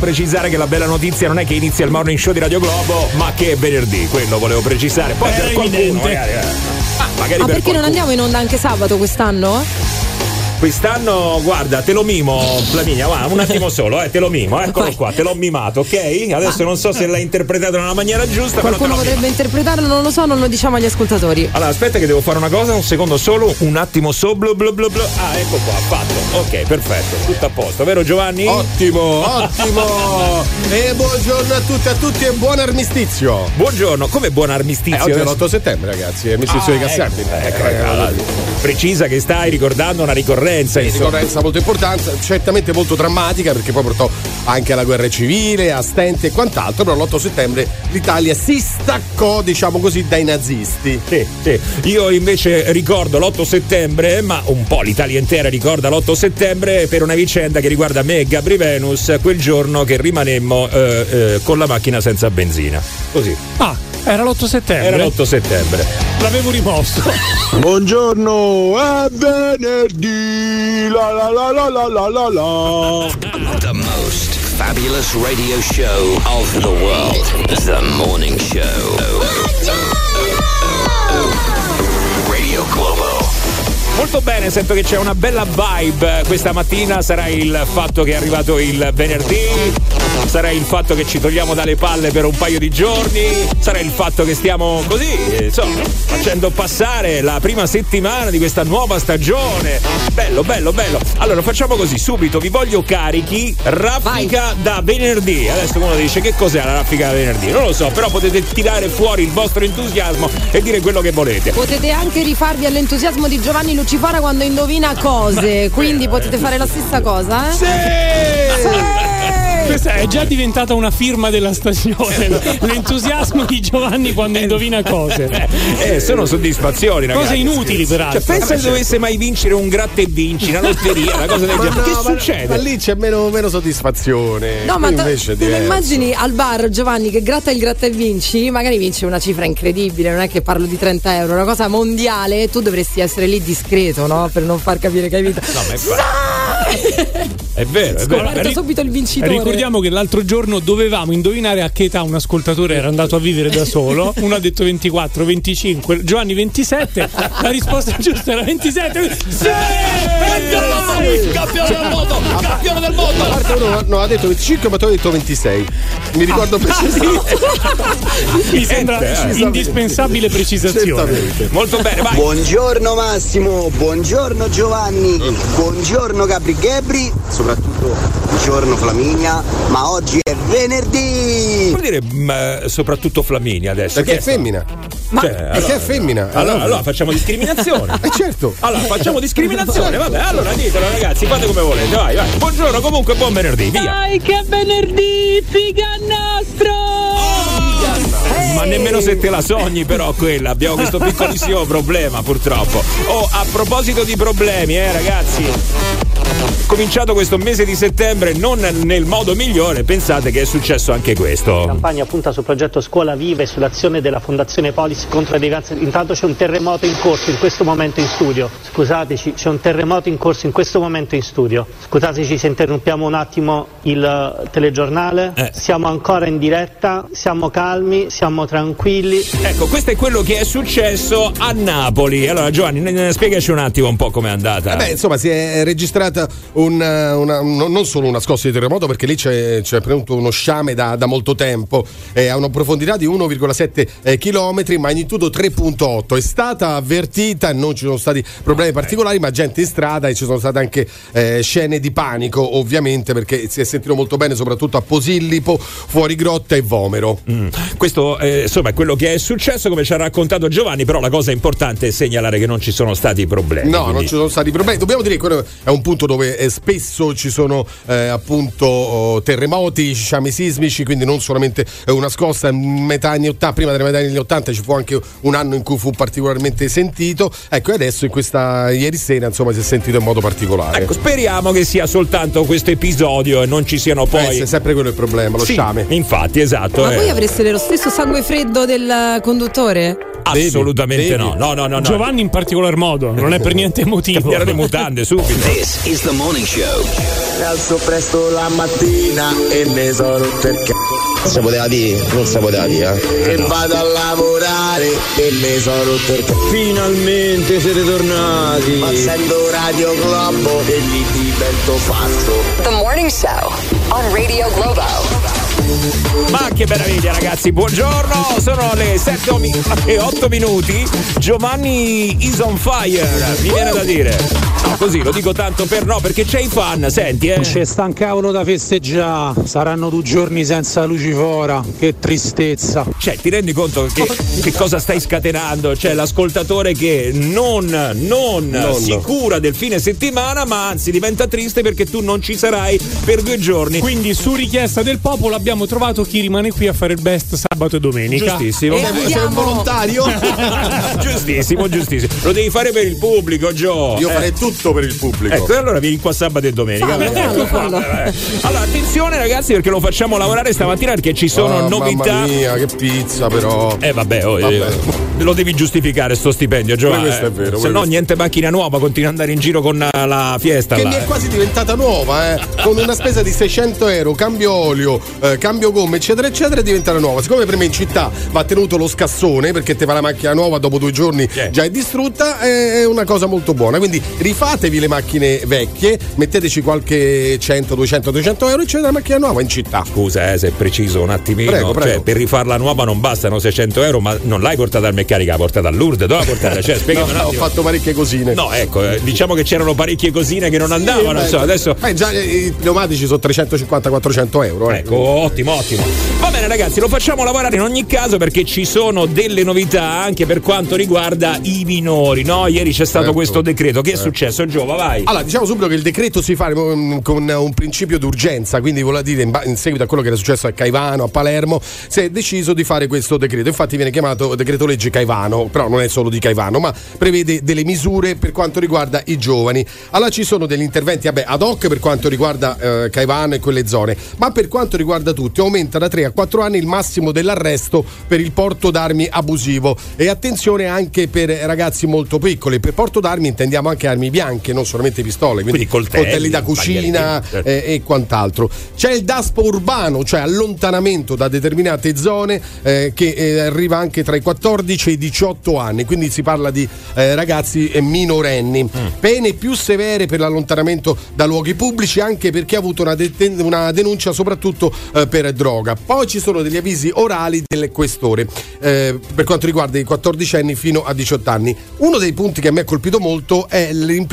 precisare che la bella notizia non è che inizia il morning show di Radio Globo, ma che è venerdì, quello volevo precisare. Poi per qualcuno magari. eh. Ah, magari Ma per perché non qualcuno. andiamo in onda anche sabato quest'anno? Quest'anno, guarda, te lo mimo, Flaminia, va, un attimo solo, eh, te lo mimo, eccolo qua, te l'ho mimato, ok? Adesso non so se l'hai interpretato nella maniera giusta, Qualcuno potrebbe interpretarlo, non lo so, non lo diciamo agli ascoltatori. Allora, aspetta che devo fare una cosa, un secondo solo, un attimo so, blu blu blu blu. Ah, ecco qua, fatto. Ok, perfetto, tutto a posto, vero Giovanni? Ottimo, ottimo! e buongiorno a tutti e a tutti e buon armistizio! Buongiorno, come buon armistizio? Eh, oggi è Adesso- l'8 settembre, ragazzi, è armistizio Ah, di Casserbi. ecco, ecco, allora, precisa che stai ricordando una ricorrenza, insomma. ricorrenza molto importante, certamente molto drammatica perché poi portò anche alla guerra civile, a stenti e quant'altro, però l'8 settembre l'Italia si staccò, diciamo così, dai nazisti. Sì, sì. Io invece ricordo l'8 settembre, ma un po' l'Italia intera ricorda l'8 settembre per una vicenda che riguarda me e Gabri Venus, quel giorno che rimanemmo eh, eh, con la macchina senza benzina. Così. Ah, era l'8 settembre. Era l'8 settembre. L'avevo rimosso. Buongiorno, è venerdì. La la la la la la la la. The most fabulous radio show of the world. The morning show. Molto bene, sento che c'è una bella vibe questa mattina, sarà il fatto che è arrivato il venerdì, sarà il fatto che ci togliamo dalle palle per un paio di giorni, sarà il fatto che stiamo così, insomma, facendo passare la prima settimana di questa nuova stagione. Bello, bello, bello. Allora facciamo così, subito vi voglio carichi, raffica da venerdì. Adesso uno dice che cos'è la raffica da venerdì? Non lo so, però potete tirare fuori il vostro entusiasmo e dire quello che volete. Potete anche rifarvi all'entusiasmo di Giovanni Lucifora quando indovina cose, quindi potete fare la stessa cosa, eh? Questa è già diventata una firma della stagione. L'entusiasmo di Giovanni quando indovina cose. Eh, sono soddisfazioni, ragazzi. Cose inutili, peraltro. Cioè, pensa se dovesse mai vincere un gratta e vinci, una lotteria, una cosa del Ma genere. no, che ma- succede? Ma lì c'è meno, meno soddisfazione. No, ma Qui t- invece è te lo diverso. immagini al bar Giovanni che gratta il gratta e vinci, magari vince una cifra incredibile, non è che parlo di 30 euro, una cosa mondiale, tu dovresti essere lì discreto, no? Per non far capire che hai vinto. No, ma è, è vero, è vero. Scoperto subito il vincitore. Ricordiamo che l'altro giorno dovevamo indovinare a che età un ascoltatore era andato a vivere da solo. Uno ha detto 24, 25, Giovanni 27. La risposta giusta era 27. Sì! Campione del mondo! Campione del mondo! A parte uno no, ha detto 25, ma tu hai detto 26. Mi ricordo precisamente. Mi sembra indispensabile precisazione. Certamente. Molto bene, vai. Buongiorno Massimo, buongiorno Giovanni, buongiorno Gabri Gebri, soprattutto buongiorno Flaminia, ma oggi è venerdì! Vuol dire mm, eh, soprattutto Flaminia adesso? Perché è femmina. Cioè, Perché è femmina. Allora, allora facciamo discriminazione. Eh certo. Allora, facciamo discriminazione, vabbè, allora ditelo ragazzi, fate come volete, vai, vai. Buongiorno, comunque buon venerdì, via. Dai che venerdì, figa nostro! Ma nemmeno se te la sogni, però, quella. Abbiamo questo piccolissimo problema, purtroppo. Oh, a proposito di problemi, eh, ragazzi. Cominciato questo mese di settembre non nel modo migliore, pensate che è successo anche questo. La campagna punta sul progetto Scuola Viva e sull'azione della Fondazione Polis contro le devianze. Intanto c'è un terremoto in corso in questo momento in studio. Scusateci, c'è un terremoto in corso in questo momento in studio. Scusateci se interrompiamo un attimo il telegiornale. Eh. Siamo ancora in diretta, siamo calmi, siamo tranquilli. Ecco, questo è quello che è successo a Napoli. Allora, Giovanni, spiegaci un attimo un po' com'è andata. Eh beh, insomma, si è registrata eh, una- no- non solo una scossa di terremoto, perché lì c'è, c'è uno sciame da, da molto tempo, eh, a una profondità di 1,7 eh, km, magnitudo 3,8. È stata avvertita, non ci sono stati problemi particolari, ma gente in strada e ci sono state anche eh, scene di panico, ovviamente, perché si è sentito molto bene, soprattutto a Posillipo, fuori grotta e Vomero. Mm. Questo eh, insomma è quello che è successo, come ci ha raccontato Giovanni, però la cosa importante è segnalare che non ci sono stati problemi. No, quindi- non ci sono stati problemi. Dobbiamo dire che quello è un punto dove eh, spesso ci sono eh, appunto oh, terremoti, sciami sismici, quindi non solamente eh, una scossa in metà anni 80, prima della metà degli 80 ci fu anche un anno in cui fu particolarmente sentito. Ecco, e adesso in questa ieri sera insomma si è sentito in modo particolare. Ecco, speriamo che sia soltanto questo episodio e non ci siano poi. Eh, è sempre quello il problema, lo Sì, sciame. Infatti, esatto. Ma eh. voi avreste lo stesso sangue freddo del conduttore? Assolutamente devi. no. No, no, no, no. Giovanni in particolar modo, non è per niente emotivo. Cambiare le mutande subito. This is the morning show. Mi alzo presto la mattina e ne sono il c***o. Si poteva dire, non si poteva dire. E vado a lavorare e ne sono c***o. Finalmente siete tornati. Ma sento Radio Globo e lì divento pazzo. The Morning Show on Radio Globo. Ma che meraviglia ragazzi, buongiorno, sono le 7 e 8 minuti, Giovanni is on fire, mi viene da dire. No, così lo dico tanto per no, perché c'è i fan, senti eh. Ci stancavano da festeggiare, saranno due giorni senza lucifora, che tristezza. Cioè, ti rendi conto che, che cosa stai scatenando? C'è l'ascoltatore che non, non, Non. si cura del fine settimana, ma anzi diventa triste perché tu non ci sarai per due giorni. Quindi su richiesta del popolo abbiamo trovato chi rimane qui a fare il best sabato e domenica. Giustissimo. E Sei un andiamo. volontario? giustissimo, giustissimo. Lo devi fare per il pubblico, Gio. Io Eh. farei tutto per il pubblico. Ecco, e allora vieni qua sabato e domenica. Fallo, Ecco fallo, fallo. Eh. Allora, attenzione ragazzi, perché lo facciamo lavorare stamattina perché ci sono Ah, novità. Mamma mia, che pizza però. Eh vabbè, oh, Vabbè. eh, lo devi giustificare sto stipendio. Pure questo è vero, Se no, niente macchina nuova, continui ad andare in giro con eh, la fiesta. Che là, mi è eh. quasi diventata nuova, eh. Con una spesa di 600 euro, cambio olio, eh, cambio gomme, eccetera, eccetera, è diventata nuova. Siccome per me in città va tenuto lo scassone, perché te va la macchina nuova dopo due giorni Eh. già è distrutta, è una cosa molto buona. Quindi rifatevi le macchine vecchie, metteteci qualche 100, 200, 300 euro e c'è la macchina nuova in città. Scusa, eh, se è preciso un attimino. Prego, prego. Cioè, per rifarla nuova non bastano 600 euro, ma non l'hai portata al meccanico, l'hai portata a Lourdes. Dove l'hai portata? Cioè, spiegami No, ho fatto parecchie cosine. No, ecco, eh, diciamo che c'erano parecchie cosine che non andavano. beh, insomma, adesso. Beh, già eh, i pneumatici sono 350-400 euro. Eh. Ecco, ottimo, ottimo. Va bene, ragazzi, lo facciamo lavorare in ogni caso perché ci sono delle novità anche per quanto riguarda i minori. No, ieri c'è stato Certo. questo decreto. Che è successo, Giova? Vai. Allora, diciamo subito che il decreto si fa mm, con un principio d'urgenza, quindi vuol dire in seguito a quello che era successo a Caivano, a Palermo, si è deciso di fare questo decreto. Infatti viene chiamato decreto legge Caivano, però non è solo di Caivano, ma prevede delle misure per quanto riguarda i giovani. Allora ci sono degli interventi vabbè, ad hoc per quanto riguarda eh, Caivano e quelle zone, ma per quanto riguarda tutti aumenta da 3 a 4 anni il massimo dell'arresto per il porto d'armi abusivo e attenzione anche per ragazzi molto piccoli. Per porto d'armi intendiamo anche armi bianche, non solamente pistole, quindi, Quindi coltelli, da cucina certo. eh, e quant'altro. C'è il DASPO urbano, cioè allontanamento da determinate zone eh, che eh, arriva anche tra i 14 e i 18 anni, quindi si parla di eh, ragazzi eh, minorenni. Mm. Pene più severe per l'allontanamento da luoghi pubblici anche perché ha avuto una, deten- una denuncia soprattutto eh, per droga. Poi ci sono degli avvisi orali del questore eh, per quanto riguarda i 14 anni fino a 18 anni. Uno dei punti che a me ha colpito molto è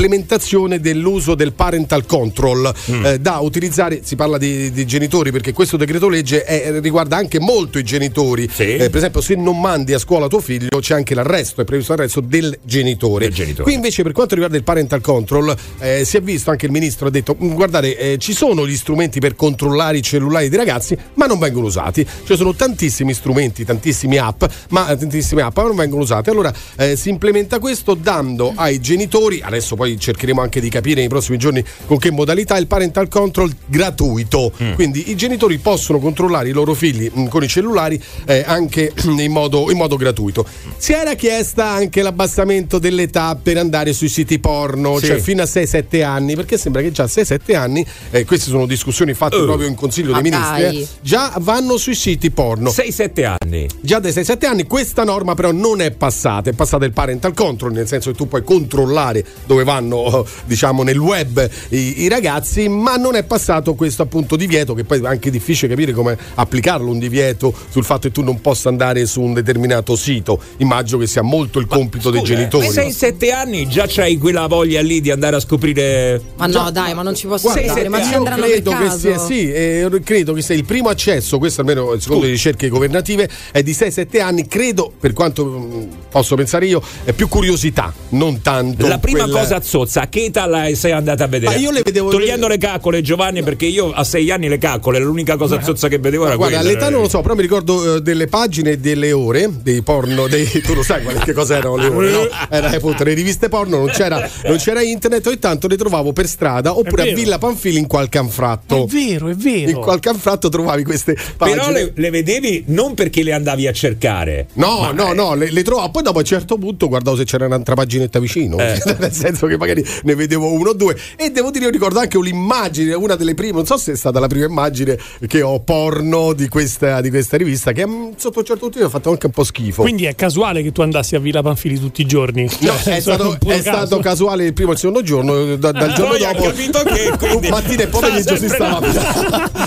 l'implementazione dell'uso del parental control Mm. eh, da utilizzare, si parla di, di genitori perché questo decreto legge è- riguarda anche molto i genitori. Sì. Eh, per esempio se non mandi a scuola tuo figlio c'è anche l'arresto, è previsto l'arresto del genitore. Del genitore. Qui invece per quanto riguarda il parental control eh, si è visto anche il ministro ha detto "Mm, guardate eh, ci sono gli strumenti per controllare i cellulari dei ragazzi ma non vengono usati. Ci sono tantissimi strumenti, tantissimi app, ma eh, tantissime app ma non vengono usate. Allora eh, si implementa questo dando ai genitori, adesso poi cercheremo anche di capire nei prossimi giorni con che modalità il parental control gratuito. Quindi i genitori possono controllare i loro figli mh, con i cellulari eh, anche in modo, in modo gratuito. Si era chiesta anche l'abbassamento dell'età per andare sui siti porno, Sì. cioè fino a 6-7 anni, perché sembra che già a 6-7 anni, eh, queste sono discussioni fatte Oh. proprio in Consiglio dei Ministri, dai. eh, già vanno sui siti porno. 6-7 anni. Già dai 6-7 anni questa norma però non è passata, è passata il parental control, nel senso che tu puoi controllare dove vanno, diciamo, nel web i, i ragazzi, ma non è passato questo appunto divieto, che poi è anche difficile capire come applicarlo, un divieto sul fatto che tu non possa andare su un determinato sito. Immagino che sia molto il compito dei Scusa, genitori. eh, 6-7 anni già c'hai quella voglia lì di andare a scoprire. Ma no, dai, ma non ci posso Guarda, andare. Ma ci andranno per credo che caso. sia, sì, eh, credo che sia il primo accesso, questo almeno secondo le ricerche governative, è di 6-7 anni. Credo, per quanto mh, posso pensare io, è più curiosità, non tanto. La prima quel- cosa zozza? A che età la sei andata a vedere? Ma io le vedevo- Togliendo le caccole, Giovanni, perché io a sei anni le caccole, l'unica cosa zozza che vedevo era Guarda, quella. all'età non lo so, però mi ricordo eh, delle pagine e delle ore dei porno, dei, tu lo sai quali- che cosa erano le ore, no? Era appunto le riviste porno, non c'era, non c'era internet, ogni tanto le trovavo per strada oppure a. Villa Panfili in qualche anfratto. È vero, è vero. In qualche anfratto trovavi queste pagine. Però le, le vedevi non perché le andavi a cercare. No, no, no, le, le trovavo. Poi dopo a un certo punto guardavo se c'era un'altra paginetta vicino. Eh. Nel senso che magari ne vedevo uno o due. E devo dire, io ricordo anche un'immagine, una delle prime, non so se è stata la prima immagine che ho porno di questa, di questa rivista, che mm, sotto un certo punto mi ha fatto anche un po' schifo. Quindi è casuale che tu andassi a Villa Panfili tutti i giorni. No, Cioè, è stato, è caso. stato casuale il primo e il secondo giorno, da- dal giorno Poi ha dopo. capito che quindi mattina e pomeriggio si sta stava.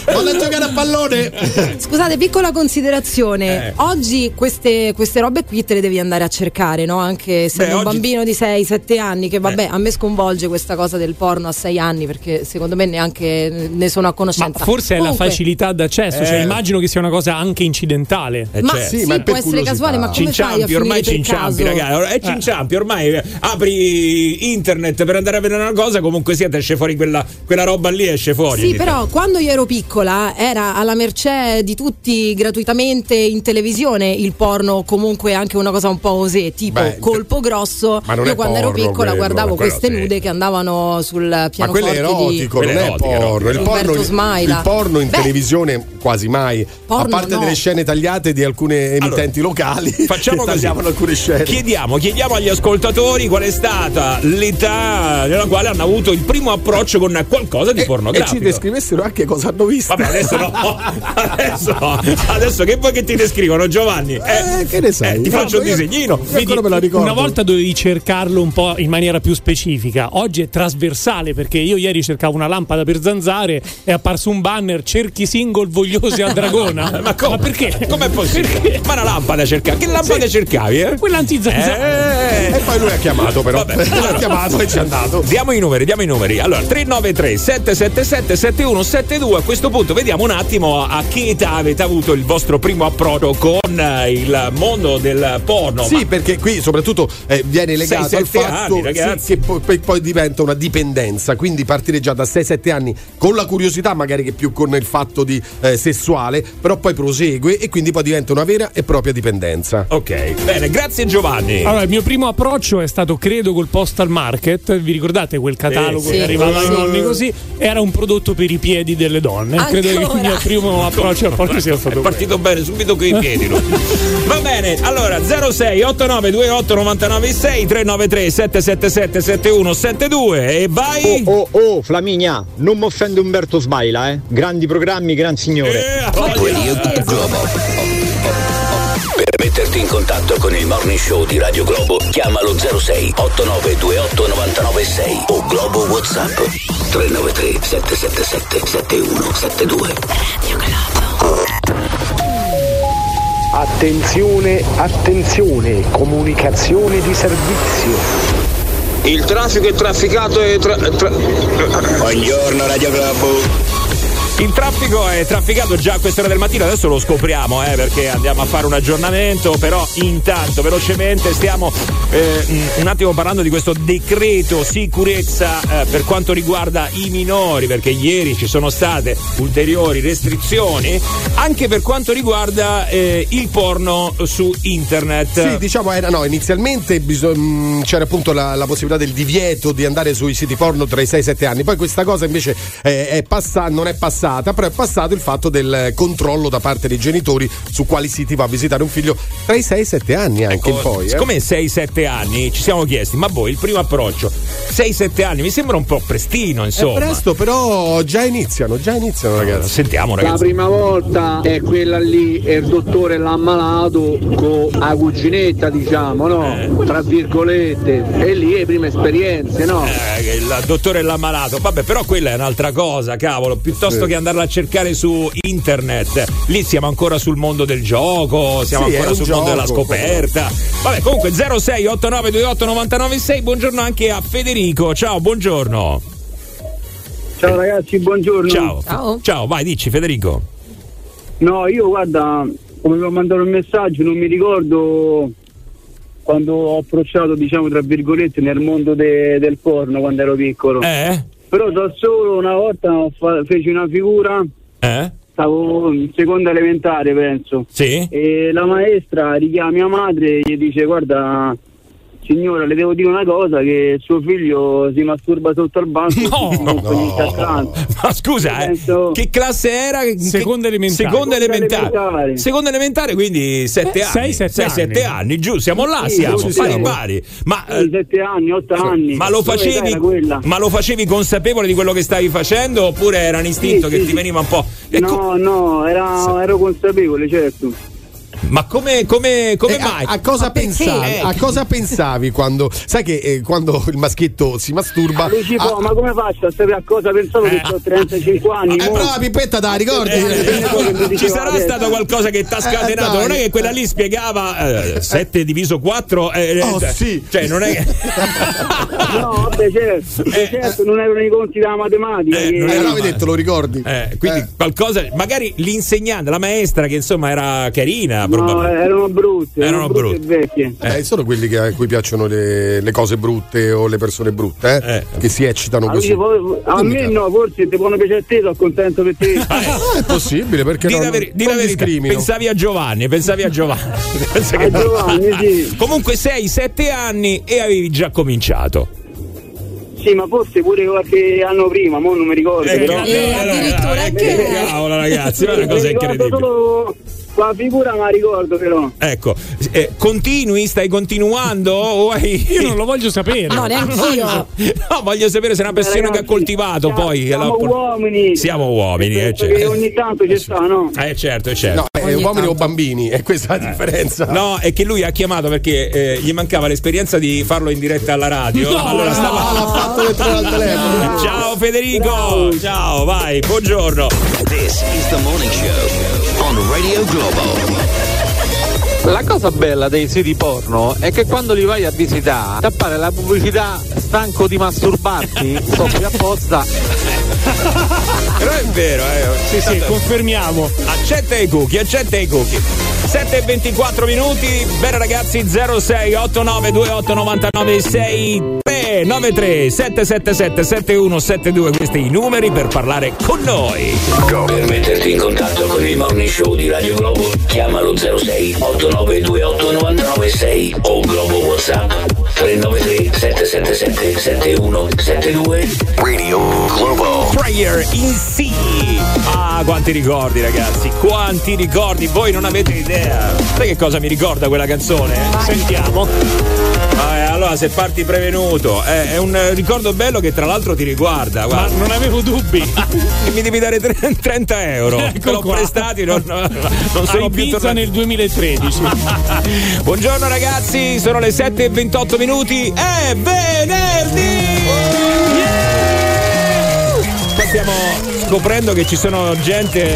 Vado a giocare a pallone. Scusate, piccola considerazione. Eh. Oggi queste, queste robe qui te le devi andare a cercare, no? Anche se Beh, un oggi- Eh. bambino di 6-7 anni, che vabbè, a me sconvolge questa cosa del porno a 6 anni, perché secondo me neanche ne sono a Ma conoscenza. forse è la Comunque, facilità d'accesso, cioè Eh. immagino che sia una cosa anche incidentale. Eh, Ma certo. sì, Sì, ma è può essere casuale, ma come fai a Cinciampi, ormai cinciampi, ragazzi. È cinciampi, ormai apri internet per andare a vedere una cosa, comunque sia, esce fuori quella, quella roba lì, esce fuori. Sì, però quando io ero piccola era alla mercé di tutti gratuitamente in televisione il porno, comunque anche una cosa un po' osè, tipo Beh, colpo grosso. ma non io quando ero piccola quello, guardavo quello queste sì. nude che andavano sul Ma pianoforte quello è erotico, di non Quello è porno. Il porno, il porno in Beh. televisione quasi mai. Porno a parte no. delle scene tagliate di alcune emittenti locali. Facciamo così. tagliavano alcune scene. Chiediamo, chiediamo agli ascoltatori qual è stata l'età nella quale hanno avuto il primo approccio con qualcosa di E- e pornografico. ci descrivessero anche cosa hanno visto. Vabbè, adesso no. Adesso, adesso che vuoi che ti descrivono, Giovanni? Eh, che ne sai? eh, ti No, faccio un io- disegnino. io ancora me la ricordo. Una volta dovevi cercarlo un po' in maniera più specifica, oggi è trasversale perché io ieri cercavo una lampada per zanzare è apparso un banner cerchi single vogliosi a Dragona. Ma come? perché? Com'è possibile? Ma una lampada cercavi. Che lampada cercavi, eh? Quella antizanzare. Eh. E poi lui ha chiamato, però. Vabbè. L'ha chiamato e ci è andato. Diamo i numeri, diamo i numeri. Allora, 393 777 7172. A questo punto vediamo un attimo a che età avete avuto il vostro primo approdo con eh, il mondo del porno. Sì, Ma- perché qui soprattutto eh, viene legato al fatto anni, sì, che poi, poi- poi diventa una dipendenza, quindi partire già da 6-7 anni con la curiosità, magari che più con il fatto di eh, sessuale, però poi prosegue e quindi poi diventa una vera e propria dipendenza. Ok, bene, grazie Giovanni. Allora, il mio primo approccio è stato, credo, col postal market. Vi ricordate quel catalogo Sì, che sì. arrivava ai Sì. nonni così? Era un prodotto per i piedi delle donne. Credo che Ancora? Mio primo approccio al porno sia È stato partito bene subito con i piedi lui. Va bene, allora 06 89 28 99 6 393 777 7172 e vai. Oh, oh, oh, Flaminia, non mi offende Umberto Smaila, eh. Grandi programmi, gran signore. Eh, a voglia. Radio Globo. Per metterti in contatto con il morning show di Radio Globo, chiamalo 06 8928 996 o Globo WhatsApp 393 777 7172. Attenzione, attenzione, comunicazione di servizio. Il traffico è trafficato e tra, tra- Buongiorno Radio Globo. Il traffico è trafficato già a quest'ora del mattino, adesso lo scopriamo eh, perché andiamo a fare un aggiornamento, però intanto velocemente stiamo eh, un attimo parlando di questo decreto sicurezza eh, per quanto riguarda i minori, perché ieri ci sono state ulteriori restrizioni anche per quanto riguarda eh, il porno su internet. Sì, diciamo era no, inizialmente biso- mh, c'era appunto la, la possibilità del divieto di andare sui siti porno tra i 6 e i 7 anni, poi questa cosa invece eh, è passa- non è passata, però è passato il fatto del controllo da parte dei genitori su quali siti va a visitare un figlio tra i 6 e i 7 anni anche Ecco, poi. eh. Siccome 6-7 anni ci siamo chiesti, ma voi il primo approccio 6-7 anni mi sembra un po' prestino, È insomma. presto, però già iniziano, già iniziano ragazzi. Sentiamo La ragazzi. prima volta è quella lì e il dottore l'ha ammalato con la cuginetta, diciamo, no? Tra virgolette. E lì è prime esperienze, no? Eh, il dottore l'ha malato, vabbè, però quella è un'altra cosa, cavolo. Piuttosto Sì. che andarla a cercare su internet, lì siamo ancora sul mondo del gioco, siamo Sì, ancora sul mondo gioco, della scoperta. Vabbè, comunque 06 89 28 996. Buongiorno anche a Federico. Ciao, buongiorno. Ciao ragazzi, buongiorno. Ciao. Ciao. Ciao, vai, dici Federico. No, io guarda, come vi ho mandato il messaggio, non mi ricordo quando ho approcciato, diciamo, tra virgolette, nel mondo de- del porno quando ero piccolo. Eh? Però da solo una volta fa- feci una figura, Eh? stavo in seconda elementare penso. Sì? E la maestra richiama mia madre e gli dice guarda signora le devo dire una cosa che suo figlio si masturba sotto al banco no, accanto. Ma scusa, eh, Penso- che classe era? Seconda elementare. Seconda Seconda elementare. Seconda elementare, quindi sette Eh, anni. sei, sette Sei, anni. sette anni, giù, siamo là, Sì, siamo, sì, pari siamo. pari. Ma, Sì, sette anni, otto anni. ma lo facevi, ma lo facevi consapevole di quello che stavi facendo oppure era un istinto Sì, che sì, ti sì. veniva un po'... E co- No, no, era- ero consapevole, certo. Ma come, come, come Eh, a- mai? A, cosa perché? pensavi? Eh, A cosa pensavi quando sai che eh, quando il maschietto si masturba? Lui ci può, ah, ma come faccio a sapere a cosa pensavo che ho 35 anni? eh, però la pipetta te la ricordi? Eh, ci sarà stato qualcosa che ti ha scatenato, non è che quella lì spiegava 7 diviso 4, Oh, sì. cioè non è che No, vabbè, certo, certo, non erano i conti della matematica. Eh, che- non Eh, l'avevi detto, lo ricordi? Eh, quindi Eh. qualcosa, magari l'insegnante, la maestra che insomma era carina, No, probabilmente. erano brutte, Erano erano, brutte brutte. e vecchie. Eh, sono quelli che, a cui piacciono le, le cose brutte o le persone brutte, eh? Eh. che si eccitano A, così. lui- a Dimmi, me cara. no, forse ti può piacere a te, sono contento per te. Ah, è possibile perché Di no, la, veri- di non la verità, discrimino. pensavi a Giovanni, pensavi a Giovanni. A Giovanni, sì. Comunque sei sette anni e avevi già cominciato. Sì, ma forse pure qualche anno prima, mo non mi ricordo. però. Eh, addirittura eh, che- che cavolo ragazzi, ma è una cosa incredibile. solo la figura, ma ricordo però. Ecco, eh, continui, stai continuando o hai... Io non lo voglio sapere. No, neanch'io. No, voglio sapere se è una passione che ha coltivato siamo- poi. Siamo la- uomini. Siamo uomini, eh, certo. ogni tanto ci sta, no? Eh certo, certo. No, eh, uomini o tanto. bambini, è questa la differenza. No, è che lui ha chiamato perché eh, gli mancava l'esperienza di farlo in diretta alla radio. allora stava. Ah, l'ha fatto entrare al telefono. Ciao Federico! Ciao, vai, buongiorno. This is the morning show on Radio Globo. La cosa bella dei siti porno è che quando li vai a visitare ti appare la pubblicità stanco di masturbarti, sopra apposta. Però è vero, eh. Sì, sì, confermiamo. Accetta i cookie, accetta i cookie. 7 e 24 minuti, bene ragazzi 06 89 28 99 6 3 93 777 7172 questi i numeri per parlare con noi. Per metterti in contatto con il morning show di Radio Globo, chiamalo 06 8928 996 o Globo WhatsApp 393 777 7172 Radio Globo. Prayer in Sea. Ah, quanti ricordi ragazzi, quanti ricordi, voi non avete idea. Sai che cosa mi ricorda quella canzone? Sentiamo. Ah, eh, allora se parti prevenuto, eh, è un ricordo bello che tra l'altro ti riguarda. Ma non avevo dubbi. mi devi dare tre- 30 euro. Ecco Te l'ho qua. prestati, non, non sono più Ibiza tornati. nel 2013. Buongiorno ragazzi, sono le 7 e 28 minuti. È venerdì! Qua stiamo scoprendo che ci sono gente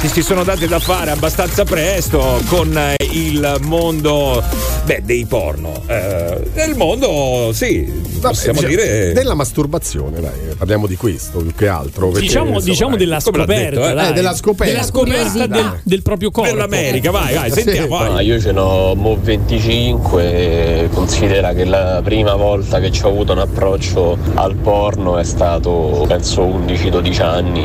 che si sono date da fare abbastanza presto con il mondo beh, dei porno. Eh, nel mondo, sì, possiamo Vabbè, dire. della masturbazione, dai, parliamo di questo più che altro. perché, Diciamo, insomma, diciamo eh, della scoperta. detto, eh? dai. Eh, della scoperta. Della scoperta del, del proprio corpo. Dell'America, vai, vai, Sì. sentiamo. Ma vai. io ce n'ho mo 25, considera che la prima volta che ci ho avuto un approccio al porno è stato penso 11-12 anni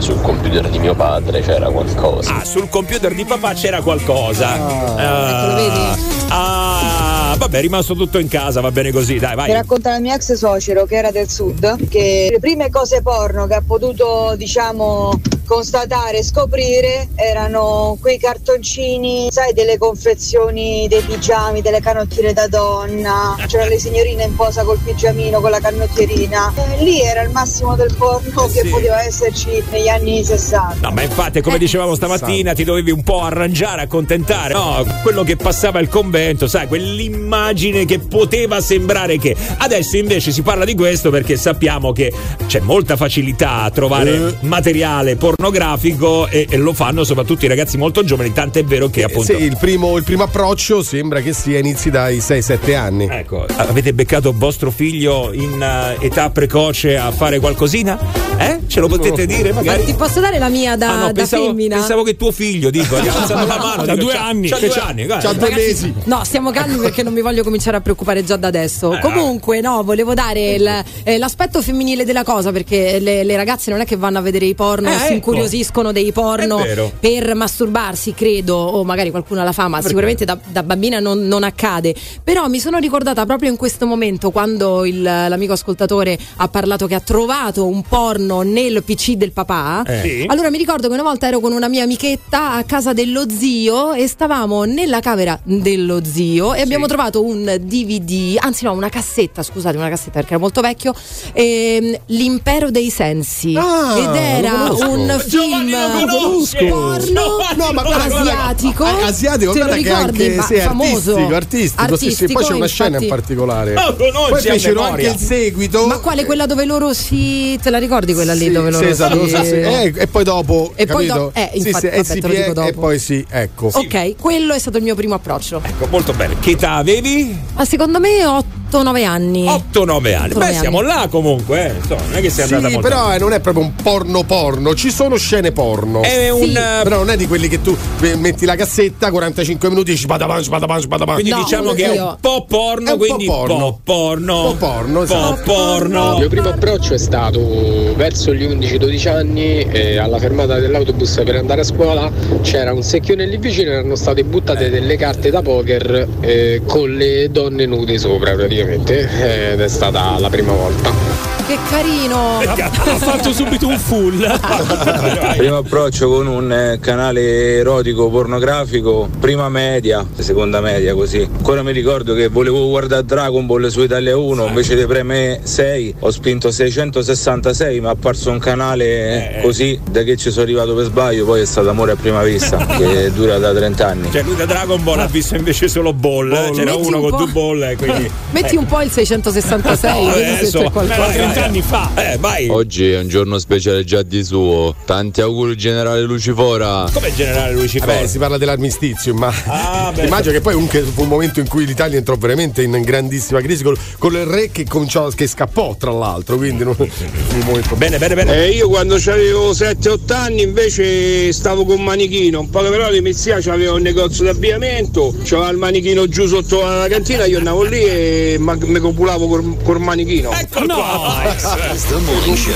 sul computer di mio padre, c'era qualcosa. Ah, sul computer di papà c'era qualcosa. Ah, Ecco, vedi? ah, vabbè, è rimasto tutto in casa, va bene così, dai, Mi vai. racconta il mio ex suocero che era del sud che le prime cose porno che ha potuto diciamo constatare e scoprire erano quei cartoncini sai delle confezioni dei pigiami delle canottiere da donna c'erano le signorine in posa col pigiamino con la canottierina Eh, lì era il massimo del porno che sì. poteva esserci negli anni 60 No, ma infatti, come dicevamo stamattina, ti dovevi un po' arrangiare, accontentare. No, quello che passava il convento, sai, quell'immagine che poteva sembrare che. Adesso invece si parla di questo perché sappiamo che c'è molta facilità a trovare Eh. materiale pornografico pornografico e, e lo fanno soprattutto i ragazzi molto giovani, tant'è vero che appunto... Sì, il primo, il primo approccio sembra che sia inizi dai 6-7 anni. Ecco, avete beccato vostro figlio in uh, età precoce a fare qualcosina? Eh? Ce lo potete dire Ma magari? ti posso dare la mia da, Ah, no, da pensavo, femmina? pensavo che tuo figlio, dico, gli ha alzato la mano. Da due anni. C'ha due c'ha- anni, c'ha due mesi. No, stiamo calmi perché non mi voglio cominciare a preoccupare già da adesso. Eh, Comunque, no, volevo dare il- eh, l'aspetto femminile della cosa perché le, le ragazze non è che vanno a vedere i porno, Eh. Incuriosiscono dei porno per masturbarsi, credo, o magari qualcuno la fa, ma sicuramente da, da bambina non, non accade. Però mi sono ricordata proprio in questo momento quando il- l'amico ascoltatore ha parlato che ha trovato un porno nel PC del papà. Eh. Sì. Allora mi ricordo che una volta ero con una mia amichetta a casa dello zio e stavamo nella camera dello zio e abbiamo trovato un DVD, anzi no, una cassetta, scusate, una cassetta perché era molto vecchio, ehm, L'impero dei sensi. Ah, Ed era un Giovanni, film conosco. porno No, ma guarda, guarda, asiatico. ah, asiatico, guarda che ricordi? anche Ma sì, famoso. artistico, artistico, sì, sì, poi c'è una scena in particolare. Conosci poi fecero anche il seguito. Ma quale quella dove loro si. Te la ricordi quella lì Sì, dove sì, loro esatto, si. sì, sì. Eh, e poi dopo E poi capito? do- eh, Sì, infatti, sì, e vabbè, si te lo dico dopo. e poi sì, ecco. Ok, quello è stato il mio primo approccio. Ecco, molto bene. Che età avevi? Ma secondo me 8-9 anni. 8-9 anni. Beh, siamo là comunque, eh. Insomma, non è che sei Sì, andata molto. però eh, non è proprio un porno porno, ci sono scene porno. È un. Sì. eh, Però non è di quelli che tu eh, metti la cassetta, 45 minuti e sbadaban, sbadaban. Quindi No, diciamo che è io- un po' porno, È un po' quindi porno. po' porno. Un po' porno, po' esatto. porno. Il mio primo approccio è stato verso gli 11-12 anni e alla fermata dell'autobus per andare a scuola c'era un secchione lì vicino e erano state buttate delle carte da poker eh, con le donne nude sopra praticamente ed è stata la prima volta. Che carino! Ha fatto subito un full. Primo approccio con un eh, canale erotico pornografico, prima media, seconda media così. Ancora mi ricordo che volevo guardare Dragon Ball su Italia 1, invece di preme 6 ho spinto 666, mi è apparso un canale eh, così, da che ci sono arrivato per sbaglio, poi è stato amore a prima vista, che dura da 30 anni. Cioè, lui da Dragon Ball ha visto invece solo Ball. eh. C'era Metti uno un con due Ball, eh, quindi. Metti un po' il 666, No, vedi se adesso- c'è qualcosa. vai, 30 anni fa. Eh, vai. Oggi è un giorno speciale già di suo, tanti auguri generale Lucifora. Come il generale Lucifero? Vabbè, si parla dell'armistizio, ma Ah, beh. immagino che poi comunque fu un momento in cui l'Italia entrò veramente in grandissima crisi col, con il re che cominciò che scappò tra l'altro, quindi non, fu un momento Bene, bene, bene. Eh, io quando avevo 7-8 anni invece stavo con un manichino, un po' però di mezia c'aveva un negozio d'abbigliamento, c'aveva il manichino giù sotto la cantina, io andavo lì e mi copulavo col, col manichino. Ecco qua. The Morning Show.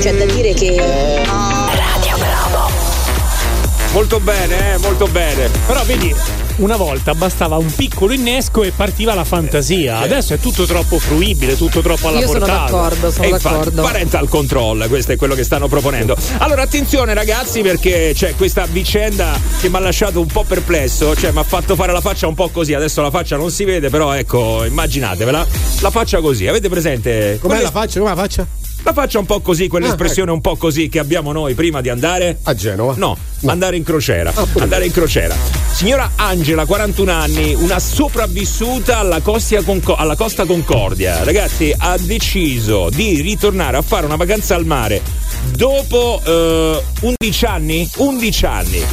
C'è da dire che Molto bene, eh, molto bene. Però vedi, una volta bastava un piccolo innesco e partiva la fantasia. Adesso è tutto troppo fruibile, tutto troppo alla Io sono portata. d'accordo, sono E infatti, d'accordo. parental control, questo è quello che stanno proponendo. Allora, attenzione ragazzi, perché c'è questa vicenda che mi ha lasciato un po' perplesso, cioè mi ha fatto fare la faccia un po' così. Adesso la faccia non si vede, però ecco, immaginatevela. La faccia così, avete presente? Com'è Quelle- la faccia? Com'è la faccia? La faccia un po' così, quell'espressione un po' così che abbiamo noi prima di andare A Genova? No, andare in crociera. andare in crociera. Signora Angela, 41 anni, una sopravvissuta alla, Conco- alla Costa Concordia. Ragazzi, ha deciso di ritornare a fare una vacanza al mare dopo eh, 11 anni. 11 anni.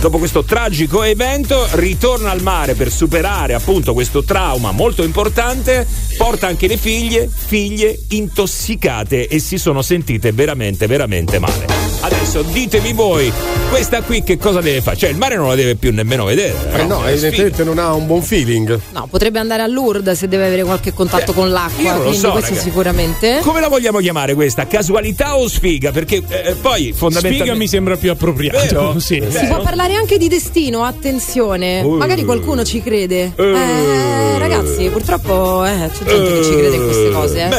Dopo questo tragico evento, ritorna al mare per superare appunto questo trauma molto importante. Porta anche le figlie, figlie intossicate e si sono sentite veramente, veramente male. Adesso ditemi voi, questa qui che cosa deve fare? Cioè, il mare non la deve più nemmeno vedere. Eh no, È evidentemente non ha un buon feeling. No, potrebbe andare a Lourdes se deve avere qualche contatto con io l'acqua, non lo quindi so, questo ragazzi. sicuramente. Come la vogliamo chiamare questa? Casualità o sfiga? Perché eh, poi fondamentalmente. Spiega mi sembra più appropriato. Vero? Sì. Si può parlare anche di destino, attenzione. Uh. Magari qualcuno ci crede. Uh. Eh, ragazzi, purtroppo eh, c'è gente che ci crede in queste cose. Eh.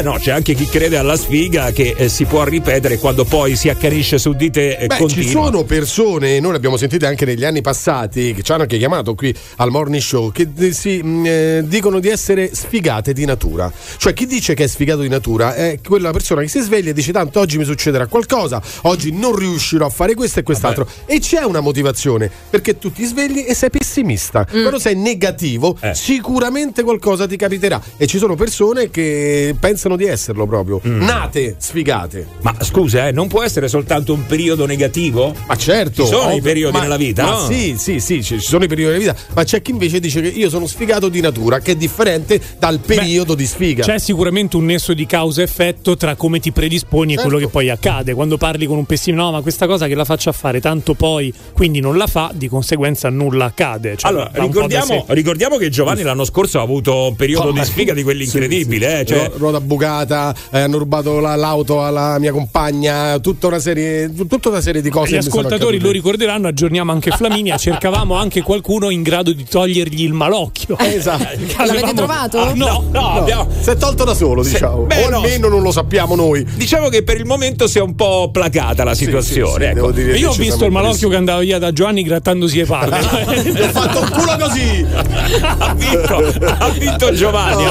Beh, no, c'è anche chi crede alla sfiga che eh, si può ripetere quando poi si accanisce su di te e Beh, continua. ci sono persone, noi le abbiamo sentite anche negli anni passati, che ci hanno anche chiamato qui al morning show, che eh, si, mh, eh, dicono di essere sfigate di natura. Cioè chi dice che è sfigato di natura è quella persona che si sveglia e dice tanto oggi mi succederà qualcosa, oggi non riuscirò a fare questo e quest'altro. E c'è una motivazione, perché tu ti svegli e sei pessimista. Quando sei negativo, Eh. sicuramente qualcosa ti capiterà. E ci sono persone che pensano di esserlo proprio. Nate sfigate. Ma scusa, eh, non può essere soltanto un periodo negativo? Ma certo. Ci sono i ovvio, periodi ma- nella vita, ma no? Sì, sì, sì, ci ci sono i periodi della vita, ma c'è chi invece dice che io sono sfigato di natura, che è differente dal periodo di sfiga. C'è sicuramente un nesso di causa-effetto tra come ti predisponi e quello Certo. che poi accade. Quando parli con un pessimista, no, ma questa cosa che la faccio a fare, tanto poi quindi non la fa, di conseguenza nulla accade. Cioè, Allora, ricordiamo, ricordiamo che Giovanni l'anno scorso ha avuto un periodo di sfiga di quelli Sì, incredibili, sì, eh, cioè- Ru- ruota bucata, eh, hanno rubato la- l'auto alla mia compagna, tutta una serie, tutta una serie di cose. Gli ascoltatori lo ricorderanno, aggiorniamo anche Flaminia, cercavamo anche qualcuno in grado di togliergli il malocchio. Esatto. L'avete trovato? Ah, no, no, abbiamo- Si è tolto da solo, Se- diciamo. beh, o no. almeno non lo sappiamo noi. Diciamo che per il momento si è un po' placata la Sì, situazione. sì, sì, ecco. devo dire E io ho visto il malocchio che andava via da Giovanni grattandosi le palle. Gli ho fatto un culo così. ha, vinto, ha vinto Giovanni.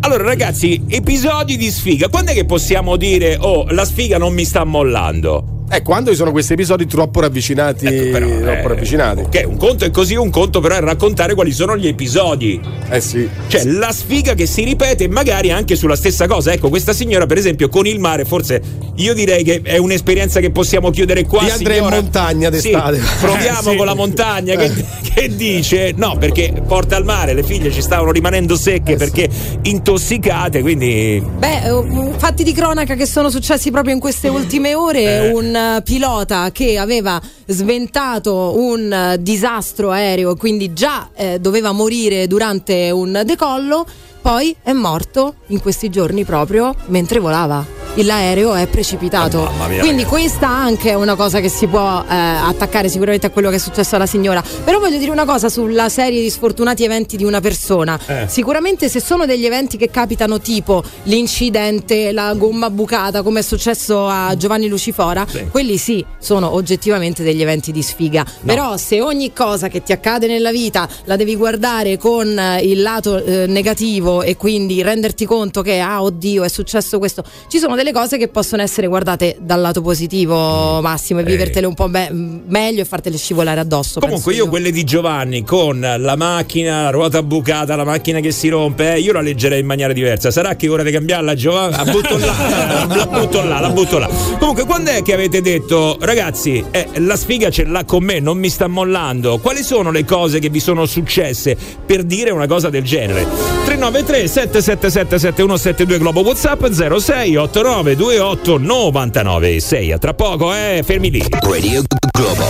Allora, ragazzi, episodi di sfiga. Quando è che possiamo dire, oh, la sfiga non mi sta mollando? Eh, quando ci sono questi episodi troppo ravvicinati, Ecco, però, troppo eh, ravvicinati. Ok, un conto è così, un conto però è raccontare quali sono gli episodi. Eh sì. Cioè, la sfiga che si ripete magari anche sulla stessa cosa. Ecco, questa signora, per esempio, con il mare, forse io direi che è un'esperienza che possiamo chiudere qua. Io andrei in montagna d'estate. Sì, proviamo Sì. con la montagna. Che, che dice? No, perché porta al mare, le figlie ci stavano rimanendo secche Eh, perché intossicate, quindi. Beh, eh, fatti di cronaca che sono successi proprio in queste ultime ore. Eh. Eh, pilota che aveva sventato un eh, disastro aereo, quindi già eh, doveva morire durante un decollo, poi è morto in questi giorni proprio mentre volava. L'aereo è precipitato. Oh, mia, quindi ragazzi. questa anche è una cosa che si può eh, attaccare sicuramente a quello che è successo alla signora. Però voglio dire una cosa sulla serie di sfortunati eventi di una persona. Eh. Sicuramente se sono degli eventi che capitano tipo l'incidente, la gomma bucata, come è successo a Giovanni Lucifora, Sì. quelli sì, sono oggettivamente degli eventi di sfiga. Però se ogni cosa che ti accade nella vita la devi guardare con eh, il lato eh, negativo e quindi renderti conto che ah oddio è successo questo, ci sono delle cose che possono essere guardate dal lato positivo Massimo e Eh. vivertele un po' be- meglio e fartele scivolare addosso. Comunque penso io quelle di Giovanni con la macchina, la ruota bucata, la macchina che si rompe, eh, io la leggerei in maniera diversa. Sarà che è ora di cambiarla, Giovanni? La butto là, la butto là, la butto là. Comunque, quando è che avete detto, ragazzi, eh, la sfiga ce l'ha con me, non mi sta mollando? Quali sono le cose che vi sono successe per dire una cosa del genere? 393 777 7172 Globo WhatsApp 06 89 28 99 6. A tra poco, eh, fermi lì. Radio Globo.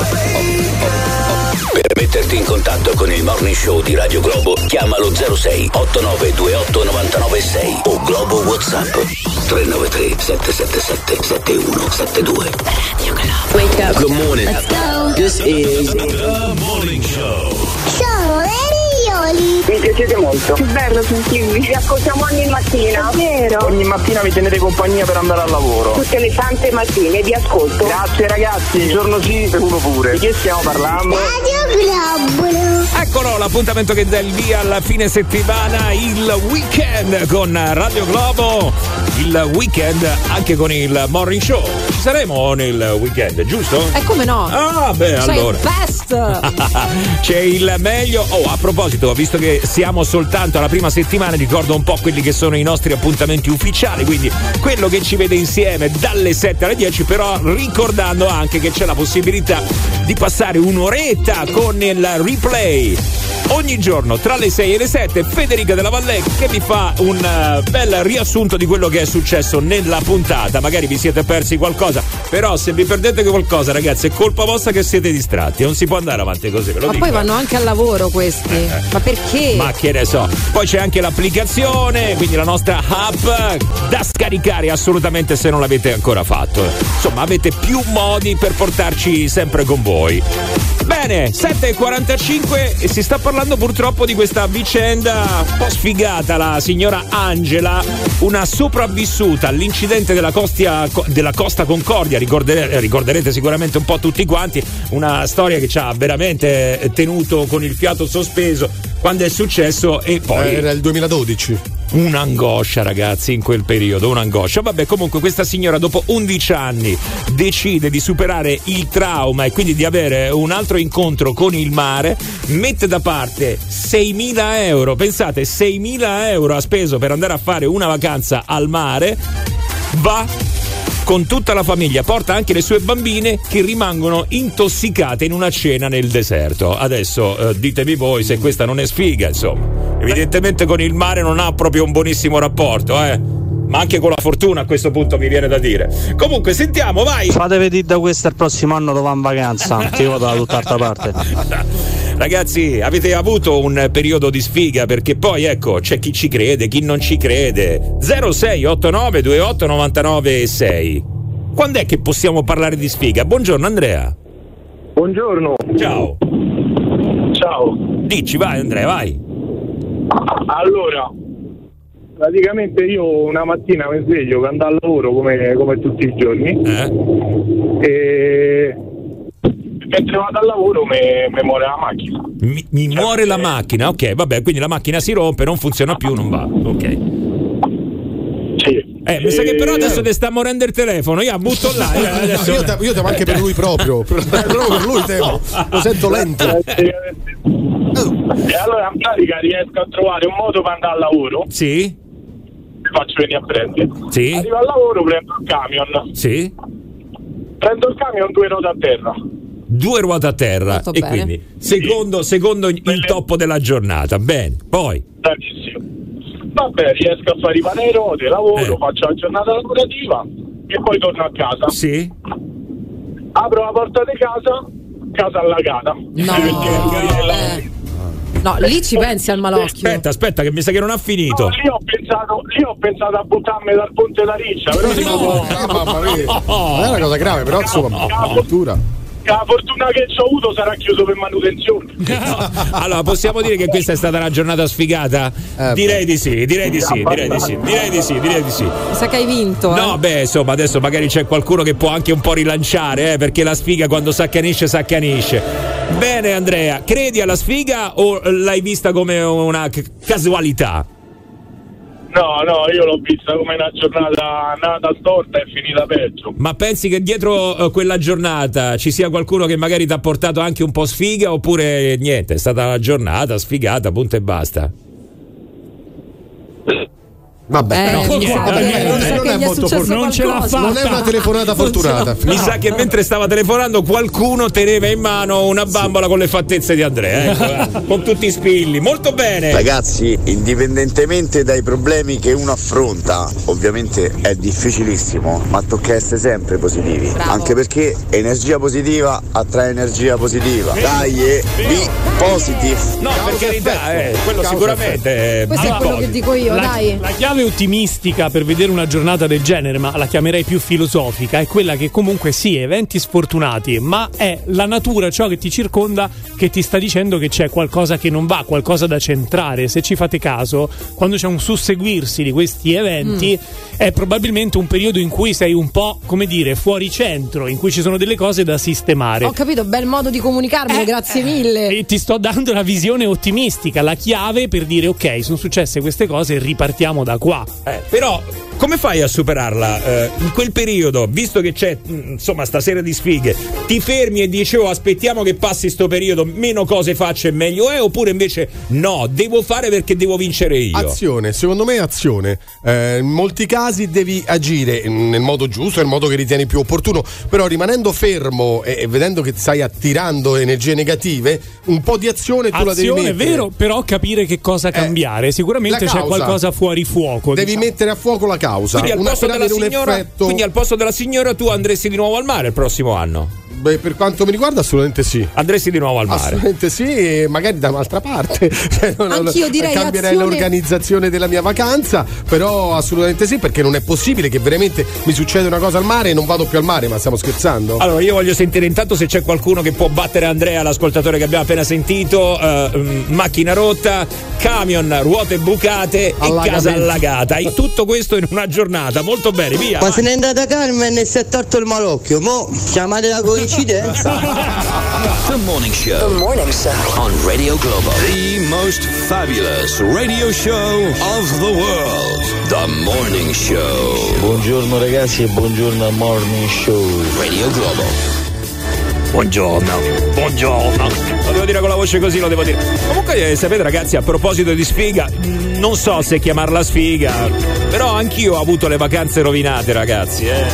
Per metterti in contatto con il morning show di Radio Globo, chiamalo 06 8928 996 o Globo WhatsApp 393 777 7172. Radio Globo. Wake up. Good morning. Let's go. This is The Morning Show. Mi piacete molto. Che bello sentirvi. Vi ascoltiamo ogni mattina. Vero? Ogni mattina mi tenete compagnia per andare al lavoro. Tutte le sante mattine vi ascolto. Grazie ragazzi, giorno sì e uno pure. Di che stiamo parlando? Radio Eccolo l'appuntamento che dà il via alla fine settimana, il weekend con Radio Globo, il weekend anche con il morning show. Ci saremo nel weekend, giusto? E come no? Ah, beh, Sei allora. il best! C'è il meglio. Oh, a proposito, visto che siamo soltanto alla prima settimana, ricordo un po' quelli che sono i nostri appuntamenti ufficiali. Quindi quello che ci vede insieme dalle 7 alle 10, però ricordando anche che c'è la possibilità di passare un'oretta con il replay. Ogni giorno tra le 6 e le 7 Federica della Valle che vi fa un eh, bel riassunto di quello che è successo nella puntata. Magari vi siete persi qualcosa, però se vi perdete qualcosa, ragazzi, è colpa vostra che siete distratti. Non si può andare avanti così, ve lo Ma dico. poi vanno anche al lavoro questi. Ma perché? Ma che ne so. Poi c'è anche l'applicazione, quindi la nostra app da scaricare assolutamente se non l'avete ancora fatto. Insomma, avete più modi per portarci sempre con voi. Bene, 7.45 e si sta parlando purtroppo di questa vicenda un po' sfigata. La signora Angela, una sopravvissuta all'incidente della, costia- della Costa Concordia, ricordere- ricorderete sicuramente un po' tutti quanti, una storia che ci ha veramente tenuto con il fiato sospeso quando è successo e poi... Era il 2012. Un'angoscia, ragazzi, in quel periodo, un'angoscia. Vabbè, comunque, questa signora, dopo 11 anni, decide di superare il trauma e quindi di avere un altro incontro con il mare. Mette da parte 6.000 euro. Pensate, 6.000 euro ha speso per andare a fare una vacanza al mare. Va con tutta la famiglia, porta anche le sue bambine che rimangono intossicate in una cena nel deserto. Adesso eh, ditemi voi se questa non è sfiga, insomma. Evidentemente con il mare non ha proprio un buonissimo rapporto, eh. Ma anche con la fortuna a questo punto mi viene da dire. Comunque, sentiamo, vai! Fate vedere da questo il prossimo anno dove va in vacanza, che io da tutt'altra parte. Ragazzi, avete avuto un periodo di sfiga perché poi ecco, c'è chi ci crede, chi non ci crede. 0689 28 99 6. Quando è che possiamo parlare di sfiga? Buongiorno Andrea. Buongiorno. Ciao. Ciao. Dici, vai Andrea, vai. Allora, praticamente io una mattina mi sveglio per andare al lavoro come, come tutti i giorni e mentre vado al lavoro mi, mi muore la macchina. Mi, mi muore la macchina, ok, vabbè, quindi la macchina si rompe, non funziona più, non va. Ok. Sì. Eh, mi sa che però adesso ti sta morendo il telefono, io butto là. eh, adesso- Io, te- io temo anche per lui proprio. Per, proprio per lui temo. Lo sento lento. E allora in pratica riesco a trovare un modo per andare al lavoro. Sì. Mi faccio venire a prendere. Sì. Arrivo al lavoro, prendo il camion. Sì. Prendo il camion due ruote a terra. Due ruote a terra. Molto e bene. quindi, secondo, secondo il toppo della giornata. Bene, poi. Bravissimo. Vabbè, riesco a fare le ruote, lavoro, faccio la giornata lavorativa e poi torno a casa. Sì. Apro la porta di casa, casa allagata. No. No, lì ci pensi al malocchio. Aspetta, aspetta, che mi sa che non ha finito. No, lì ho pensato, lì ho pensato a buttarmi dal ponte da riccia, però dico, Mamma mia. Non è una cosa grave, però insomma, addirittura. La fortuna che ci ho avuto sarà chiuso per manutenzione. Allora, possiamo dire che questa è stata una giornata sfigata? direi di sì, direi di sì, direi di sì, direi di sì, direi di sì. Mi sa che hai vinto. eh. No, beh, insomma, adesso magari c'è qualcuno che può anche un po' rilanciare, eh, perché la sfiga quando s'accanisce, s'accanisce. Bene, Andrea, credi alla sfiga o l'hai vista come una c- casualità? No, no, io l'ho vista come una giornata nata storta e finita peggio. Ma pensi che dietro eh, quella giornata ci sia qualcuno che magari ti ha portato anche un po' sfiga oppure niente, è stata una giornata sfigata, punto e basta? Vabbè, Eh, no, sa vabbè, non sa è molto successo for- non ce l'ha fatta. Non è una telefonata fortunata. Mi sa che mentre stava telefonando qualcuno teneva in mano una bambola con le fattezze di Andrea, ecco, eh, con tutti i spilli. Molto bene. Ragazzi, indipendentemente dai problemi che uno affronta, ovviamente è difficilissimo, ma tocca essere sempre positivi. Anche perché energia positiva attrae energia positiva. Dai, e be positive. No, per carità, eh, quello Causa sicuramente è Questo è quello che dico io, la, dai. la chiave ottimistica per vedere una giornata del genere, ma la chiamerei più filosofica, è quella che comunque sì, eventi sfortunati, ma è la natura, ciò che ti circonda, che ti sta dicendo che c'è qualcosa che non va, qualcosa da centrare. Se ci fate caso, quando c'è un susseguirsi di questi eventi, è probabilmente un periodo in cui sei un po', come dire, fuori centro, in cui ci sono delle cose da sistemare. Ho capito, bel modo di comunicarmelo, grazie mille. E ti sto dando la visione ottimistica, la chiave per dire ok, sono successe queste cose, ripartiamo da qua. Eh, però come fai a superarla eh, in quel periodo, visto che c'è mh, insomma stasera di sfighe, ti fermi e dici oh aspettiamo che passi sto periodo, meno cose faccio e meglio è, oppure invece no, devo fare perché devo vincere io? Azione, secondo me è azione. Eh, in molti casi devi agire nel modo giusto, nel modo che ritieni più opportuno, però rimanendo fermo e, e vedendo che stai attirando energie negative, un po' di azione tu la devi Azione, mettere. Eh, è vero, però capire che cosa cambiare. Sicuramente la c'è qualcosa fuori fuoco. Devi diciamo. mettere a fuoco la causa. Quindi al, posto della signora, effetto. quindi al posto della signora tu andresti di nuovo al mare il prossimo anno? Beh, per quanto mi riguarda, assolutamente sì. Andresti di nuovo al mare? Assolutamente sì, e magari da un'altra parte. Cioè, non- Anch'io direi Cambierei azione- l'organizzazione della mia vacanza, però assolutamente sì, perché non è possibile che veramente mi succeda una cosa al mare e non vado più al mare, ma stiamo scherzando? Allora, io voglio sentire intanto se c'è qualcuno che può battere Andrea, l'ascoltatore che abbiamo appena sentito. eh, mm, macchina rotta, camion, ruote bucate e casa allagata. E tutto questo in una giornata. Molto bene, via. Ma se n'è andata Carmen e si è torto il malocchio, mo chiamate la coincidenza. The Morning Show. The Morning Show. On Radio Globo. The most fabulous radio show of the world. The Morning Show. Buongiorno ragazzi e buongiorno al Morning Show. Radio Globo. Buongiorno, buongiorno. Lo devo dire con la voce così, lo devo dire. Comunque, eh, sapete, ragazzi, a proposito di sfiga, non so se chiamarla sfiga, però anch'io ho avuto le vacanze rovinate, ragazzi. Eh,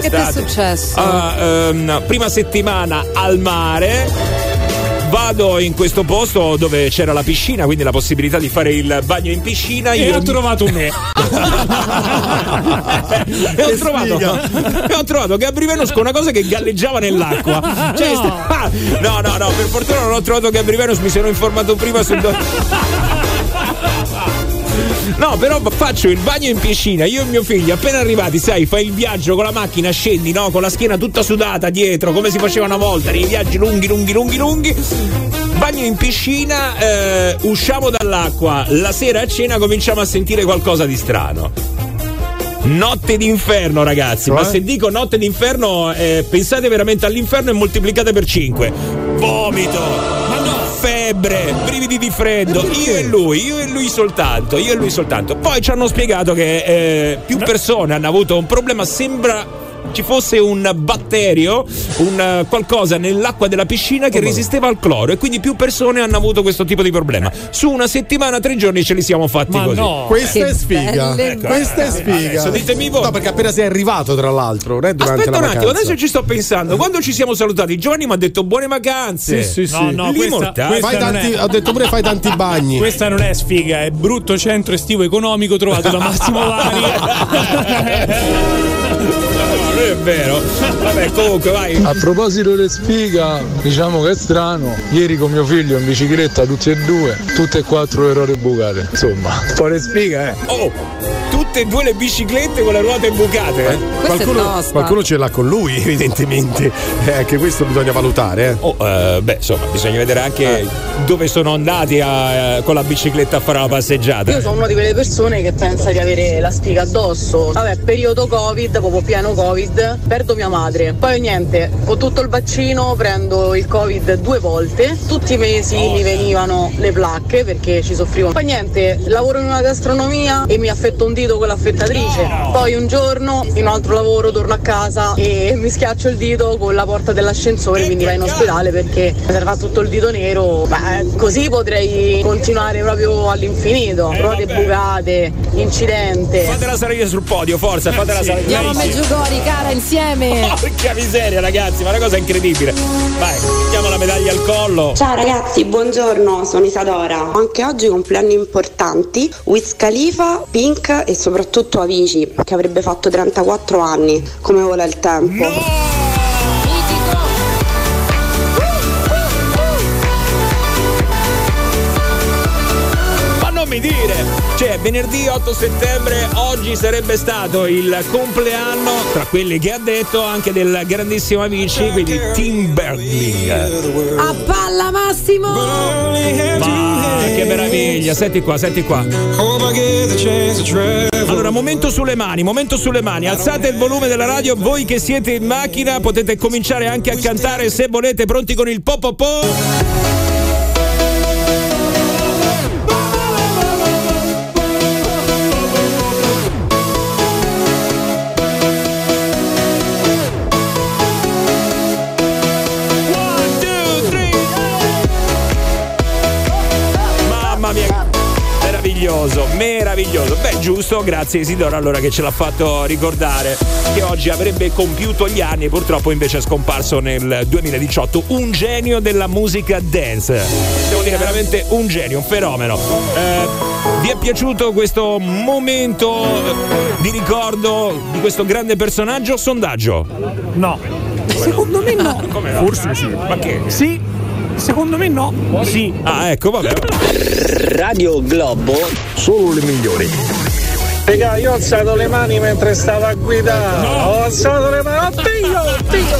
Che ti è successo? Ah, ehm, prima settimana al mare. Vado in questo posto dove c'era la piscina, quindi la possibilità di fare il bagno in piscina. E Io ho trovato me. e ho trovato, e ho trovato Gabri Venus con una cosa che galleggiava nell'acqua. Cioè, No. sta- no, no, no, per fortuna non ho trovato Gabri Venus, mi sono informato prima sul. No, però faccio il bagno in piscina, io e mio figlio, appena arrivati, sai, fai il viaggio con la macchina, scendi, no? Con la schiena tutta sudata dietro, come si faceva una volta, nei viaggi lunghi, lunghi, lunghi, lunghi. Bagno in piscina, eh, usciamo dall'acqua, la sera a cena cominciamo a sentire qualcosa di strano. Notte d'inferno, ragazzi. Ma Cioè? se dico notte d'inferno, eh, pensate veramente all'inferno e moltiplicate per 5. Vomito, febbre, brividi di freddo. Io e lui, io e lui soltanto, io e lui soltanto. Poi ci hanno spiegato che eh, più persone hanno avuto un problema. Sembra ci fosse un batterio, un qualcosa nell'acqua della piscina che resisteva al cloro e quindi più persone hanno avuto questo tipo di problema. Su una settimana, tre giorni ce li siamo fatti Ma così. no. Questa Che è sfiga. Ecco, Questa è eh, sfiga. adesso ditemi voi. No, perché appena sei arrivato, tra l'altro, non Aspetta la un attimo, vacanza. adesso ci sto pensando. Quando ci siamo salutati, Giovanni mi ha detto buone vacanze. Sì, sì, sì. No, no, Lì questa, questa tanti- è- ho detto pure fai tanti bagni. Questa non è sfiga, è brutto centro estivo economico trovato da Massimo Vari. No, non è vero. Vabbè, comunque, vai. A proposito di sfiga, diciamo che è strano. Ieri con mio figlio in bicicletta, tutti e due, tutte e quattro le ruote bucate. Insomma, un po' di sfiga, eh. Oh, tutte e due le biciclette con le ruote bucate. eh? Qualcuno, qualcuno ce l'ha con lui, evidentemente. Eh, anche questo bisogna valutare. eh. Oh, eh, beh, insomma, bisogna vedere anche dove sono andati a- eh, con la bicicletta a fare la passeggiata. Io sono una di quelle persone che pensa di avere la spiga addosso. Vabbè, periodo Covid, proprio pieno Covid, perdo mia madre. Poi niente, ho tutto il vaccino, prendo il Covid due volte. Tutti i mesi mi venivano le placche perché ci soffrivo. Poi niente, lavoro in una gastronomia e mi affetto un dito con l'affettatrice. Poi un giorno in un altro lavoro torno a casa e mi schiaccio il dito con la porta dell'ascensore, quindi vai in ospedale perché mi serve tutto il dito nero. Beh, così potrei continuare proprio all'infinito. Ruote bucate, incidente. Fatela salire sul podio, forza, fatela salire. Andiamo a. Meggiugori, cara, insieme. Porca miseria, ragazzi, ma una cosa incredibile. Vai, mettiamo la medaglia al collo. Ciao ragazzi, buongiorno, sono Isadora. Anche oggi compleanni importanti, Wiz Khalifa, Pink e soprattutto Avicii, che avrebbe fatto 34 anni, come vola il tempo. Ma non mi dire! Cioè, venerdì 8 settembre, oggi sarebbe stato il compleanno, tra quelli che ha detto, anche del grandissimo Amici, quindi Tim Bergling. A palla Massimo! Ma che meraviglia, senti qua, senti qua. Allora, momento sulle mani, momento sulle mani. Alzate il volume della radio, voi che siete in macchina potete cominciare anche a cantare se volete, pronti con il po po po. Meraviglioso. Beh, giusto, grazie Isidoro allora che ce l'ha fatto ricordare che oggi avrebbe compiuto gli anni, purtroppo invece è scomparso nel 2018. Un genio della musica dance. Devo dire veramente un genio, un fenomeno. Eh, vi è piaciuto questo momento di ricordo di questo grande personaggio? Sondaggio. No. Secondo me no. Come no? Forse sì. Ma che? Sì. Secondo me no. Sì. Ah, ecco, vabbè. Radio Globo. Solo le migliori. Raga, io ho alzato le mani mentre stavo a guidare. Ho alzato le mani. Oddio, oddio.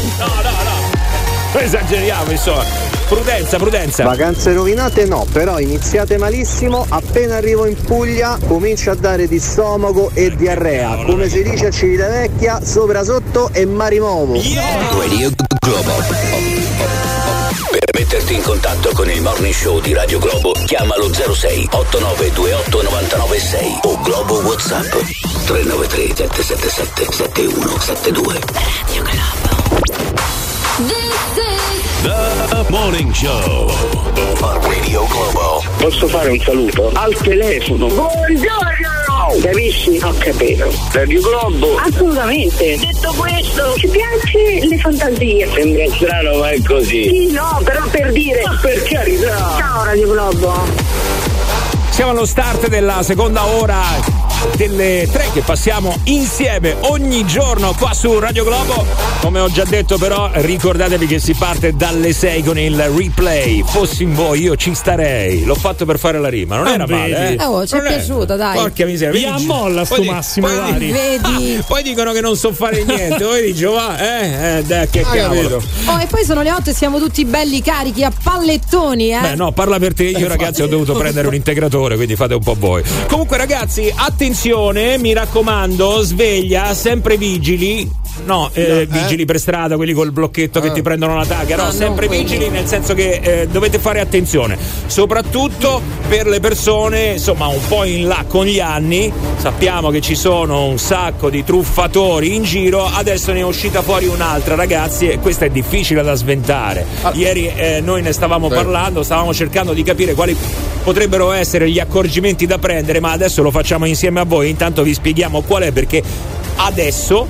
Non esageriamo, insomma. Prudenza, prudenza. Vacanze rovinate no, però iniziate malissimo, appena arrivo in Puglia comincio a dare di stomaco e diarrea, come si dice a Civitavecchia, sopra sotto e marimovo. Radio Globo. Per metterti in contatto con il Morning Show di Radio Globo, chiamalo 06 8928 996 o Globo WhatsApp 393 777 7172. Radio The Morning Show. On Radio Globo. Posso fare un saluto? Al telefono. Buongiorno! Capisci? Ho capito. Radio Globo. Assolutamente. Detto questo, ci piace le fantasie. Sembra strano, ma è così. Sì, no, però per dire. Ma per carità. Ciao Radio Globo. Siamo allo start della seconda ora delle tre che passiamo insieme ogni giorno qua su Radio Globo. Come ho già detto, però, ricordatevi che si parte dalle 6 con il replay. Fossi in voi, io ci starei. L'ho fatto per fare la rima, non Ah, era male, eh? Eh, oh, ci è Non piaciuta, dai. Porca miseria. Vi vedi- ammolla sto poi Massimo poi di-. Vedi? Poi dicono che non so fare niente. Poi dici, va, eh, eh, dai, che Ah, cavolo. Oh, e poi sono le 8 e siamo tutti belli carichi a pallettoni, eh? Beh, no, parla per te. Io, ragazzi, ho dovuto prendere un integratore, quindi fate un po' voi. Comunque, ragazzi, attenzione, mi raccomando, sveglia, sempre vigili. No, eh, vigili per strada, quelli col blocchetto che ti prendono la taglia. No, Ah, sempre non quelli. vigili, nel senso che eh, dovete fare attenzione, soprattutto per le persone, insomma, un po' in là con gli anni. Sappiamo che ci sono un sacco di truffatori in giro. Adesso ne è uscita fuori un'altra, ragazzi, e questa è difficile da sventare. Ieri eh, noi ne stavamo parlando, stavamo cercando di capire quali potrebbero essere gli accorgimenti da prendere, ma adesso lo facciamo insieme a voi. Intanto vi spieghiamo qual è perché adesso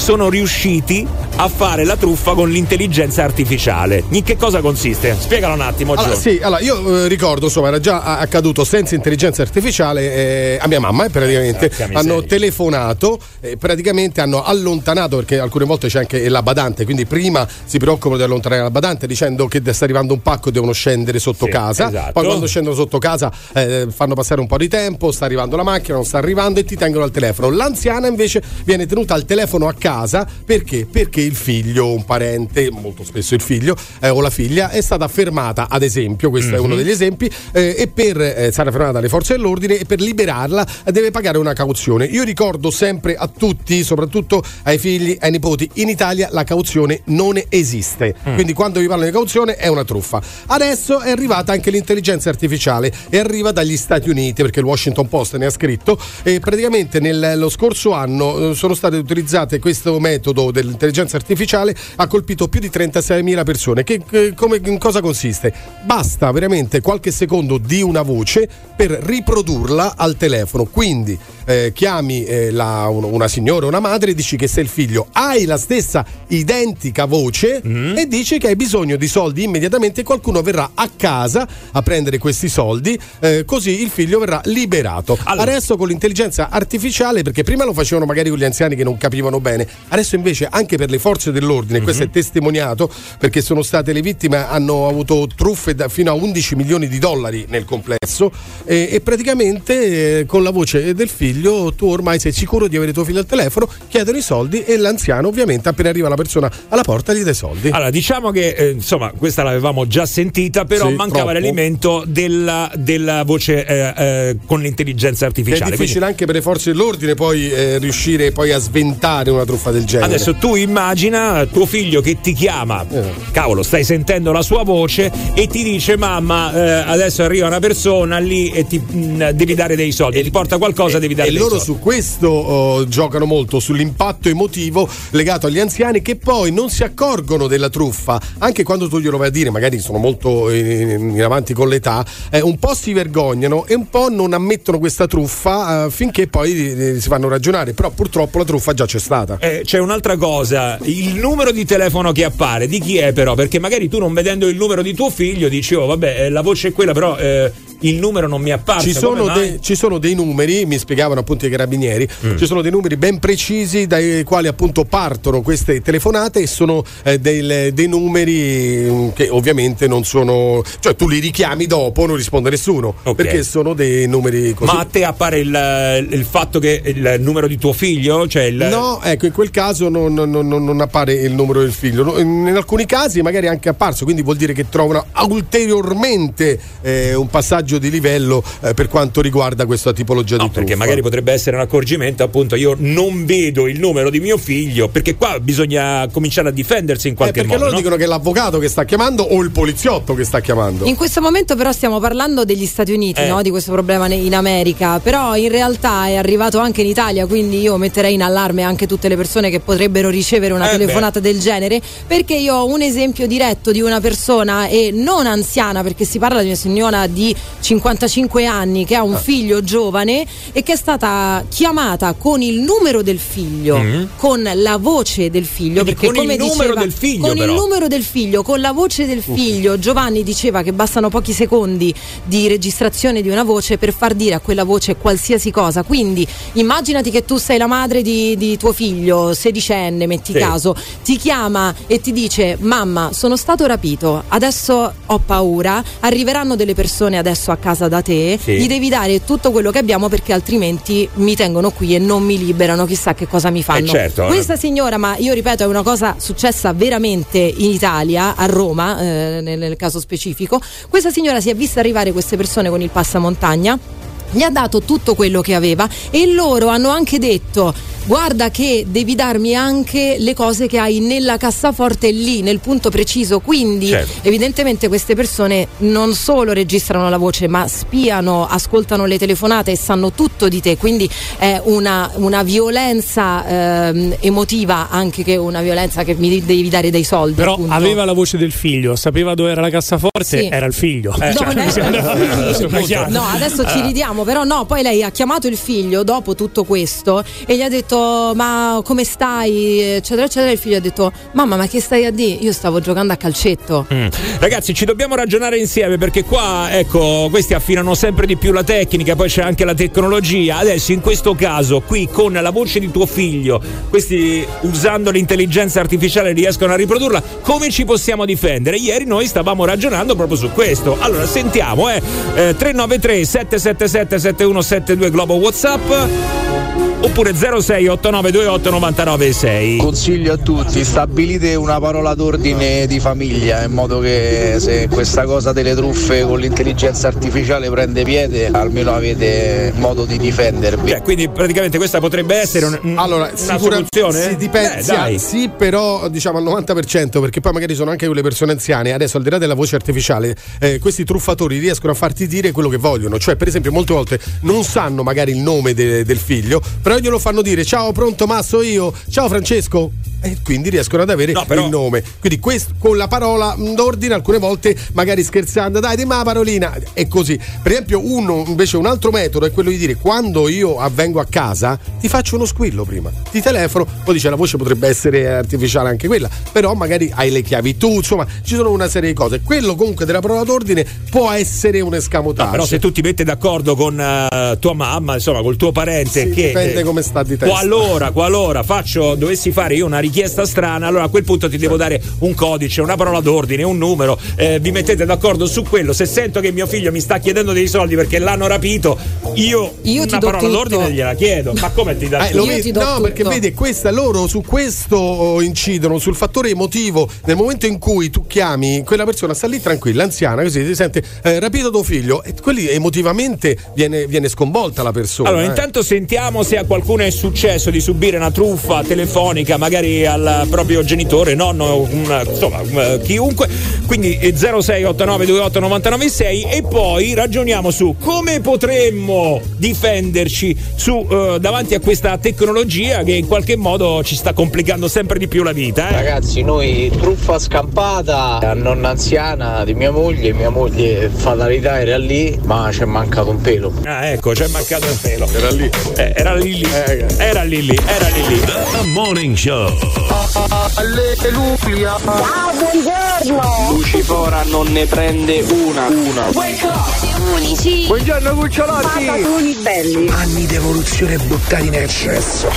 sono riusciti a fare la truffa con l'intelligenza artificiale. In che cosa consiste? Spiegalo un attimo, Allora, Gio. sì, allora io eh, ricordo, insomma, era già accaduto senza intelligenza artificiale eh, a mia mamma, eh, praticamente. Miseria. hanno telefonato, eh, praticamente hanno allontanato, perché alcune volte c'è anche la badante, quindi prima si preoccupano di allontanare la badante dicendo che sta arrivando un pacco e devono scendere sotto Sì, casa. esatto. Poi quando scendono sotto casa eh, fanno passare un po' di tempo, sta arrivando la macchina, non sta arrivando e ti tengono al telefono. L'anziana invece viene tenuta al telefono a casa perché? Perché il figlio, un parente, molto spesso il figlio eh, o la figlia è stata fermata, ad esempio, questo è uno degli esempi, eh, e per eh, è stata fermata dalle forze dell'ordine e per liberarla eh, deve pagare una cauzione. Io ricordo sempre a tutti, soprattutto ai figli, ai nipoti, in Italia la cauzione non esiste. Quindi quando vi parlo di cauzione è una truffa. Adesso è arrivata anche l'intelligenza artificiale e arriva dagli Stati Uniti perché il Washington Post ne ha scritto e praticamente nello scorso anno eh, sono state utilizzate questo metodo dell'intelligenza artificiale ha colpito più di 36.000 persone. Che, che- come, in cosa consiste? Basta veramente qualche secondo di una voce per riprodurla al telefono. Quindi eh, chiami eh, la- un- una signora o una madre, dici che sei il figlio, hai la stessa identica voce e dici che hai bisogno di soldi immediatamente e qualcuno verrà a casa a prendere questi soldi, eh, così il figlio verrà liberato. Adesso con l'intelligenza artificiale, perché prima lo facevano magari con gli anziani che non capivano bene, adesso invece anche per le forze dell'ordine, questo è testimoniato perché sono state le vittime, hanno avuto truffe da- fino a 11 milioni di dollari nel complesso e, e praticamente eh, con la voce del figlio tu ormai sei sicuro di avere tuo figlio al telefono, chiedono i soldi e l'anziano ovviamente appena arriva la persona alla porta gli dà i soldi. Allora, diciamo che eh, insomma, questa l'avevamo già sentita, però Sì, mancava troppo. l'elemento della, della voce eh, eh, con l'intelligenza È artificiale. difficile anche per le forze dell'ordine poi eh, riuscire poi a sventare una truffa del genere. Adesso tu immagina tuo figlio che ti chiama, Eh. cavolo, stai sentendo la sua voce e ti dice: Mamma, eh, adesso arriva una persona lì e ti mh, devi dare dei soldi, ti porta qualcosa, devi dare e dei loro soldi. su questo oh, giocano molto sull'impatto emotivo legato agli anziani che poi non si accorgono della truffa anche quando tu glielo vai a dire magari sono molto in, in avanti con l'età eh, un po' si vergognano e un po' non ammettono questa truffa eh, finché poi eh, si fanno ragionare però purtroppo la truffa già c'è stata Eh, c'è un'altra cosa, il numero di telefono che appare, di chi è però? Perché magari tu non vedendo il numero di tuo figlio dici, oh vabbè, eh, la voce è quella, però eh, il numero non mi è apparso. Ci dei, ci sono dei numeri, mi spiegavano appunto i carabinieri, Mm. ci sono dei numeri ben precisi dai quali appunto partono queste telefonate e sono eh, del- dei numeri mm, che ovviamente non sono, cioè tu li richiami dopo, non risponde nessuno, perché sono dei numeri così. Ma a te appare il, il fatto che il numero di tuo figlio? Cioè il... No, ecco, in quel caso non, non- non- non appare il numero del figlio. No, In alcuni casi magari è anche apparso, quindi vuol dire che trovano ulteriormente eh, un passaggio di livello eh, per quanto riguarda questa tipologia di Perché truffa. magari potrebbe essere un accorgimento, appunto, io non vedo il numero di mio figlio, perché qua bisogna cominciare a difendersi in Eh, qualche perché modo. loro no? dicono che è l'avvocato che sta chiamando o il poliziotto che sta chiamando. In questo momento però stiamo parlando degli Stati Uniti, Eh. no? di questo problema in America, però in realtà è arrivato anche in Italia, quindi io metterei in allarme anche tutte le persone che potrebbero ricevere una Eh, telefonata del genere, perché io ho un esempio diretto di una persona e non anziana, perché si parla di una signora di 55 anni che ha Ah. un figlio giovane e che è stata chiamata con il numero del figlio, Mhm. con la voce del figlio, Quindi perché con il come numero diceva, del figlio, con però. il numero del figlio, con la voce del figlio, Giovanni diceva che bastano pochi secondi di registrazione di una voce per far dire a quella voce qualsiasi cosa. Quindi immaginati che tu sei la madre di, di tuo figlio, sedicenne, metti Sì. caso, ti chiama e ti dice: Mamma, sono stato rapito, adesso ho paura, arriveranno delle persone adesso a casa da te, Sì. gli devi dare tutto quello che abbiamo perché altrimenti mi tengono qui e non mi liberano, chissà che cosa mi fanno. Eh, certo. Questa signora, ma io ripeto, è una cosa successa veramente in Italia, a Roma, eh, nel, nel caso specifico. Questa signora si è vista arrivare queste persone con il passamontagna. Gli ha dato tutto quello che aveva e loro hanno anche detto guarda che devi darmi anche le cose che hai nella cassaforte lì, nel punto preciso. Quindi Certo. evidentemente queste persone non solo registrano la voce ma spiano, ascoltano le telefonate e sanno tutto di te. Quindi è una, una violenza ehm, emotiva anche che una violenza che mi devi dare dei soldi. Però appunto. aveva la voce del figlio, sapeva dove era la cassaforte, Sì. era il figlio. No, Cioè, il figlio. insomma, chiaro. No, adesso ci Ah. Ridiamo, però no, poi lei ha chiamato il figlio dopo tutto questo e gli ha detto "Ma come stai?" eccetera eccetera, il figlio ha detto "Mamma, ma che stai a dire? Io stavo giocando a calcetto". Mm. Ragazzi, ci dobbiamo ragionare insieme perché qua, ecco, questi affinano sempre di più la tecnica, poi c'è anche la tecnologia. Adesso, in questo caso, qui con la voce di tuo figlio, questi usando l'intelligenza artificiale riescono a riprodurla. Come ci possiamo difendere? Ieri noi stavamo ragionando proprio su questo. Allora, sentiamo, eh. eh 393 777 7172 Globo WhatsApp. Oppure 068928 996. Consiglio a tutti, stabilite una parola d'ordine di famiglia in modo che se questa cosa delle truffe con l'intelligenza artificiale prende piede, almeno avete modo di difendervi. Cioè, quindi praticamente questa potrebbe essere un- Allora, una sicura- soluzione? Sì, dipende, Eh, sì, però diciamo al 90%, perché poi magari sono anche quelle persone anziane. Adesso, al di là della voce artificiale, eh, questi truffatori riescono a farti dire quello che vogliono. Cioè, per esempio, molte volte non sanno magari il nome de- del figlio, però glielo fanno dire: Ciao, pronto, Masso, io, ciao Francesco. E quindi riescono ad avere il nome. Quindi questo, con la parola mh, d'ordine, alcune volte magari scherzando, dai, dimmi la parolina. E così. Per esempio, uno invece un altro metodo è quello di dire: quando io avvengo a casa, ti faccio uno squillo prima. Ti telefono, poi dice la voce potrebbe essere artificiale anche quella, però magari hai le chiavi tu, insomma, ci sono una serie di cose. Quello comunque della parola d'ordine può essere un escamotage. No, però se tu ti metti d'accordo con eh, tua mamma, insomma, col tuo parente, Sì, che dipende come sta di testa. qualora, qualora faccio, dovessi fare io una richiesta strana, allora a quel punto ti devo dare un codice, una parola d'ordine, un numero, eh, vi mettete d'accordo su quello. Se sento che mio figlio mi sta chiedendo dei soldi perché l'hanno rapito, io, Io una parola tutto. d'ordine gliela chiedo. Ma come ti dà Eh, lo no, perché vedi, questa, loro su questo oh, incidono, sul fattore emotivo. Nel momento in cui tu chiami, quella persona sta lì tranquilla, anziana, così ti sente eh, rapito tuo figlio, e quelli emotivamente viene, viene sconvolta la persona. Allora, eh. intanto sentiamo se a qualcuno è successo di subire una truffa telefonica, magari al proprio genitore, nonno, un- insomma, un- chiunque. Quindi eh, 0689289996 e poi ragioniamo su come potremmo difenderci su, eh, davanti a questa tecnologia che in qualche modo ci sta complicando sempre di più la vita. eh. Ragazzi, noi truffa scampata a nonna anziana di mia moglie, mia moglie fatalità era lì, ma c'è mancato un pelo. Ah, ecco, c'è mancato il pelo. Era lì. era lì lì. era lì lì, era lì lì. The Morning Show. Alleluia. Ciao, buongiorno. Lucifora non ne prende una. Una. Unici. Buongiorno cucciolotti. Patatoni belli. Anni di evoluzione buttati nel cesso.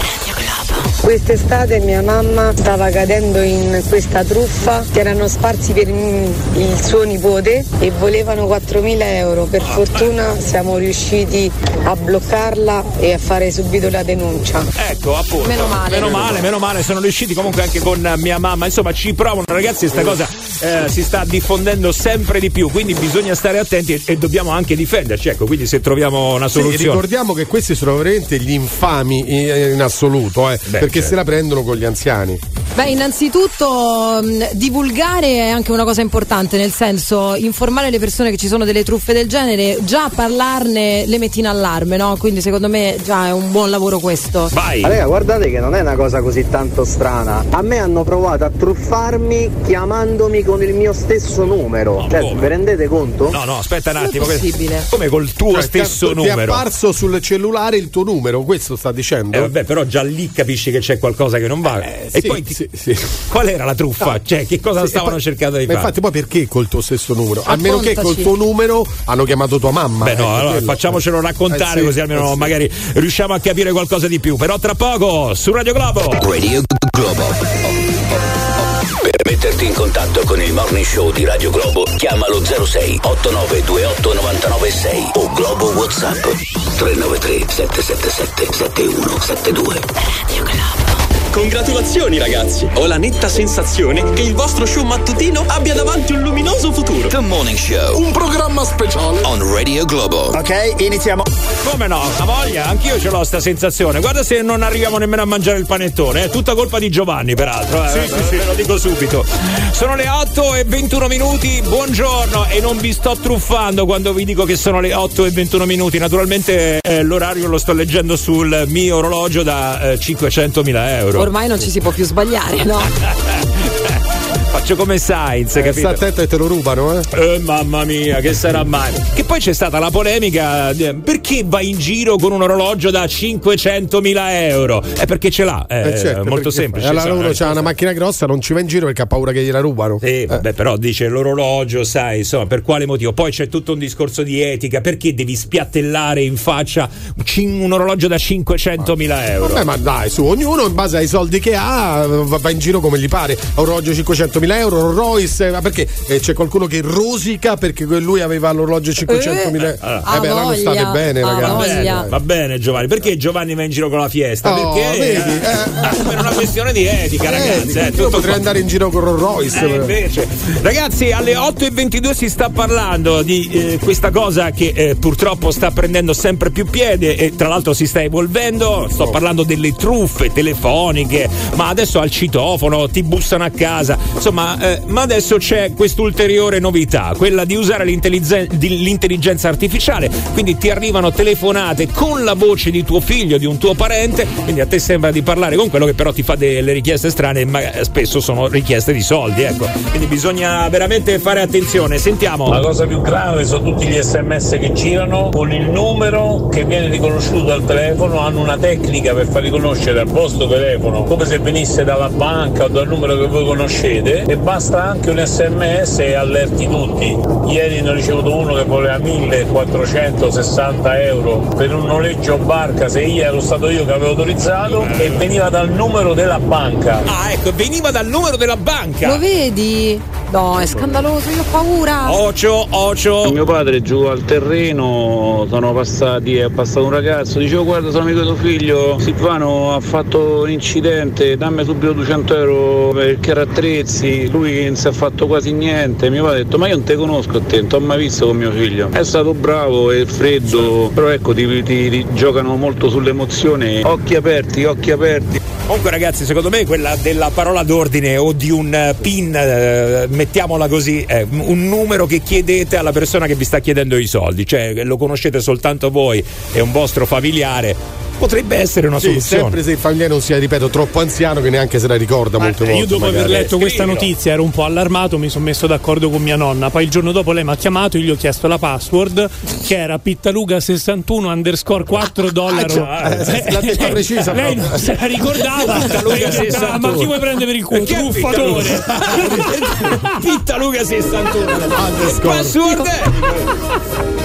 Quest'estate mia mamma stava cadendo in questa truffa che erano sparsi per il suo nipote e volevano 4.000 euro. Per fortuna siamo riusciti a bloccarla e a fare subito la denuncia. Ecco, appunto. Meno male. Meno male, meno male. Sono riusciti comunque anche con mia mamma. Insomma, ci provano, ragazzi. Questa cosa eh, si sta diffondendo sempre di più. Quindi bisogna stare attenti e, e dobbiamo anche difenderci. Ecco, quindi se troviamo una Sì, soluzione. ricordiamo che questi sono veramente gli infami in, in assoluto, eh, perché certo. se la prendono con gli anziani. Beh, innanzitutto mh, divulgare è anche una cosa importante, nel senso informare le persone che ci sono delle truffe del genere, già parlarne le metti in allarme, no? Quindi secondo me già è un buon lavoro questo. Vai! Raga, guardate che non è una cosa così tanto strana. A me hanno provato a truffarmi chiamandomi con il mio stesso numero. cioè, vi rendete conto? No, no, aspetta un Come è attimo. che- possibile? Come col tuo Cioè, stesso ti è- Ti è numero? apparso sul cellulare il tuo numero, questo sta dicendo? Eh, vabbè, però già lì capisci che c'è qualcosa che non va. e Eh, sì, poi sì, sì. qual era la truffa? No. Cioè, che cosa Sì, stavano e poi- cercando di fare? infatti, poi perché col tuo stesso numero? A meno che col tuo numero hanno chiamato tua mamma. Beh, no, ecco, allora facciamocelo raccontare Eh, sì, così almeno eh, sì. magari riusciamo a capire qualcosa di più. Però tra poco su Radio Globo. Radio Globo. Per metterti in contatto con il morning show di Radio Globo, chiamalo 06 8928 996 o Globo WhatsApp 393 777 7172. Congratulazioni ragazzi! Ho la netta sensazione che il vostro show mattutino abbia davanti un luminoso futuro. The Morning Show Un programma speciale. on Radio Globo. Ok, iniziamo. Come no? La voglia? Anch'io ce l'ho sta sensazione. Guarda se non arriviamo nemmeno a mangiare il panettone. È tutta colpa di Giovanni, peraltro. Eh. Sì, sì, sì. Ve lo dico subito. Sono le 8 e 21 minuti. Buongiorno. E non vi sto truffando quando vi dico che sono le 8 e 21 minuti. Naturalmente eh, l'orario lo sto leggendo sul mio orologio da eh, 500.000 euro. Ormai non ci si può più sbagliare, no? Faccio come Sainz, Eh, capito? sta attento che te lo rubano, eh? Eh, mamma mia, che sarà mai? Che poi c'è stata la polemica: eh, perché vai in giro con un orologio da 500.000 euro? È perché ce l'ha, è Eh, certo, molto semplice. Allora insomma, uno ha una macchina grossa, non ci va in giro perché ha paura che gliela rubano. Sì, vabbè, però dice l'orologio, sai, insomma, per quale motivo? Poi c'è tutto un discorso di etica, perché devi spiattellare in faccia un orologio da 500.000 euro? Vabbè, ma dai, su, ognuno in base ai soldi che ha va, va in giro come gli pare. Orologio 500.000 euro, Rolls Royce, ma perché eh, c'è qualcuno che rosica perché lui aveva l'orologio 500.000 euro? Ah, Eh, beh, non state bene, ragazzi. Va bene, voglia. va bene Giovanni, perché Giovanni va in giro con la fiesta? Oh, perché vedi, eh, per una questione di etica, ragazzi. Eh, eh, io potrei qua. andare in giro con Rolls Royce. Eh, invece. Ragazzi, alle 8.22 si sta parlando di eh, questa cosa che eh, purtroppo sta prendendo sempre più piede e tra l'altro si sta evolvendo. Sto parlando delle truffe telefoniche, ma adesso al citofono ti bussano a casa. Insomma, eh, ma adesso c'è quest'ulteriore novità, quella di usare l'intelligenza artificiale. Quindi ti arrivano telefonate con la voce di tuo figlio, di un tuo parente, quindi a te sembra di parlare con quello che però ti fa delle richieste strane, ma spesso sono richieste di soldi, ecco. Quindi bisogna veramente fare attenzione. Sentiamo. La cosa più grave sono tutti gli sms che girano con il numero che viene riconosciuto dal telefono, hanno una tecnica per far riconoscere al vostro telefono come se venisse dalla banca o dal numero che voi conoscete e basta anche un sms e allerti tutti. Ieri ne ho ricevuto uno che voleva 1460 euro per un noleggio barca se io ero stato io che avevo autorizzato e veniva dal numero della banca. Ah, ecco, veniva dal numero della banca. Lo vedi? No, è scandaloso, io ho paura. Ocio, ocio. Mio padre giù al terreno, sono passati, è passato un ragazzo, dicevo guarda sono amico di tuo figlio, Silvano ha fatto un incidente, dammi subito 200 euro per carattrezzi, lui non si è fatto quasi niente, padre ha detto ma io non te conosco te, non ti ho mai visto con mio figlio, è stato bravo e freddo, però ecco ti, ti- ti giocano molto sull'emozione, occhi aperti, occhi aperti. Comunque, ragazzi, secondo me quella della parola d'ordine o di un eh, PIN, eh, mettiamola così, è un numero che chiedete alla persona che vi sta chiedendo i soldi, cioè lo conoscete soltanto voi e un vostro familiare. Potrebbe essere una Sì, soluzione. sempre se il familiare non sia, ripeto, troppo anziano che neanche se la ricorda molte volte. Io dopo aver magari. letto questa notizia ero un po' allarmato, mi sono messo d'accordo con mia nonna. Poi il giorno dopo lei mi ha chiamato, io gli ho chiesto la password, che era pittaluga61 underscore 4 dollari. eh, l'ha detta precisa Lei non se la ricordava. Pittaluga E detto, 61. "Ah, Ma chi vuoi prendere per il culo? Truffatore. Pitta Luca 61. Che password è?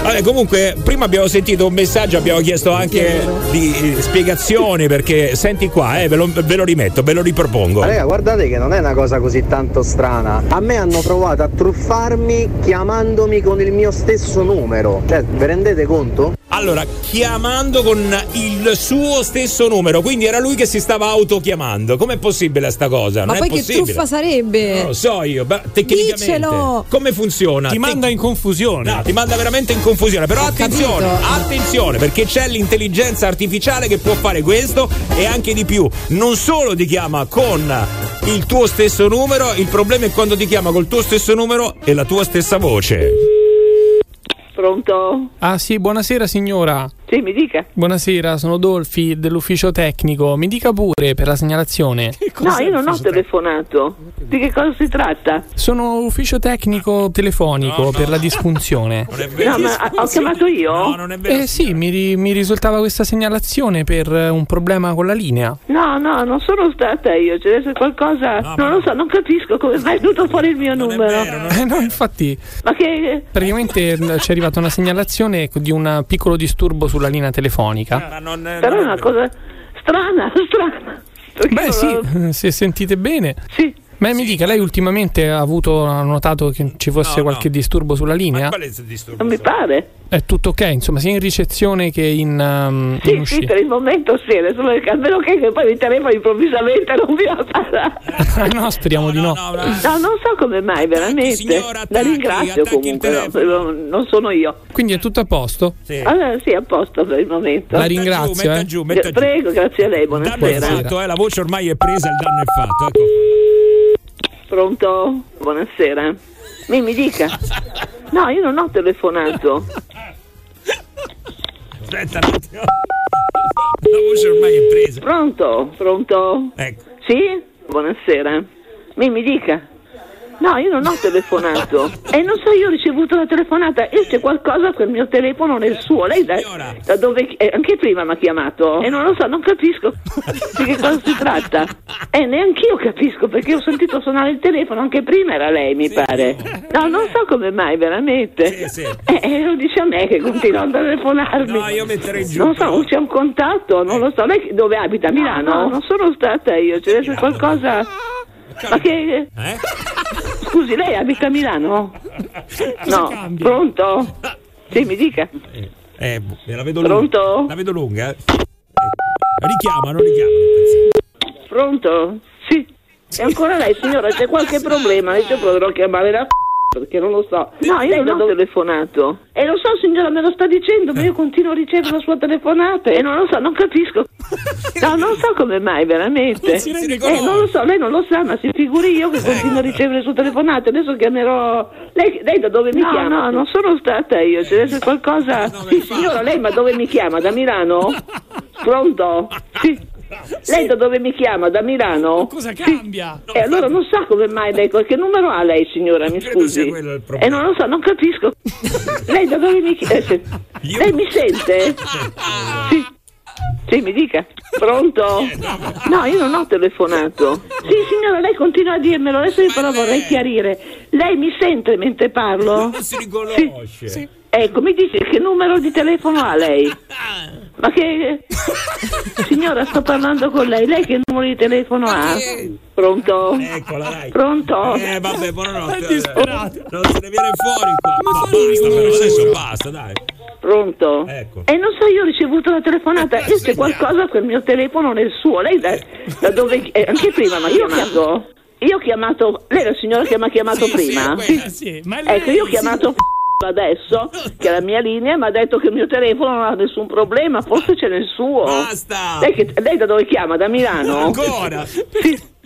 Vabbè, comunque, prima abbiamo sentito un messaggio, abbiamo chiesto anche di eh, spiegazioni perché senti qua, eh, ve, lo, ve lo rimetto, ve lo ripropongo. Raga, guardate che non è una cosa così tanto strana. A me hanno provato a truffarmi chiamandomi con il mio stesso numero. Cioè, vi rendete conto? Allora, chiamando con il suo stesso numero, quindi era lui che si stava autochiamando. Com'è possibile sta cosa? Ma non poi è che possibile. truffa sarebbe? Non lo so io, ma tecnicamente Diccelo! come funziona? Ti manda in confusione. No, ti manda veramente in confusione. Però attenzione, capito. attenzione, perché c'è l'intelligenza artificiale che può fare questo e anche di più. Non solo ti chiama con il tuo stesso numero, il problema è quando ti chiama col tuo stesso numero e la tua stessa voce. Pronto? Ah sì, buonasera signora. Sì, mi dica. Buonasera, sono Dolfi dell'ufficio tecnico. Mi dica pure per la segnalazione. No, io non ho telefonato. Di che cosa si tratta? Sono ufficio tecnico telefonico per la disfunzione. No, ma ho chiamato io? No, non è vero. Eh sì, mi, ri- mi risultava questa segnalazione per un problema con la linea. No, no, non sono stata io. C'è essere qualcosa. non lo so, non capisco come mai è venuto fuori il mio numero. Eh no, infatti, Ma che. praticamente eh, ci è arrivata una segnalazione di un piccolo disturbo sulla linea telefonica. Ma non, Però è una cosa strana, strana. Perché Beh sì, se sentite bene. Sì. Ma mi dica, lei ultimamente ha avuto ha notato che ci fosse No, qualche no. disturbo sulla linea? Qual è il disturbo? Non mi pare. È tutto ok, insomma, sia in ricezione che in, um, in Sì, sì, uscita. per il momento sì, adesso a meno che, poi mi telefono improvvisamente non mi appara. no, speriamo di no. No, non so come mai, veramente. La ringrazio comunque, no, non sono io. Quindi è tutto a posto? Allora sì, a posto per il momento. La ringrazio, metta eh. giù, metta giù. Prego, grazie a lei, Il danno è buonasera. fatto, eh, la voce ormai è presa, il danno è fatto. Ecco. Pronto? Buonasera. Mi, mi dica. No, io non ho telefonato. Aspetta un attimo. La voce ormai è presa. Pronto? Pronto? Ecco. Sì? Buonasera. Mi, mi dica. No, io non ho telefonato. E non so, io ho ricevuto la telefonata e c'è qualcosa quel mio telefono nel suo. Lei da, da dove. eh, anche prima mi ha chiamato. E non lo so, non capisco di che cosa si tratta. E neanch'io capisco perché ho sentito suonare il telefono, anche prima era lei, mi pare. No, non so come mai, veramente. E e lo dice a me che continua a telefonarmi. No, io metterei giù. Non so, c'è un contatto, non lo so. Lei dove abita? A Milano? No, non sono stata io, c'è essere qualcosa. Ma che. Eh? Scusi, lei abita a Milano? No, pronto? Sì, mi dica. Eh, boh, la vedo lunga. Pronto? La vedo lunga. eh. Eh, Richiamano, richiamano. Pronto? Sì. E ancora lei, signora, c'è qualche problema? Io proverò a chiamare la perché non lo so. No, io non ho telefonato. E lo so, signora, me lo sta dicendo, ma io continuo a ricevere la sua telefonata e non lo so, non capisco. No, non so come mai, veramente. Non eh, non lo so, lei non lo sa, ma si figuri io che continuo a ricevere le sue telefonate. Adesso chiamerò. Lei, lei da dove mi chiama? No, non sono stata io, c'è deve qualcosa. Sì, signora, lei ma dove mi chiama? Da Milano? Pronto? Sì. Lei da dove mi chiama? Da Milano? Cosa cambia? E allora non sa come mai lei, che numero ha lei signora, mi scusi? E non lo so, non capisco. lei da dove mi chiama? lei mi sente? Sì. Sì, mi dica. Pronto? No, io non ho telefonato. Sì, signora, lei continua a dirmelo, adesso io però vorrei chiarire. Lei mi sente mentre parlo? Non si riconosce. Ecco, mi dice che numero di telefono ha lei? Ma che... Signora, sto parlando con lei. Lei che numero di telefono ha? Pronto? Eccola, dai. Pronto? Eh, vabbè, buonanotte. È disperato. Non se ne viene fuori qua. Ma basta, però, adesso basta, dai. Pronto? Ecco. E non so, io ho ricevuto la telefonata e c'è qualcosa quel mio telefono nel suo. Lei da, da dove... eh, anche prima mi ha chiamato. Io ho chiamato... Lei è la signora che mi ha chiamato prima? Eh, sì, ma lei- Ecco, io ho chiamato adesso, che è la mia linea, mi ha detto che il mio telefono non ha nessun problema, forse c'è nel suo. Basta! Lei, che- lei da dove chiama? Da Milano? Ancora? Sì.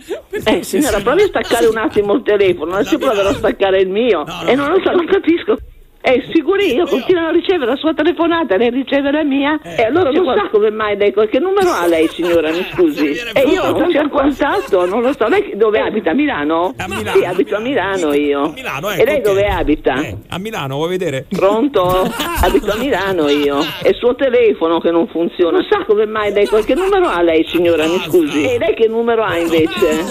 Eh, signora, provi a staccare un attimo il telefono, adesso proverò a staccare il mio. E non lo so, non capisco. È sicuro io continuo a ricevere la sua telefonata, lei riceve la mia e allora non sa come mai lei, che numero ha lei signora, mi scusi? E io il contatto, non lo so, lei dove abita? A Milano? A Milano. Sì, abito a Milano io. Milano, e ecco, lei ok. dove abita? Eh, a Milano, vuoi vedere? Pronto? Abito a Milano io. È il suo telefono che non funziona. Non sa come mai lei, che numero ha lei signora, mi scusi? E lei che numero ha invece?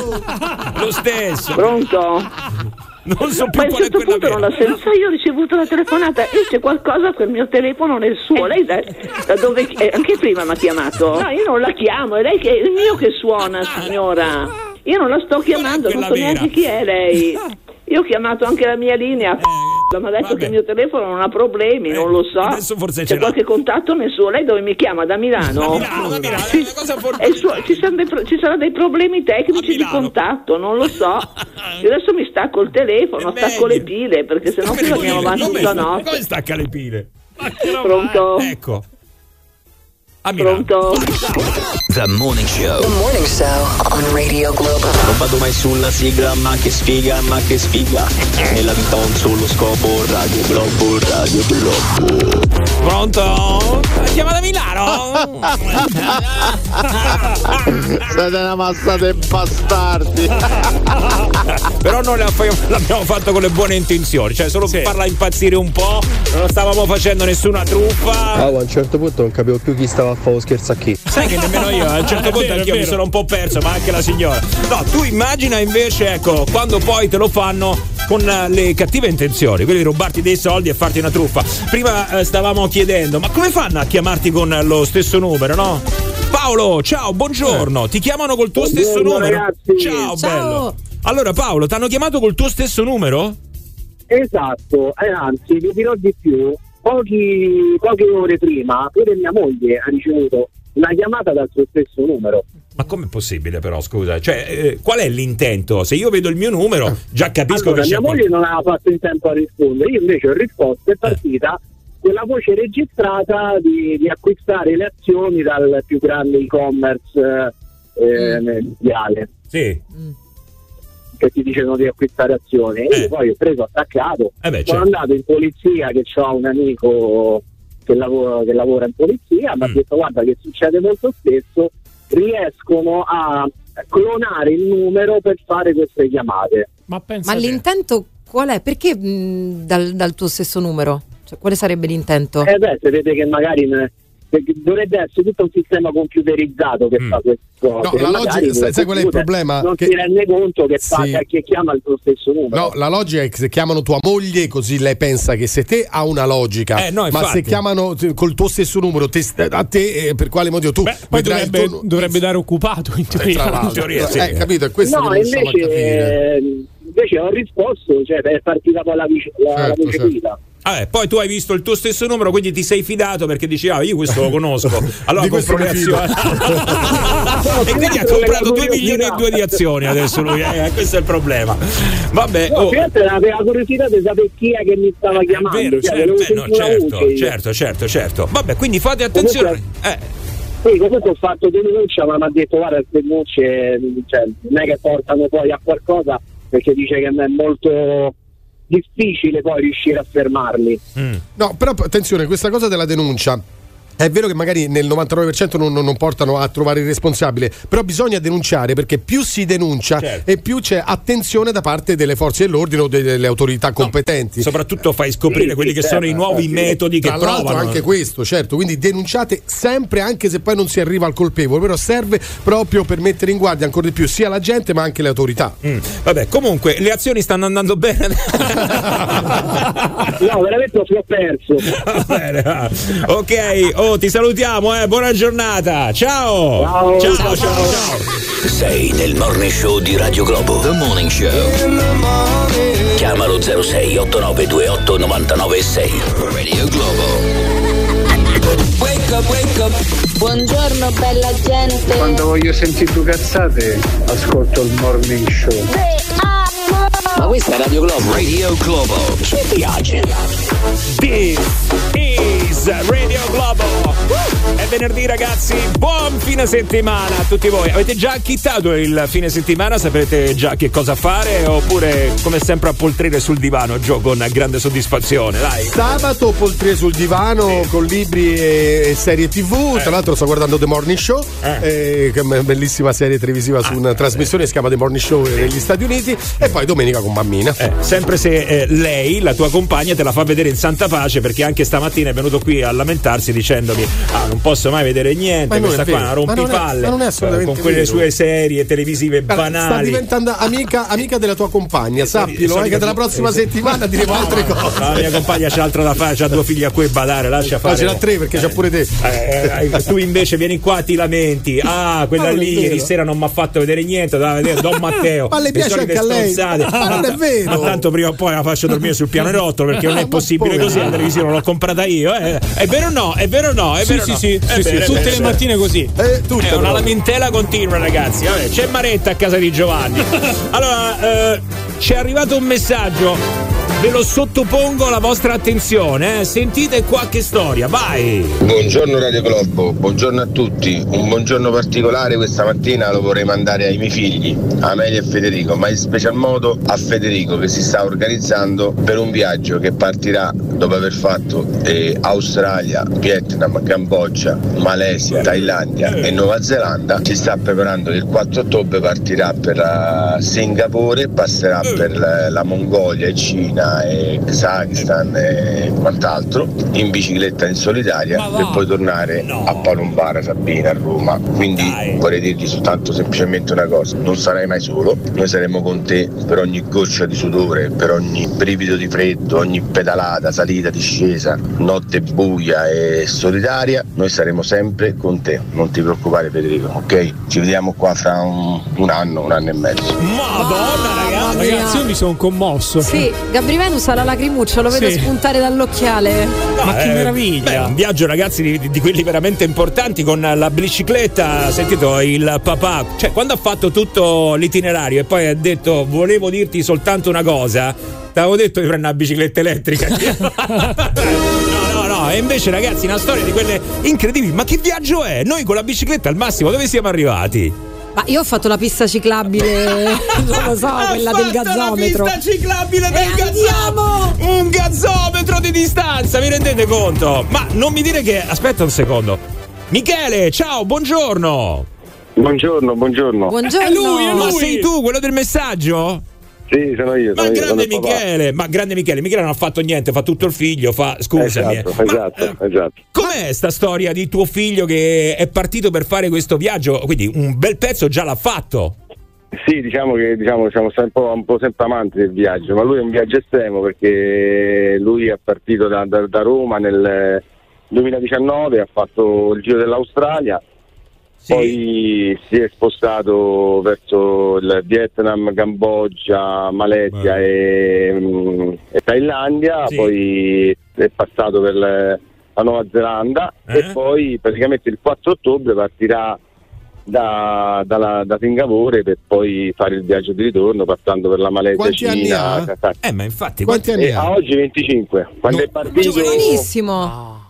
Lo stesso. Pronto? Non so più Ma a un qual certo punto non vera. la sento, io ho ricevuto la telefonata e c'è qualcosa quel mio telefono nel suo. Lei da, da dove eh, anche prima mi ha chiamato? No, io non la chiamo, è lei che è il mio che suona, signora. Io non la sto chiamando, non so vera? neanche chi è lei. Io ho chiamato anche la mia linea. Mi ha detto che il mio telefono non ha problemi, non lo so. adesso forse C'è qualche contatto nel suo? Lei dove mi chiama? Da Milano? Da Milano, da Milano, è È il suo- ci, saranno dei, ci saranno dei problemi tecnici di contatto, non lo so. Io adesso mi stacco il telefono, stacco le pile perché qui le andiamo avanti Come tutta notte. Come stacca le pile? Pronto? Ecco. A Milano. Pronto? The Morning Show. The Morning Show on Radio Globo. Non vado mai sulla sigla, ma che sfiga, ma che sfiga. Nella vita ho un solo scopo, Radio Globo, Radio Globo. Pronto? Chiama da Milano? Siete una massa di bastardi. Però non l'abbiamo fatto con le buone intenzioni, cioè solo per farla impazzire un po', non stavamo facendo nessuna truffa. a un certo punto non capivo più chi stava a fare lo scherzo a chi. Sai che nemmeno io, a un certo È punto vero, anch'io mi sono un po' perso, ma anche la signora. No, tu immagina invece, ecco, quando poi te lo fanno con eh, le cattive intenzioni, quelli di rubarti dei soldi e farti una truffa. Prima eh, stavamo chiedendo, ma come fanno a chiamarti con lo stesso numero, no? Paolo, ciao, buongiorno. Ti chiamano col tuo stesso Buongiorno, numero? ragazzi. Ciao, Ciao. bello. Allora, Paolo, ti hanno chiamato col tuo stesso numero? Esatto, e anzi vi dirò di più, Pochi, poche ore prima pure mia moglie ha ricevuto una chiamata dal suo stesso numero. Ma com'è possibile però, scusa? Cioè, eh, qual è l'intento? Se io vedo il mio numero, già capisco Allora, che c'è mia moglie non aveva fatto in tempo a rispondere, io invece ho risposto Eh. e è partita quella voce registrata di, di acquistare le azioni dal più grande e-commerce eh, mondiale. Sì. Che ti dicono di acquistare azioni. E io poi ho preso attaccato. Eh beh, sono certo. andato in polizia che ho un amico che lavora, che lavora in polizia, Mm. mi ha detto guarda che succede molto spesso, riescono a clonare il numero per fare queste chiamate. Ma Ma l'intento qual è? Perché mh, dal, dal tuo stesso numero? Cioè, quale sarebbe l'intento? Eh beh, sapete che magari ne- perché dovrebbe essere tutto un sistema computerizzato che fa queste cose. Mm. No, la logica- quel sai- sai qual è il problema? Non Che- si rende conto che, fa, Sì. che chiama il tuo stesso numero. No, la logica è che se chiamano tua moglie, così lei pensa che se te ha una logica, Eh, no, ma se chiamano col tuo stesso numero te- a te, eh, per quale motivo tu il dovrebbe, tuo- dovrebbe dare occupato in teoria. tra l'altro. Eh, capito? È questo no, che invece, capire. eh, invece ho risposto, cioè è partita poi la, vice, la, la Certo, voce certo. Guida. Vabbè, poi tu hai visto il tuo stesso numero, quindi ti sei fidato perché dici, ah, io questo lo conosco. Allora compro le azioni. e quindi ha comprato 2 milioni e 2 di azioni adesso lui, eh, questo è il problema. Vabbè, No, oh, aveva la curiosità di sapere chi è che mi stava chiamando. vero, cioè, certo, volevo eh, no, certo, voce certo, certo, certo. Vabbè, quindi fate attenzione. Eh, Sì, comunque ho fatto denuncia, ma mi ha detto guarda le denunce cioè, non è che portano poi a qualcosa perché dice che è molto difficile poi riuscire a fermarli. No, però attenzione, questa cosa della denuncia. È vero che magari nel 99% non, non- non portano a trovare il responsabile, però bisogna denunciare perché più si denuncia Certo. e più c'è attenzione da parte delle forze dell'ordine o delle autorità competenti. soprattutto fai scoprire Sì, quelli sì, che sono i nuovi metodi che Tra provano. anche questo, certo, quindi denunciate sempre anche se poi non si arriva al colpevole, però serve proprio per mettere in guardia ancora di più sia la gente ma anche le autorità. Mm, Vabbè, comunque le azioni stanno andando bene. No, veramente lo ho perso. Va bene, ok, oh, ti salutiamo, eh. buona giornata. Ciao. Ciao, ciao, ciao. Sei nel Morning Show di Radio Globo. The Morning Show. Chiamalo 06 8928 996. Radio Globo. Wake up, wake up. Buongiorno bella gente. Quando voglio sentire due cazzate, ascolto il morning show. Ma questa è Radio Globo. Radio Globo. Ci piace. This is Radio Globo. È venerdì ragazzi, buon fine settimana a tutti voi. Avete già acchittato il fine settimana? Sapete già che cosa fare? Oppure come sempre a poltrire sul divano, Gio, con grande soddisfazione, dai. Sabato poltrire sul divano con libri e serie tv. Tra l'altro sto guardando The Morning Show, eh, che è una bellissima serie televisiva su una trasmissione che si chiama The Morning Show negli Stati Uniti. E poi domenica con bambina. Eh, sempre se eh, lei, la tua compagna, te la fa vedere in santa pace perché anche stamattina è venuto qui a lamentarsi dicendomi ah non posso mai vedere niente, Ma questa qua una ma non è- rompipalle ma non è con quelle vero. sue serie televisive Sta banali. diventando amica, amica della tua compagna, sappilo, solito- eh, che dalla prossima eh, settimana diremo altre cose. La mia compagna c'ha altro da fare, c'ha due figli a cui badare, lascia fare. Ma ce l'ha tre perché c'ha pure te. Eh, eh, tu invece vieni qua ti lamenti ah quella Ma lì ieri sera non mi ha fatto vedere niente doveva vedere Don Matteo Ma le piace anche a lei. Ma non è vero. ma tanto prima o poi la faccio dormire sul piano rotto perché non è Ma possibile così la televisione l'ho comprata io eh. È vero o no è vero o no è Sì, vero sì, no? sì, sì, sì, vero, è tutte le mattine così. Eh, tutte è una proprio. lamentela continua, ragazzi. Vabbè, c'è Maretta a casa di Giovanni. Allora, eh, ci è arrivato un messaggio. Ve lo sottopongo alla vostra attenzione. eh. Sentite qua che storia, vai. Buongiorno Radio Globo, buongiorno a tutti. Un buongiorno particolare questa mattina lo vorrei mandare ai miei figli, Amelia e Federico, ma in special modo a Federico che si sta organizzando per un viaggio che partirà dopo aver fatto eh, Australia, Vietnam, Cambogia, Malesia, Thailandia e Nuova Zelanda. Si sta preparando che il 4 ottobre partirà per eh, Singapore, passerà per la, la Mongolia e Cina e Kazakistan e quant'altro in bicicletta in solitaria per poi tornare a Palombara, Sabina, a Roma. Quindi vorrei dirgli soltanto semplicemente una cosa, non sarai mai solo, noi saremo con te per ogni goccia di sudore, per ogni brivido di freddo, ogni pedalata, salita, discesa, notte buia e solitaria, noi saremo sempre con te, non ti preoccupare Federico, ok? Ci vediamo qua fra un, un anno, un anno e mezzo. Madonna, ragazzi. Ragazzi, io mi sono commosso. Sì, Gabri Venus ha la lacrimuccia, lo vedo Sì. spuntare dall'occhiale. Ma che meraviglia! Beh, un viaggio, ragazzi, di, di quelli veramente importanti con la bicicletta. Sentito il papà, cioè, quando ha fatto tutto l'itinerario e poi ha detto volevo dirti soltanto una cosa, ti avevo detto di prendere una bicicletta elettrica. no, no, no. E invece, ragazzi, una storia di quelle incredibili. Ma che viaggio è? Noi con la bicicletta al massimo, dove siamo arrivati? Ma io ho fatto la pista ciclabile, non lo so, quella del gazzometro. pista ciclabile del E gazzometro! Un gazzometro di distanza, vi rendete conto? Ma non mi dire che. Aspetta un secondo. Michele, ciao, buongiorno! Buongiorno, buongiorno. Buongiorno. È lui, è lui! Ma sei tu, quello del messaggio? Sì, sono io. Ma io, grande sono. Michele, ma grande Michele, Michele non ha fatto niente, fa tutto il figlio, fa. Scusami. Esatto, eh. esatto, esatto. Com'è sta storia di tuo figlio che è partito per fare questo viaggio? Quindi un bel pezzo già l'ha fatto. Sì, diciamo che diciamo, siamo un po', un po' sempre amanti del viaggio, ma lui è un viaggio estremo perché lui è partito da, da- da Roma nel 2019, ha fatto il giro dell'Australia, poi si è spostato verso il Vietnam, Cambogia, Malesia e, mm, e Thailandia, Sì. poi è passato per la Nuova Zelanda e poi praticamente il 4 ottobre partirà da, dalla- da Singapore per poi fare il viaggio di ritorno passando per la Malesia, Quanti anni Cina, ha? Kazakistan. Eh, ma infatti, Quanti anni E ha? a oggi 25. Quando è partito Giovanissimo.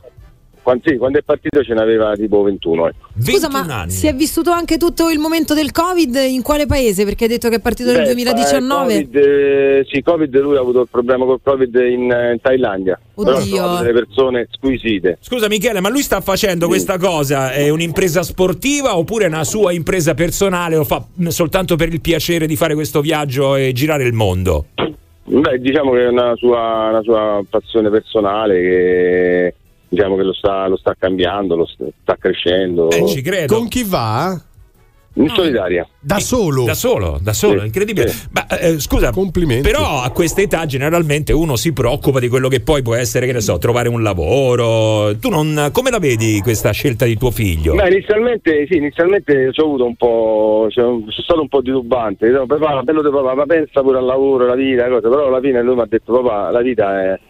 Quando, sì, quando è partito ce n'aveva tipo 21. ecco. Scusa, ma si è vissuto anche tutto il momento del Covid in quale paese? Perché hai detto che è partito nel Beh, 2019. eh, COVID, eh, sì, Covid, lui ha avuto il problema col Covid in, in Thailandia. Oddio. sono delle persone squisite. Scusa Michele, ma lui sta facendo questa cosa? È un'impresa sportiva oppure è una sua impresa personale? Lo fa soltanto per il piacere di fare questo viaggio e girare il mondo? Beh, diciamo che è una sua, una sua passione personale che diciamo che lo sta, lo sta cambiando, lo sta, sta crescendo. Eh, ci credo. Con chi va? In solitaria. Da solo? Da solo, da solo, Sì, incredibile. sì. Ma eh, scusa, Complimenti. però a questa età generalmente uno si preoccupa di quello che poi può essere, che ne so, trovare un lavoro. Tu non come la vedi questa scelta di tuo figlio? Beh, inizialmente, sì, inizialmente ci ho avuto un po'. cioè, sono stato un po' titubante. Dicevo, papà, bello di papà, ma pensa pure al lavoro, alla vita, cose. Però alla fine lui mi ha detto, papà, la vita è.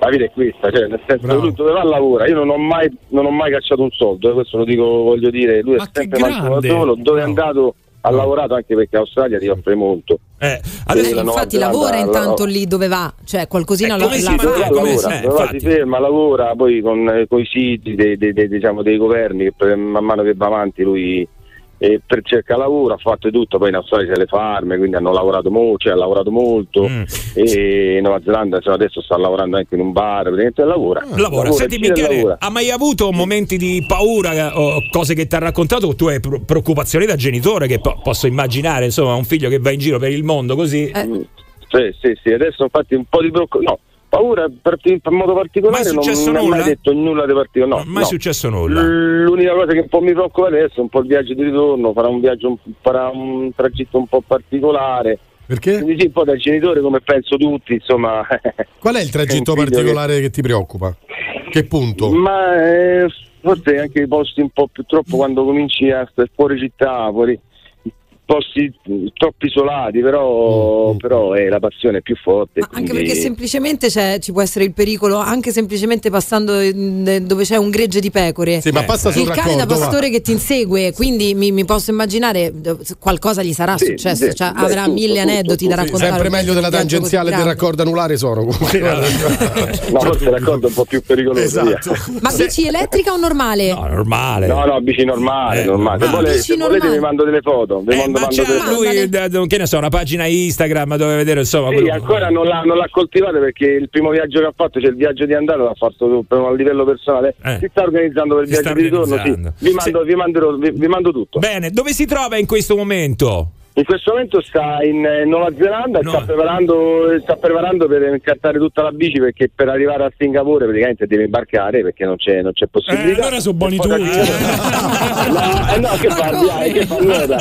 La vita è questa, cioè nel senso che lui dove va lavora, io non ho mai, non ho mai cacciato un soldo, eh, questo lo dico, voglio dire, lui è sempre mantenuto da grande! solo, dove è andato ha lavorato anche perché Australia ti offre molto. Eh, Adesso, infatti lavora la- intanto lì dove va, cioè qualcosina la, Sì, la sì, fa. lavora, dove va, si ferma, lavora poi con, i siti dei, dei- dei- diciamo, dei governi che man mano che va avanti lui eh, per cerca lavoro, ha fatto tutto, poi in Australia c'è le farme, quindi hanno lavorato molto, cioè, ha lavorato molto Mm. e in Nuova Zelanda insomma, adesso sta lavorando anche in un bar, praticamente lavora. Lavora. Senti gira e Michele, lavora. ha mai avuto momenti di paura eh, o cose che ti ha raccontato o tu hai pro- preoccupazioni da genitore che po- posso immaginare, insomma, un figlio che va in giro per il mondo così? Sì, sì, sì, adesso infatti un po' di preoccupazione, no, paura per, in modo particolare Mai non, non ho mai detto nulla di particolare. No, mai no. successo nulla. L'unica cosa che un po' mi preoccupa adesso è un po' il viaggio di ritorno, farà un viaggio, un- farà un tragitto un po' particolare. Perché? Quindi sì, un po' da genitore come penso tutti, insomma. Qual è il tragitto particolare che... ti preoccupa? Che punto? Ma eh, forse anche i posti un po' più troppo quando cominci a stare fuori città, fuori posti troppo isolati, però, però eh, la passione è più forte. Anche quindi- perché semplicemente c'è- ci può essere il pericolo, anche semplicemente passando in- dove c'è un gregge di pecore. Sì, ma passa sul il cane da raccordo, va. pastore che ti insegue, quindi mi, mi posso immaginare eh, qualcosa gli sarà Sì, successo, sì, cioè, beh, avrà tutto, mille tutto, aneddoti da Sì, raccontare. sempre meglio della tangenziale del raccordo anulare sono comunque. No, forse raccordo è un po' più pericoloso. Esatto. Ma bici elettrica o normale? No, normale. No, no, bici normale, Eh, normale. Se, normale. volete, Bici se volete normale. vi mando delle foto. Vi mando, Ma mando c'ha delle- lui, d- che ne so, una pagina Instagram dove vedere insomma. Sì, quello- ancora non l'ha, non l'ha coltivata perché il primo viaggio che ha fatto, cioè il viaggio di andata, l'ha fatto per- a livello personale. Eh. Si sta organizzando per il Si viaggio di ritorno. Sì. Vi, mando, vi, manderò- vi- vi mando tutto. Bene, dove si trova in questo momento? In questo momento sta in eh, Nuova Zelanda e sta, preparando, sta preparando per incartare tutta la bici perché per arrivare a Singapore praticamente deve imbarcare perché non c'è, non c'è possibilità. allora sono buoni E tutti. lì- no, eh, no, che parli, eh, che parli?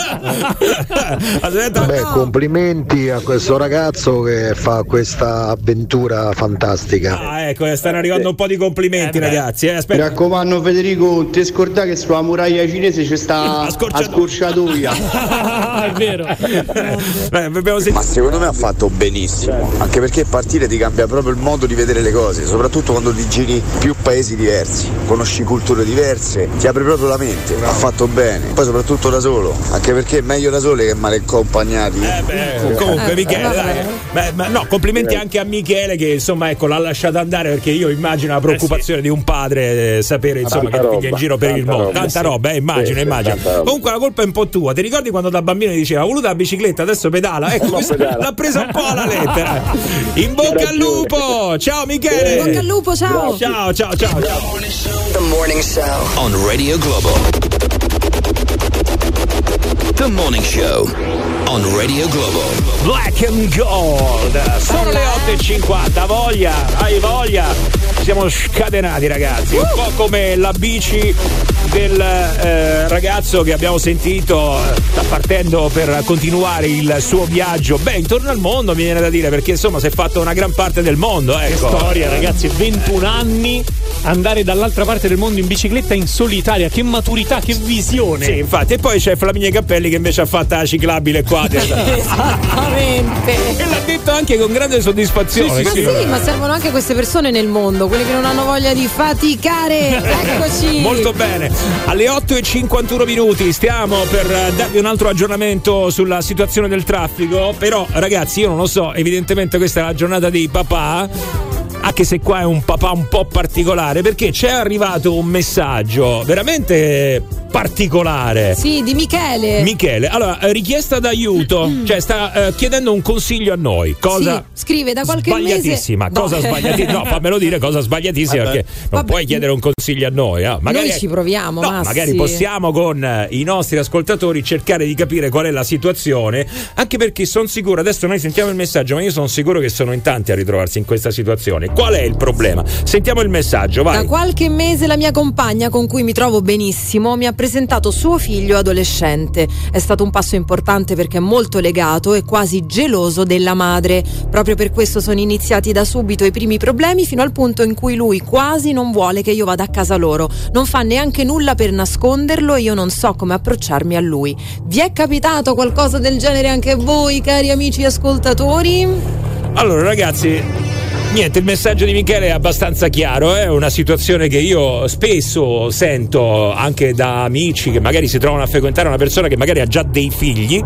Beh, complimenti a questo ragazzo che fa questa avventura fantastica. Ah, ecco, eh, stanno arrivando un po' di complimenti, ragazzi. Eh, Mi aspetta. raccomando Federico, ti scordai che sulla muraglia cinese c'è sta a scorciatoia. è vero. Ma secondo me ha fatto benissimo, anche perché partire ti cambia proprio il modo di vedere le cose, soprattutto quando ti giri più paesi diversi, conosci culture diverse, ti apre proprio la mente, ha fatto bene, poi soprattutto da solo, anche perché è meglio da soli che male accompagnati. Eh, comunque Michele dai. Beh, ma no, complimenti anche a Michele che insomma ecco l'ha lasciata andare perché io immagino la preoccupazione di un padre eh, sapere insomma Tanta che figlia in roba, giro per il mondo. roba, tanta sì. roba eh, immagino Sì, sì, immagino. tanta roba. comunque la colpa è un po' tua. Ti ricordi quando da bambino diceva ha voluto la bicicletta adesso pedala. Ecco No, pedala. l'ha presa un po' alla lettera. In bocca al lupo. Ciao Michele. In bocca al lupo, ciao. ciao. Ciao ciao, ciao. The Morning Show. On Radio Globo. The Morning Show. On Radio Globo. Black and Gold. Sono le 8.50 voglia hai voglia siamo scatenati ragazzi. Un po' come la bici del eh, ragazzo che abbiamo sentito eh, sta partendo per continuare il suo viaggio. Beh intorno al mondo mi viene da dire perché insomma si è fatto una gran parte del mondo Che ecco. storia, ragazzi, 21 anni andare dall'altra parte del mondo in bicicletta in solitaria, che maturità, che visione. sì infatti. E poi c'è Flaminia Cappelli che invece ha fatto la ciclabile qua Esattamente. e l'ha detto anche con grande soddisfazione. Ma sì, ma servono anche queste persone nel mondo, quelle che non hanno voglia di faticare. Eccoci. Molto bene, alle 8.51 minuti stiamo per eh, darvi un altro aggiornamento sulla situazione del traffico, però ragazzi io non lo so, evidentemente questa è la giornata dei papà, anche se qua è un papà un po' particolare, perché c'è arrivato un messaggio veramente particolare. Sì, di Michele. Michele, allora, eh, richiesta d'aiuto, cioè sta eh, chiedendo un consiglio a noi, cosa... Sì, scrive da qualche mese. Sbagliatissima, cosa No. sbagliatissima? No, fammelo dire cosa sbagliatissima Vabbè. perché non puoi chiedere un consiglio a noi. eh. Magari, Noi ci proviamo, no, Massi. magari possiamo con eh, i nostri ascoltatori cercare di capire qual è la situazione, anche perché sono sicuro, adesso noi sentiamo il messaggio, ma io sono sicuro che sono in tanti a ritrovarsi in questa situazione. Qual è il problema? Sentiamo il messaggio, Da vai. qualche mese la mia compagna, con cui mi trovo benissimo, mi ha presentato suo figlio adolescente. È stato un passo importante perché è molto legato e quasi geloso della madre. Proprio per questo sono iniziati da subito i primi problemi fino al punto in cui lui quasi non vuole che io vada a casa loro. Non fa neanche nulla per nasconderlo e io non so come approcciarmi a lui. Vi è capitato qualcosa del genere anche a voi, cari amici ascoltatori? Allora, ragazzi, Niente, il messaggio di Michele è abbastanza chiaro, è una situazione che io spesso sento anche da amici che magari si trovano a frequentare una persona che magari ha già dei figli.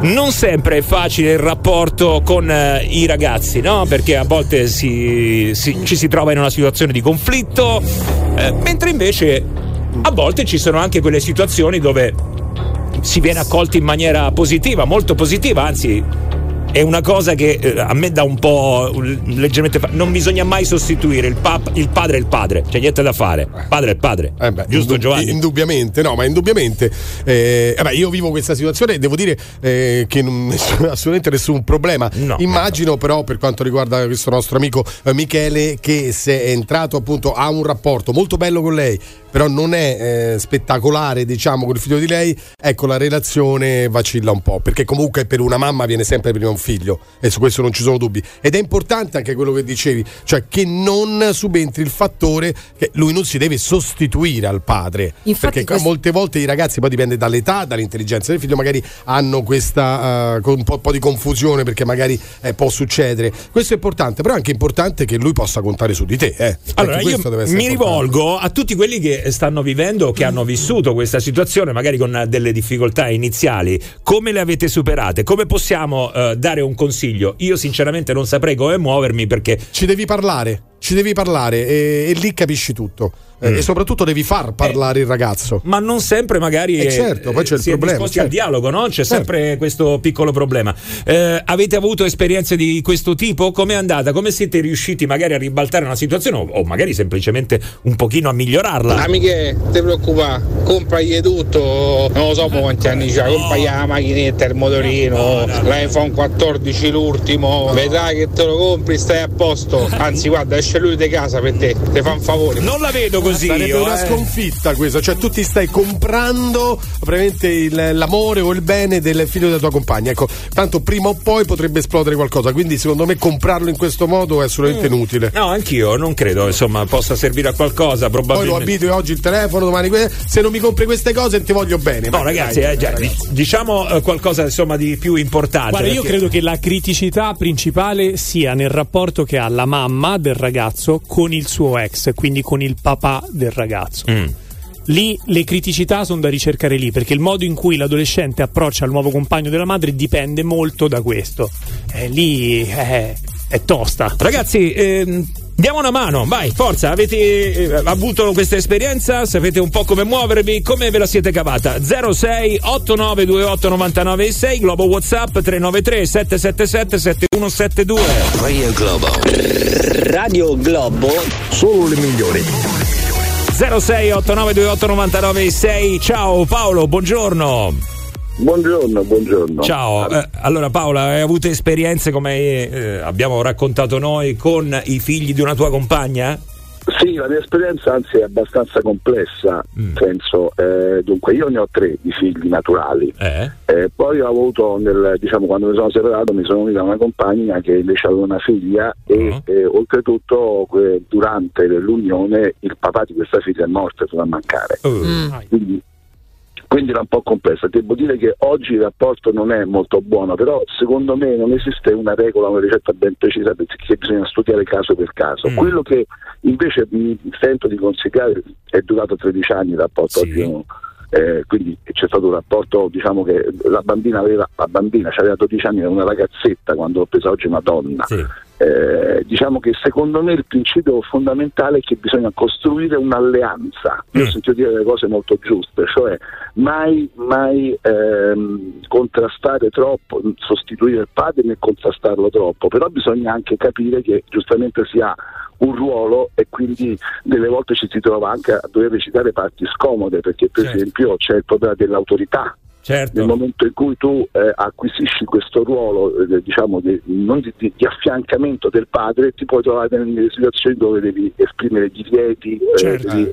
Non sempre è facile il rapporto con eh, i ragazzi, no? Perché a volte si- si- ci si trova in una situazione di conflitto, eh, mentre invece a volte ci sono anche quelle situazioni dove si viene accolti in maniera positiva, molto positiva, anzi è una cosa che eh, a me dà un po' leggermente fa- non bisogna mai sostituire il, pap- il padre e il padre, c'è niente da fare. Padre è il padre. Giusto Indub- Giovanni? Indubbiamente, no, ma indubbiamente. eh, vabbè, io vivo questa situazione e devo dire eh, che non assolutamente nessun problema. Immagino però per quanto riguarda questo nostro amico eh, Michele che se è entrato appunto ha un rapporto molto bello con lei, però non è eh, spettacolare diciamo con il figlio di lei, ecco la relazione vacilla un po', perché comunque per una mamma viene sempre prima un figlio e su questo non ci sono dubbi. Ed è importante anche quello che dicevi, cioè che non subentri il fattore che lui non si deve sostituire al padre. Infatti perché questo- molte volte i ragazzi poi dipende dall'età, dall'intelligenza del figlio, magari hanno questa con un po', po' di confusione perché magari eh, può succedere. Questo è importante, però è anche importante che lui possa contare su di te. eh. Allora, Anche io mi importante. rivolgo a tutti quelli che stanno vivendo, che hanno vissuto questa situazione, magari con delle difficoltà iniziali. Come le avete superate? Come possiamo eh, dare un consiglio? Io, sinceramente, non saprei come muovermi perché. Ci devi parlare, ci devi parlare e, e lì capisci tutto. Eh, Mm. E soprattutto devi far parlare il ragazzo. Ma non sempre magari Eh, eh, certo, poi c'è il problema, certo. al dialogo, no? C'è Certo. sempre questo piccolo problema. Eh, avete avuto esperienze di questo tipo? Com'è andata? Come siete riusciti magari a ribaltare una situazione o, o magari semplicemente un pochino a migliorarla? Amiche, non ti preoccupare, compragli tutto, non lo so mo quanti anni c'ha, compragli la macchinetta, il motorino, l'iPhone 14 l'ultimo, vedrai che te lo compri, stai a posto. Anzi guarda, esce lui di casa per te, ti fa un favore. Non la vedo così Sarebbe io, una eh. sconfitta questa, cioè tu ti stai comprando praticamente il- l'amore o il bene del figlio della tua compagna. Ecco, tanto prima o poi potrebbe esplodere qualcosa, quindi secondo me comprarlo in questo modo è assolutamente Mm. inutile. No, anch'io non credo, insomma, possa servire a qualcosa, Poi lo probabilmente. abitui oggi il telefono, domani se non mi compri queste cose ti voglio bene. No, Ma ragazzi, dai, eh, già, ragazzi. di- diciamo eh, qualcosa insomma di più importante. Guarda, io perché- credo che la criticità principale sia nel rapporto che ha la mamma del ragazzo con il suo ex, quindi con il papà del ragazzo. Mm. Lì le criticità sono da ricercare lì, perché il modo in cui l'adolescente approccia il nuovo compagno della madre dipende molto da questo. E lì eh, è tosta. Ragazzi, ehm, diamo una mano, vai, forza, avete eh, avuto questa esperienza? Sapete un po' come muovervi? Come ve la siete cavata? 06 8928 996 Globo WhatsApp 393 777 7172 Radio Globo. Radio Globo. Solo le migliori. 06 8928 996 Ciao Paolo, buongiorno. Buongiorno, buongiorno. Ciao, eh, allora Paola, hai avuto esperienze come eh, abbiamo raccontato noi con i figli di una tua compagna? Sì, la mia esperienza anzi è abbastanza complessa, Mm. nel senso, eh, dunque io ne ho tre di figli naturali, Eh? Eh, poi ho avuto, nel, diciamo, quando mi sono separato mi sono unito a una compagna che invece aveva una figlia e Uh-huh. eh, oltretutto durante l'unione il papà di questa figlia è morto, è venuto a mancare. Uh. Quindi, quindi era un po' complessa. Devo dire che oggi il rapporto non è molto buono, però secondo me non esiste una regola, una ricetta ben precisa perché bisogna studiare caso per caso. Mm. Quello che invece mi sento di consigliare è durato 13 anni il rapporto oggi. non- eh, quindi c'è stato un rapporto, diciamo che la bambina aveva, la bambina aveva 12 anni, era una ragazzetta quando l'ho presa oggi una donna. Eh, diciamo che secondo me il principio fondamentale è che bisogna costruire un'alleanza. Io ho sentito dire le cose molto giuste, cioè mai, mai ehm, contrastare troppo, sostituire il padre né contrastarlo troppo, però bisogna anche capire che giustamente si ha un ruolo e quindi delle volte ci si trova anche a dover recitare parti scomode perché per esempio c'è il problema dell'autorità Certo. nel momento in cui tu eh, acquisisci questo ruolo eh, diciamo di, non di, di- di affiancamento del padre ti puoi trovare nelle situazioni dove devi esprimere divieti eh, Certo. devi-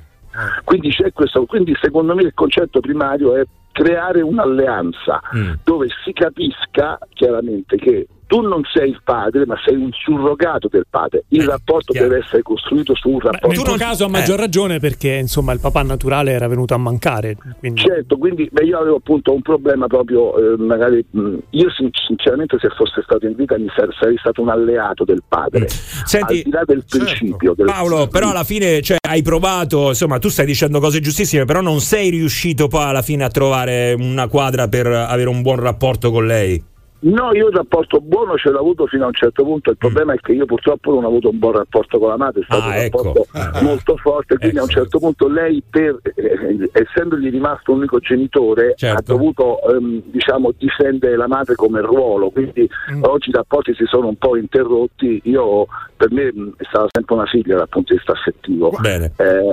quindi c'è questo quindi secondo me il concetto primario è creare un'alleanza Mm. dove si capisca chiaramente che tu non sei il padre, ma sei un surrogato del padre. Il rapporto deve essere costruito su un rapporto. Nel tuo caso a maggior Eh. ragione perché insomma il papà naturale era venuto a mancare. Quindi... Certo, quindi beh, io avevo appunto un problema proprio, eh, magari mh, io sin- sinceramente se fosse stato in vita mi sare- sarei stato un alleato del padre, Senti, al di là del principio. Del, Paolo, però alla fine cioè, hai provato, insomma, tu stai dicendo cose giustissime, però non sei riuscito poi alla fine a trovare una quadra per avere un buon rapporto con lei. No, io un rapporto buono ce l'ho avuto fino a un certo punto, il problema è che io purtroppo non ho avuto un buon rapporto con la madre, è stato Ah, un ecco. rapporto molto forte, quindi a un certo punto lei, per, eh, essendogli rimasto un unico genitore, Certo. ha dovuto ehm, diciamo, difendere la madre come ruolo, quindi Mm. oggi i rapporti si sono un po' interrotti, io per me mh, è stata sempre una figlia dal punto di vista affettivo. Eh,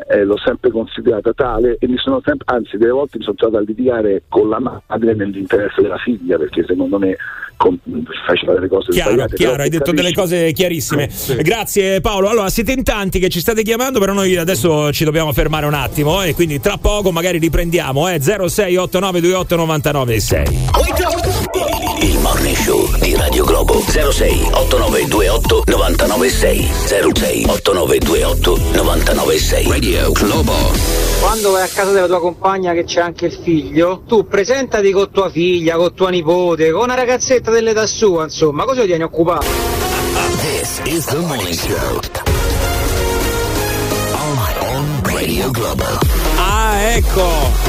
eh, l'ho sempre considerata tale e mi sono sempre, anzi delle volte mi sono trovato a litigare con la madre nell'interesse della figlia, perché secondo me com- faceva delle cose Chiaro, sbagliate. chiaro, hai detto capisci- delle cose chiarissime. Grazie Paolo. Allora, siete in tanti che ci state chiamando, però noi adesso ci dobbiamo fermare un attimo e quindi tra poco magari riprendiamo, eh 068928 996. Il morning show di Radio Globo 06 8928 996 06 8928 996 Radio Globo Quando vai a casa della tua compagna che c'è anche il figlio, tu presentati con tua figlia, con tua nipote, con una ragazzetta dell'età sua, insomma, cosa ti tieni occupato? This is the morning show on, Radio Globo Ah, ecco,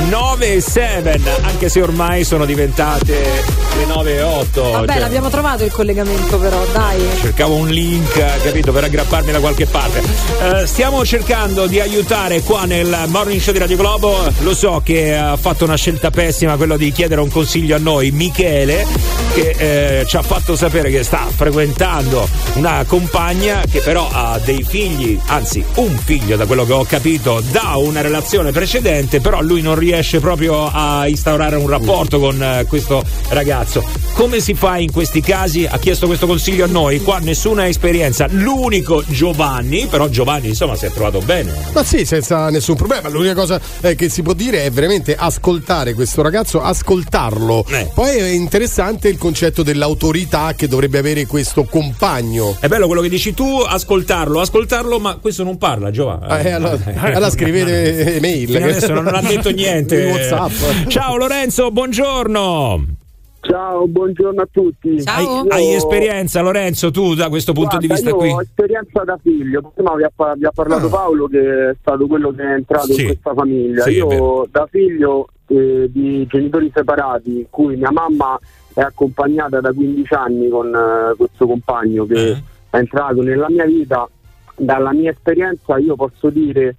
9 e 7, anche se ormai sono diventate le 9 e 8. Vabbè, cioè, l'abbiamo trovato il collegamento però, dai. Cercavo un link, capito, per aggrapparmi da qualche parte. Eh, stiamo cercando di aiutare qua nel morning show di Radio Globo. Lo so che ha fatto una scelta pessima, quello di chiedere un consiglio a noi, Michele, che eh, ci ha fatto sapere che sta frequentando una compagna che però ha dei figli, anzi un figlio da quello che ho capito, da una relazione precedente, però lui non riesce proprio a instaurare un rapporto con eh, questo ragazzo. Come si fa in questi casi? Ha chiesto questo consiglio a noi, qua nessuna esperienza, l'unico Giovanni, però Giovanni insomma si è trovato bene. Ma sì, senza nessun problema. L'unica cosa eh, che si può dire è veramente ascoltare questo ragazzo, ascoltarlo. Eh. Poi è interessante il concetto dell'autorità che dovrebbe avere questo compagno. È bello quello che dici tu, ascoltarlo, ascoltarlo, ma questo non parla Giovanni. Eh, allora, allora scrivete email. Fino adesso non ha detto niente. WhatsApp. Ciao Lorenzo, buongiorno. Ciao, buongiorno a tutti. Hai, Io- hai esperienza Lorenzo tu da questo punto di Guarda, vista io qui? ho esperienza da figlio, prima vi ha, vi ha parlato Paolo che è stato quello che è entrato Sì. in questa famiglia. Sì, io da figlio eh, di genitori separati, in cui mia mamma è accompagnata da 15 anni con eh, questo compagno che Eh. è entrato nella mia vita, dalla mia esperienza io posso dire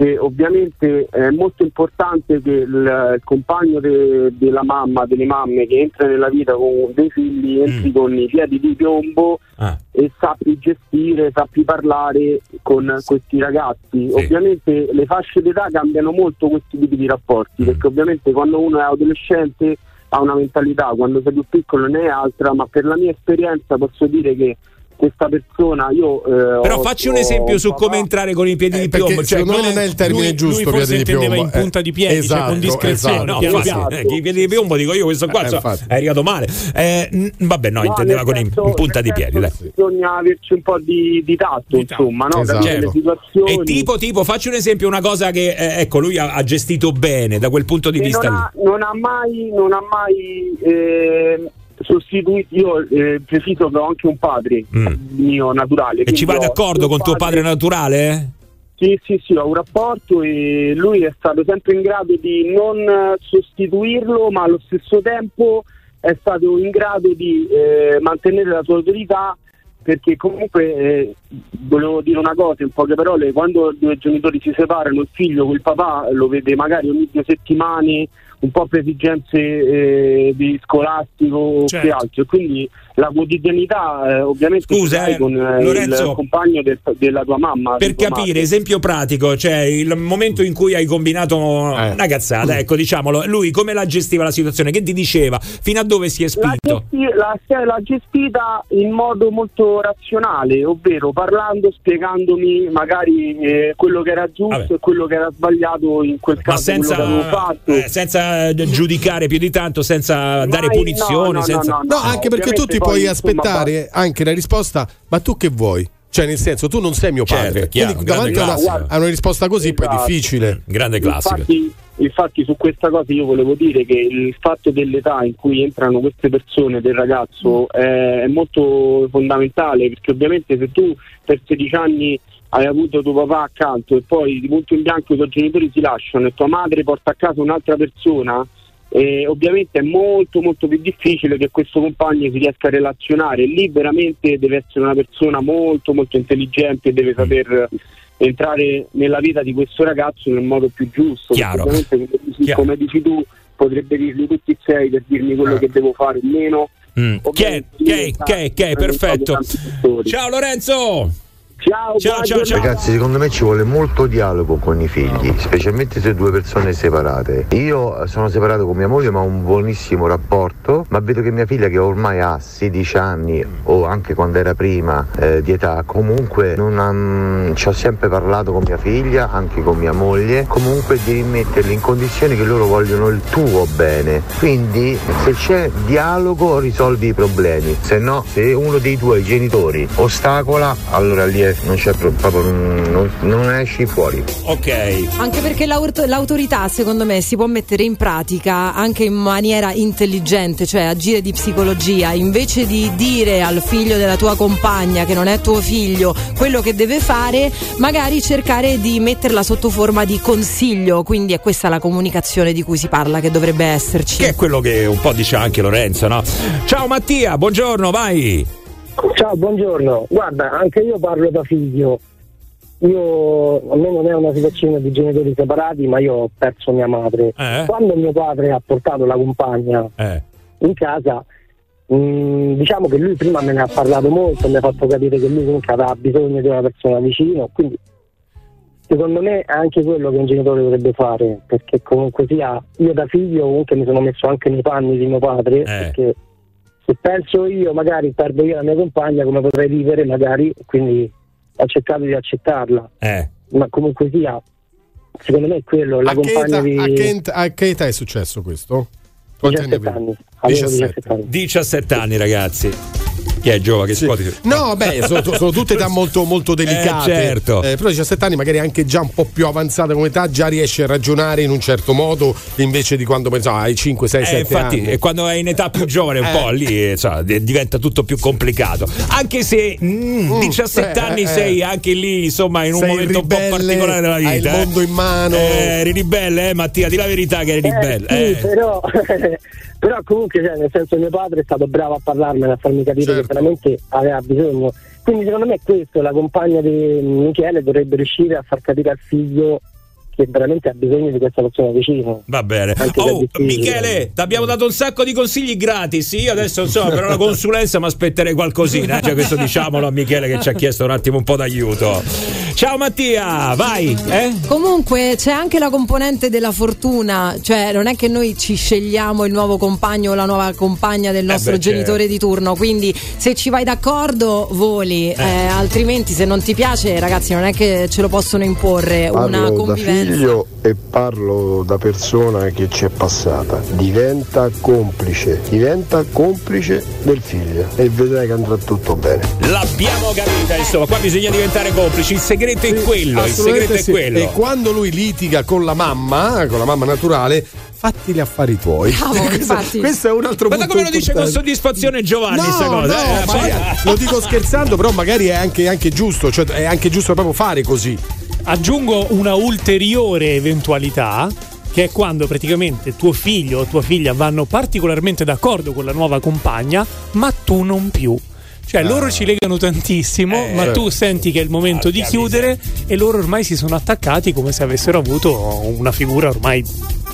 che ovviamente è molto importante che il, il compagno de- della mamma, delle mamme che entra nella vita con dei figli entri con i piedi di piombo Ah. e sappi gestire, sappi parlare con questi ragazzi. Ovviamente le fasce d'età cambiano molto questi tipi di rapporti, perché ovviamente quando uno è adolescente ha una mentalità, quando sei più piccolo ne è altra, ma per la mia esperienza posso dire che questa persona io eh, Però ho- facci un ho esempio su papà- come entrare con i piedi di perché piombo. Cioè, secondo me non è il termine lui- giusto, lui forse piedi di intendeva piombo. in Eh, punta di piedi, cioè esatto, con discrezione. esatto. No, piano. eh, i piedi di piombo dico io, questo qua Eh, infatti. è arrivato male. Eh, n- vabbè, no, No, intendeva con i- senso- in punta di piedi. Dai. Bisogna averci un po' di, di tatto, insomma, no? Esatto. Le situazioni. E tipo, tipo, facci un esempio, una cosa che eh, ecco, lui ha, ha gestito bene da quel punto di E vista non, ha, non ha mai, non ha mai eh, sostituito. Io eh, preciso che ho anche un padre mio naturale. Mm. E ci vai d'accordo con tuo padre naturale? Sì, sì, sì, ho un rapporto e lui è stato sempre in grado di non eh, sostituirlo, ma allo stesso tempo è stato in grado di eh, mantenere la sua autorità perché comunque eh, volevo dire una cosa in poche parole, quando due genitori si separano il figlio con il papà lo vede magari ogni due settimane un po' per esigenze eh, di scolastico o Certo. che altro e quindi la quotidianità eh, ovviamente Scusa, eh, con eh, Lorenzo, il compagno del- della tua mamma Per tua capire, madre. esempio pratico, cioè il momento in cui hai combinato Eh. una cazzata, ecco, diciamolo, lui come la gestiva la situazione? Che ti diceva? Fino a dove si è La, spinto? gesti- la- l'ha gestita in modo molto modo razionale, ovvero parlando, spiegandomi magari eh, quello che era giusto Vabbè. e quello che era sbagliato in quel Ma caso, avevo senza, fatto. eh, senza giudicare più di tanto, senza dare Mai, punizioni. no, no, senza... no, No, anche perché tu ti puoi insomma, aspettare anche la risposta, ma tu che vuoi? Cioè, nel senso, tu non sei mio Certo, padre. chiaro, Quindi davanti a una, a una risposta così poi è Esatto. difficile. Grande classico. Infatti, infatti su questa cosa io volevo dire che il fatto dell'età in cui entrano queste persone del ragazzo è, è molto fondamentale perché ovviamente se tu per 16 anni hai avuto tuo papà accanto e poi di punto in bianco i tuoi genitori si lasciano e tua madre porta a casa un'altra persona eh, ovviamente è molto molto più difficile che questo compagno si riesca a relazionare lì veramente deve essere una persona molto molto intelligente deve saper entrare nella vita di questo ragazzo nel modo più giusto Chiaro. Ovviamente come dici, Chiaro. come dici tu potrebbe dirli tutti e sei per dirmi quello che devo fare o meno Mm. Ok, ok, ok, perfetto. Ciao Lorenzo! Ciao, ciao, ciao, ciao. Ragazzi, secondo me ci vuole molto dialogo con i figli, specialmente se due persone separate. Io sono separato con mia moglie, ma ho un buonissimo rapporto, ma vedo che mia figlia che ormai ha 16 anni o anche quando era prima eh, di età, comunque non ha, mm, ci ho sempre parlato con mia figlia, anche con mia moglie, comunque devi metterli in condizioni che loro vogliono il tuo bene. Quindi se c'è dialogo risolvi i problemi, se no se uno dei tuoi genitori ostacola, allora lì è- non c'è pro- proprio non, non esci fuori. Ok. Anche perché l'aut- l'autorità, secondo me, si può mettere in pratica anche in maniera intelligente, cioè agire di psicologia. Invece di dire al figlio della tua compagna, che non è tuo figlio, quello che deve fare, magari cercare di metterla sotto forma di consiglio. Quindi è questa la comunicazione di cui si parla, che dovrebbe esserci. Che è quello che un po' dice anche Lorenzo, no? Ciao Mattia, buongiorno, vai! Ciao, buongiorno. Guarda, anche io parlo da figlio. Io, a me non è una situazione di genitori separati, ma io ho perso mia madre. Eh? Quando mio padre ha portato la compagna Eh. in casa, mh, diciamo che lui prima me ne ha parlato molto, mi ha fatto capire che lui comunque aveva bisogno di una persona vicino, quindi secondo me è anche quello che un genitore dovrebbe fare, perché comunque sia, io da figlio comunque mi sono messo anche nei panni di mio padre, perché se penso io magari perdo io la mia compagna come potrei vivere magari, quindi ho cercato di accettarla, Eh. ma comunque sia, secondo me è quello, la A che, compagna età, di... a che et- a che età è successo questo? Quanti 17 avevi? anni. Avevo 17. 17 anni. 17 anni, ragazzi. Chi è Giova che scuoti? No, beh, sono, sono tutte età molto, molto delicate. Eh, certo. Eh, però a 17 anni, magari anche già un po' più avanzata come età, già riesci a ragionare in un certo modo invece di quando pensavo ai 5, 6, Eh, 7 infatti, anni. eh, quando è in età più giovane, un Eh. po' lì eh, de- diventa tutto più complicato. Anche se mm, 17 eh, anni eh. sei anche lì, insomma, in un Sei momento un po' ribelle, particolare della vita. hai il eh. mondo in mano. Eh, eri ribelle, eh, Mattia, di la verità che eri Eh, ribelle. sì, eh. però, però comunque cioè, nel senso mio padre è stato bravo a parlarmene, a farmi capire Certo. Veramente aveva bisogno. Quindi secondo me è questo, la compagna di Michele dovrebbe riuscire a far capire al figlio che veramente ha bisogno di questa persona vicino. Va bene. Oh. Michele, ti abbiamo dato un sacco di consigli gratis. Io adesso, insomma, per una consulenza mi aspetterei qualcosina. Cioè, questo diciamolo a Michele che ci ha chiesto un attimo un po' d'aiuto. Ciao Mattia, vai. Eh? Comunque c'è anche la componente della fortuna, cioè non è che noi ci scegliamo il nuovo compagno o la nuova compagna del nostro beh, genitore certo. di turno, quindi se ci vai d'accordo voli, eh, altrimenti se non ti piace ragazzi non è che ce lo possono imporre una Parlo da convivenza. figlio e parlo da persona che ci è passata. Diventa complice, diventa complice del figlio e vedrai che andrà tutto bene. L'abbiamo capita, insomma, qua bisogna diventare complici. Il segreto è quello, il segreto Assolutamente è sì. quello. E quando lui litiga con la mamma, con la mamma naturale, fatti gli affari tuoi. Bravo, questo, questo è un altro Guarda punto. come lo dice con soddisfazione Giovanni No, sta cosa. no, eh. magari- lo dico scherzando, però magari è anche, anche giusto, cioè è anche giusto proprio fare così. Aggiungo una ulteriore eventualità che è quando praticamente tuo figlio o tua figlia vanno particolarmente d'accordo con la nuova compagna, ma tu non più. Cioè loro ci legano tantissimo, Eh, ma tu certo. senti che è il momento di Porca chiudere e loro ormai si sono attaccati come se avessero avuto una figura ormai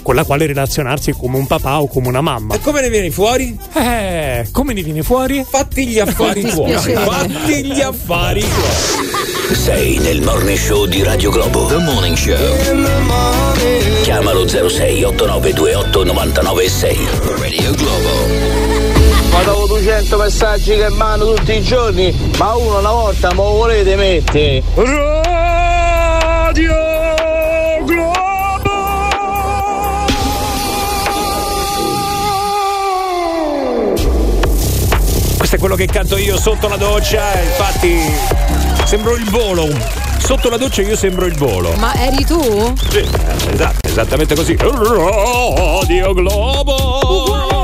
con la quale relazionarsi come un papà o come una mamma. E come ne vieni fuori? Eh, come ne vieni fuori? Fatti gli affari tuoi. Fatti gli affari tuoi. Sei nel morning show di Radio Globo. The Morning Show. Chiamalo 06 8928 996. Radio Globo. Ma dopo 200 messaggi che mando tutti i giorni, ma uno una volta me lo volete mettere? Radio Questo è quello che canto io sotto la doccia, infatti sembro il volo. Sotto la doccia io sembro il volo. Ma eri tu? Sì, esatto, esattamente così. Radio Globo!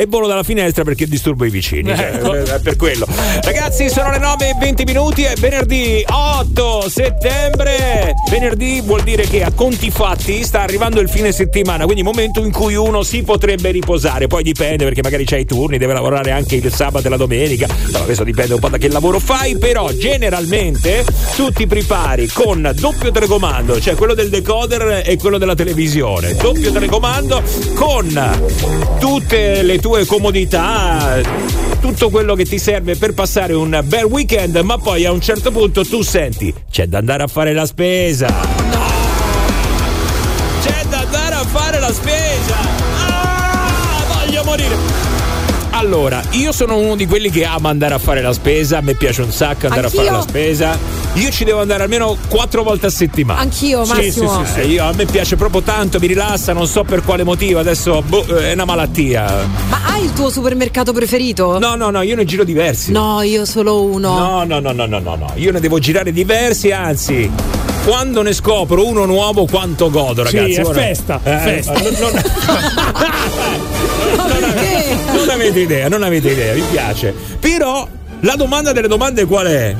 E volo dalla finestra perché disturbo i vicini. cioè, Ecco. è per quello. Ragazzi, sono le 9 e 20 minuti. È venerdì 8 settembre. Venerdì vuol dire che a conti fatti sta arrivando il fine settimana, quindi momento in cui uno si potrebbe riposare. Poi dipende perché magari c'hai i turni, deve lavorare anche il sabato e la domenica. No, questo dipende un po' da che lavoro fai, però generalmente tu ti prepari con doppio telecomando, cioè quello del decoder e quello della televisione. Doppio telecomando con tutte le tue comodità, tutto quello che ti serve per passare un bel weekend, ma poi a un certo punto tu senti c'è da andare a fare la spesa. C'è da andare a fare la spesa. Ah, voglio morire. Allora, io sono uno di quelli che ama andare a fare la spesa, a me piace un sacco andare Anch'io. a fare la spesa. Io ci devo andare almeno quattro volte a settimana. Anch'io, Massimo. Eh, io- a me piace proprio tanto, mi rilassa, non so per quale motivo, adesso boh, è una malattia. Ma hai il tuo supermercato preferito? No, no, no, io ne giro diversi. No, io solo uno. No, no, no, no, no, no, no. Io ne devo girare diversi, anzi. Quando ne scopro uno nuovo, quanto godo, Sì, ragazzi. è Ora- festa, Eh, festa. non- non- non avete idea, non avete idea, mi piace. Però la domanda delle domande qual è?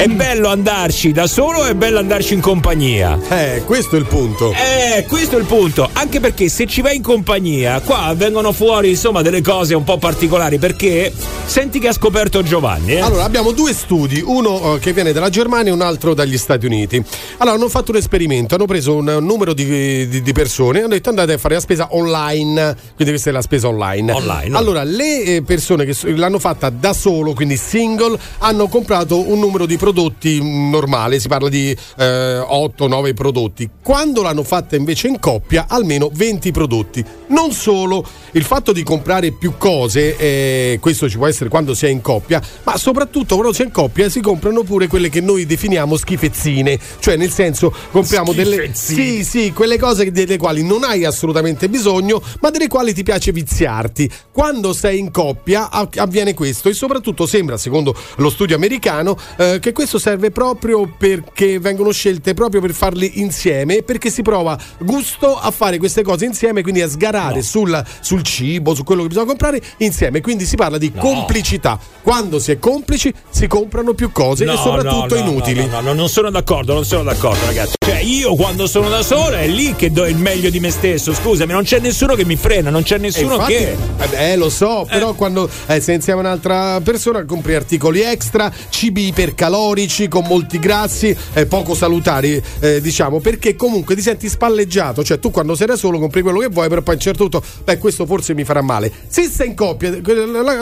È bello andarci da solo o è bello andarci in compagnia? Eh, questo è il punto. Eh, questo è il punto. Anche perché se ci vai in compagnia, qua vengono fuori insomma delle cose un po' particolari. Perché senti che ha scoperto Giovanni. Eh? Allora, abbiamo due studi, uno eh, che viene dalla Germania e un altro dagli Stati Uniti. Allora, hanno fatto un esperimento, hanno preso un, un numero di, di- di persone e hanno detto andate a fare la spesa online, quindi questa è la spesa online. Online. Allora, le eh, persone che l'hanno fatta da solo, quindi single, hanno comprato un numero di prodotti mh, normale, si parla di 8-9 prodotti. Quando l'hanno fatta invece in coppia, almeno 20 prodotti. Non solo, il fatto di comprare più cose, eh, questo ci può essere quando si è in coppia, ma soprattutto quando si è in coppia si comprano pure quelle che noi definiamo schifezzine, cioè nel senso compriamo delle sì, sì, quelle cose delle quali non hai assolutamente bisogno, ma delle quali ti piace viziarti. Quando sei in coppia av- avviene questo e soprattutto sembra, secondo lo studio americano, eh, che questo serve proprio perché vengono scelte proprio per farli insieme, perché si prova gusto a fare queste cose insieme, quindi a sgarare sul, sul cibo, su quello che bisogna comprare insieme. Quindi si parla di complicità. Quando si è complici si comprano più cose No, e soprattutto no, no, inutili. No, no, no, non sono d'accordo, non sono d'accordo, ragazzi. Cioè, io quando sono da solo è lì che do il meglio di me stesso. Scusami, non c'è nessuno che mi frena, non c'è nessuno infatti, che. eh beh, lo so, però quando eh, sei insieme a un'altra persona compri articoli extra, cibi ipercalorici con molti grassi, eh, poco salutari, eh, diciamo, perché comunque ti senti spalleggiato, cioè tu quando sei da solo compri quello che vuoi, però poi a un certo punto, beh, questo forse mi farà male. Se sei in coppia,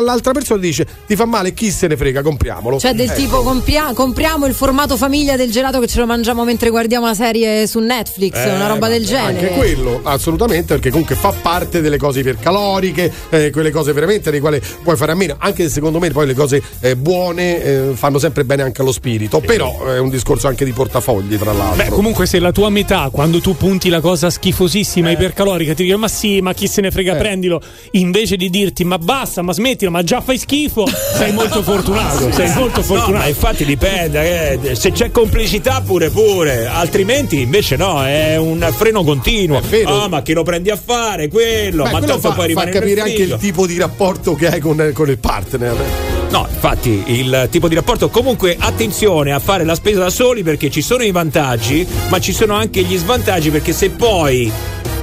l'altra persona dice ti fa male, chi se ne frega, compriamolo. Cioè del Ecco. tipo compria- compriamo il formato famiglia del gelato che ce lo mangiamo mentre guardiamo la serie su Netflix, Eh, una roba del genere. Anche quello, assolutamente, perché comunque fa parte delle cose ipercaloriche, eh, quelle cose veramente delle quali puoi fare a meno, anche se secondo me poi le cose eh, buone eh, fanno sempre bene anche allo spirito, però è un discorso anche di portafogli tra l'altro. Beh, comunque se la tua metà, quando tu punti la cosa schifosissima, ipercalorica, ti dice ma sì, ma chi se ne frega, Eh. prendilo, invece di dirti ma basta, ma smettila, ma già fai schifo, sei molto fortunato, sei molto No, fortunato. ma infatti dipende, eh, se c'è complicità pure pure, altrimenti invece no, è un freno continuo. Ah, ma chi lo prendi a fare? Quello, Beh, ma quello tanto fa, poi fa rimane capire nel anche il tipo di rapporto che hai con, con il partner. No, infatti il tipo di rapporto comunque attenzione a fare la spesa da soli perché ci sono i vantaggi, ma ci sono anche gli svantaggi perché se poi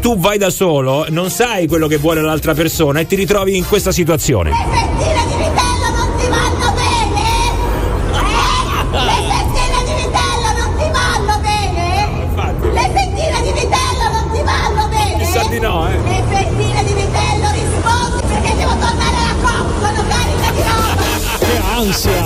tu vai da solo, non sai quello che vuole l'altra persona e ti ritrovi in questa situazione. Le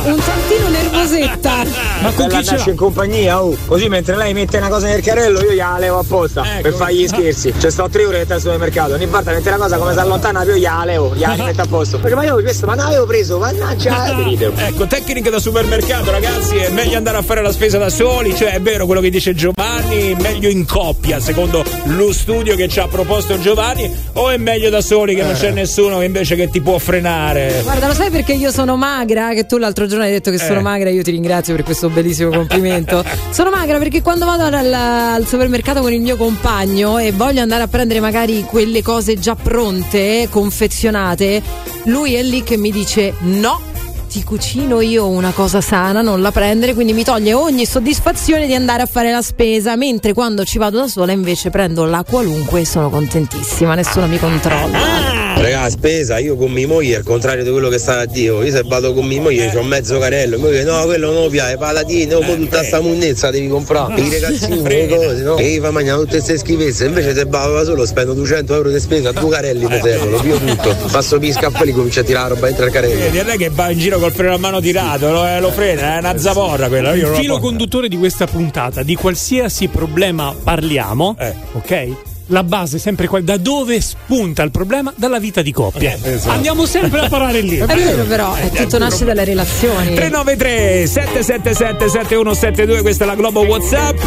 Un tantino nervosetta. Ma con chi ce in compagnia, oh. Così mentre lei mette una cosa nel carrello io gliela levo apposta Ecco. per fargli scherzi. Cioè sto tre ore al supermercato, ogni volta mette una cosa come si allontana io gliela levo, gliela rimetto a posto. Perché ma io questo, ma non avevo preso, mannaggia, eh. Ecco, tecniche da supermercato, ragazzi, è meglio andare a fare la spesa da soli, cioè è vero quello che dice Giovanni, meglio in coppia, secondo lo studio che ci ha proposto Giovanni, o è meglio da soli che non c'è nessuno che invece che ti può frenare? Guarda, lo sai perché io sono magra? Che tu l'altro giorno hai detto che sono Eh. magra, io ti ringrazio per questo bellissimo complimento. sono magra perché quando vado al, al supermercato con il mio compagno e voglio andare a prendere magari quelle cose già pronte, confezionate, lui è lì che mi dice no. Ti cucino io una cosa sana, non la prendere, quindi mi toglie ogni soddisfazione di andare a fare la spesa, mentre quando ci vado da sola invece prendo la qualunque e sono contentissima, nessuno mi controlla. Raga, spesa, io con mia moglie, al contrario di quello che sta a Dio, io se vado con mia moglie c'ho mezzo carello, mia moglie no, quello non piace, patatine, mo tutta sta munnezza devi comprare, i ragazzini, le cose, no? E gli fa mangiare tutte queste schifezze, invece se vado da solo spendo 200 euro di spesa, due carelli mi servono, pio tutto, passo per i scaffali, comincio a tirare la roba dentro il carello. Vedi, non è che va in giro col freno a mano tirato, lo, eh, lo frena, è una zavorra quella. Io Il filo conduttore di questa puntata, di qualsiasi problema parliamo, Eh. ok? La base è sempre quella. Da dove spunta il problema? Dalla vita di coppia. Eh, esatto. Andiamo sempre a parare lì. È vero però, è tutto nasce dalle relazioni. 393 777 7172 questa è la Globo Whatsapp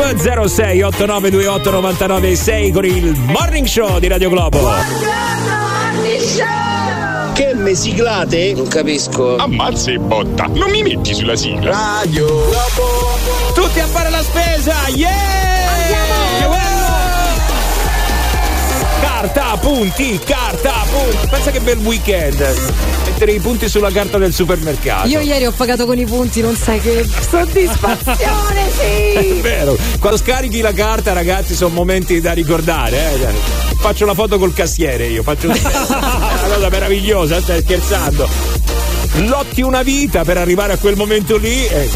06 8928 996 con il Morning Show di Radio Globo Che me siglate? Non capisco. Ammazza e botta, non mi metti sulla sigla. Radio Tutti a fare la spesa yeah Carta, punti, carta, punti Pensa che bel weekend Mettere i punti sulla carta del supermercato Io ieri ho pagato con i punti, non sai che soddisfazione, È sì! vero, quando scarichi la carta, ragazzi, sono momenti da ricordare. eh. Faccio la foto col cassiere io, faccio è una cosa meravigliosa, stai scherzando. Lotti una vita per arrivare a quel momento lì. eh.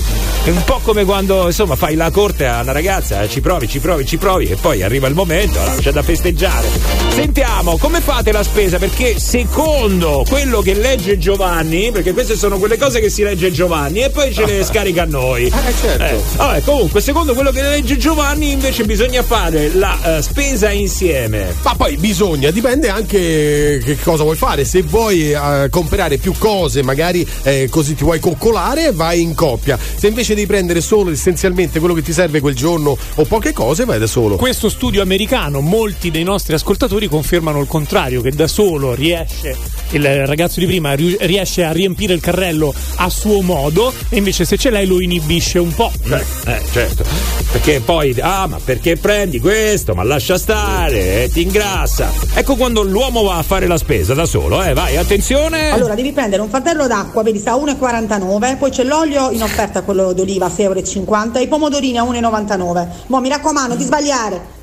È un po' come quando insomma fai la corte a una ragazza, eh, ci provi, ci provi, ci provi e poi arriva il momento, allora c'è da festeggiare. Sentiamo come fate la spesa perché secondo quello che legge Giovanni, perché queste sono quelle cose che si legge Giovanni e poi ce le scarica a noi. Eh, certo. Vabbè, comunque, secondo quello che legge Giovanni, invece bisogna fare la eh, spesa insieme. Ma poi bisogna, dipende anche che cosa vuoi fare. Se vuoi eh, comprare più cose, magari eh, così ti vuoi coccolare, vai in coppia. Se invece devi prendere solo essenzialmente quello che ti serve quel giorno o poche cose, vai da solo. Questo studio americano, molti dei nostri ascoltatori confermano il contrario, che da solo riesce, il ragazzo di prima riesce a riempire il carrello a suo modo, e invece se ce l'hai lo inibisce un po'. Eh, eh, certo. Perché poi, ah, ma perché prendi questo? Ma lascia stare, eh, ti ingrassa. Ecco quando l'uomo va a fare la spesa da solo, eh, vai, attenzione. Allora devi prendere un fardello d'acqua, vedi sta a 1,49, poi c'è l'olio in offerta, quello d'oliva a 6,50 euro e i pomodorini a 1,99. Mo mi raccomando di sbagliare.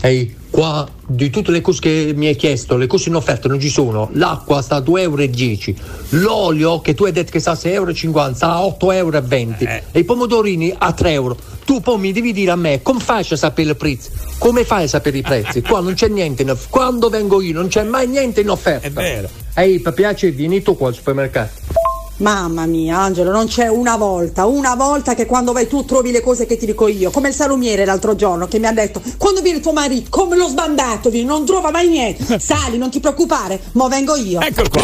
Ehi, qua di tutte le cose che mi hai chiesto, le cose in offerta non ci sono. L'acqua sta a 2,10 euro. L'olio che tu hai detto che sta a 6,50 euro sta a 8,20 euro. E i pomodorini a 3 euro. Tu poi mi devi dire a me come fai a sapere il prezzo? Come fai a sapere i prezzi? Qua non c'è niente in. Quando vengo io non c'è mai niente in offerta. È vero. Ehi, per piacere, vieni tu qua al supermercato. Mamma mia, Angelo, non c'è una volta, una volta che quando vai tu trovi le cose che ti dico io, come il salumiere l'altro giorno che mi ha detto quando viene tuo marito, come lo sbandato, viene, non trova mai niente. Sali, non ti preoccupare, mo vengo io. Ecco qua.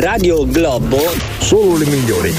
Radio Globo. Solo le migliori.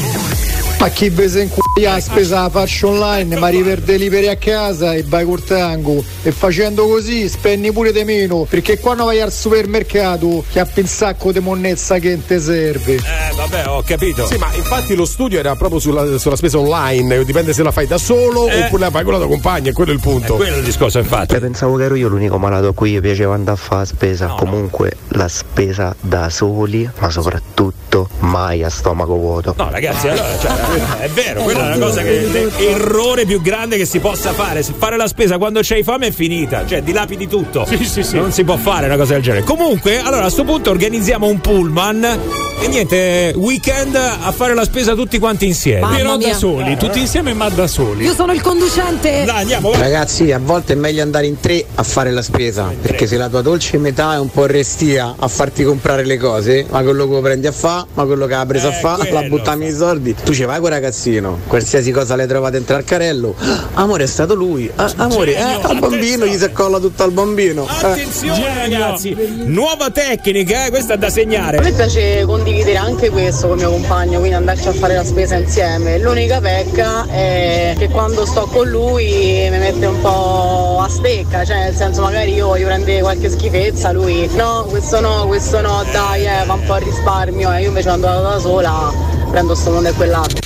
Ma chi vi se incuglia spesa la faccio online, ma river delivery a casa e vai col tango. E facendo così spendi pure di meno, perché quando vai al supermercato che ha un sacco di monnezza che te serve. Eh, vabbè, ho capito. Sì, ma infatti lo studio era proprio sulla, sulla spesa online, dipende se la fai da solo Eh. oppure la fai con la tua compagna, è quello il punto. È quello il discorso, infatti. Cioè, pensavo che ero io l'unico malato a cui piaceva andare a fare la spesa. Comunque la spesa da soli, ma soprattutto mai a stomaco vuoto. No, ragazzi, allora, cioè, è vero, quella è una cosa che l'errore più grande che si possa fare. Se Fare la spesa quando c'hai fame è finita, cioè dilapidi tutto. Sì, sì, sì. Non si può fare una cosa del genere. Comunque, allora a questo punto organizziamo un pullman e niente, weekend a fare la spesa tutti quanti insieme. Mamma Però da mia. soli, tutti insieme ma da soli. Io sono il conducente. Dai, andiamo. Ragazzi, a volte è meglio andare in tre a fare la spesa, perché se la tua dolce metà è un po' restia a farti comprare le cose, ma quello che lo prendi a fa, ma quello che ha preso a fare, la buttami i soldi. Tu ci vai con ragazzino, qualsiasi cosa le trovate dentro al carello. Ah, Amore è stato lui. Ah, amore, eh, al bambino gli si accolla tutto al bambino. Eh. Attenzione ragazzi, nuova tecnica, eh, questa è da A me segnare. piace condividere anche questo con mio compagno, quindi andarci a fare la spesa insieme. L'unica pecca è che quando sto con lui mi mette un po' a stecca, cioè nel senso magari io voglio prendere qualche schifezza, lui no, questo no, questo no, dai, eh, va un po' a risparmio, e io invece quando vado da sola prendo sto mondo e quell'altro.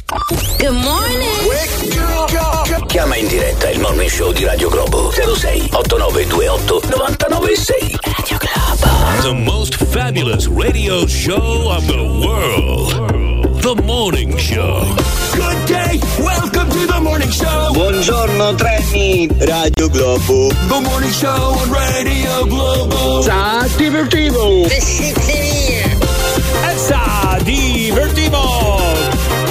Good morning. Chiama in diretta il morning show di Radio Globo 06 8928 996. Radio Globo. The most fabulous radio show of the world. The Morning Show. Good day. Welcome to the morning show. Buongiorno treni, Radio Globo. The morning show on Radio Globo. Ciao, divertivo. Essa, divertimo!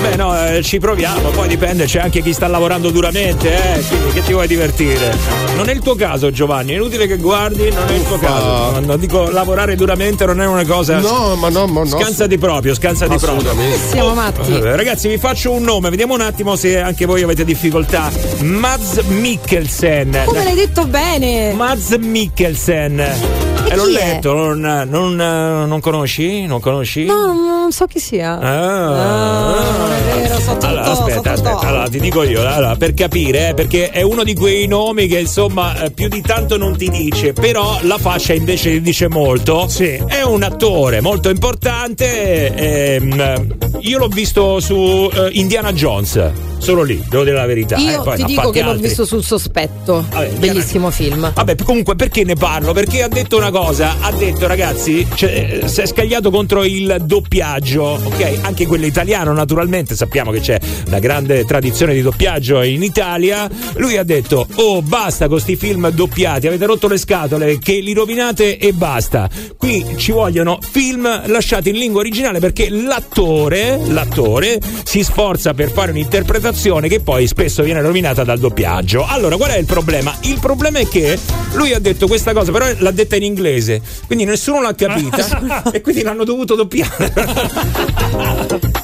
Beh no, eh, ci proviamo, poi dipende, c'è anche chi sta lavorando duramente, eh, quindi che ti vuoi divertire? Non è il tuo caso Giovanni, è inutile che guardi, non è il tuo caso. No, no, dico lavorare duramente non è una cosa... No, ma no, ma no. Scansati proprio, scansati proprio. Assolutamente. Siamo matti. Eh, Ragazzi, vi faccio un nome, vediamo un attimo se anche voi avete difficoltà. Mads Mikkelsen. Come l'hai detto bene? Mads Mikkelsen. Eh, l'ho letto, non, non, non conosci? Non conosci? No, non so chi sia. Ah. non è vero, so tutto, Allora, aspetta, aspetta, allora ti dico io, allora, per capire, eh, perché è uno di quei nomi che insomma eh, più di tanto non ti dice, però la fascia invece ti dice molto. Sì. È un attore molto importante. ehm, io l'ho visto su eh, Indiana Jones, solo lì, devo dire la verità. Io eh, poi ti dico che l'ho altri. visto sul sospetto. Vabbè, Bellissimo film. Vabbè, comunque perché ne parlo? Perché ha detto una cosa, ha detto ragazzi, cioè, eh, si è scagliato contro il doppiaggio, ok? Anche quello italiano naturalmente, sappiamo che c'è una grande tradizione di doppiaggio in Italia. Lui ha detto, oh basta con sti film doppiati, avete rotto le scatole, che li rovinate e basta. Qui ci vogliono film lasciati in lingua originale perché l'attore, l'attore si sforza per fare un'interpretazione che poi spesso viene rovinata dal doppiaggio. Allora, qual è il problema? Il problema è che lui ha detto questa cosa, però l'ha detta in inglese, quindi nessuno l'ha capita e quindi l'hanno dovuto doppiare.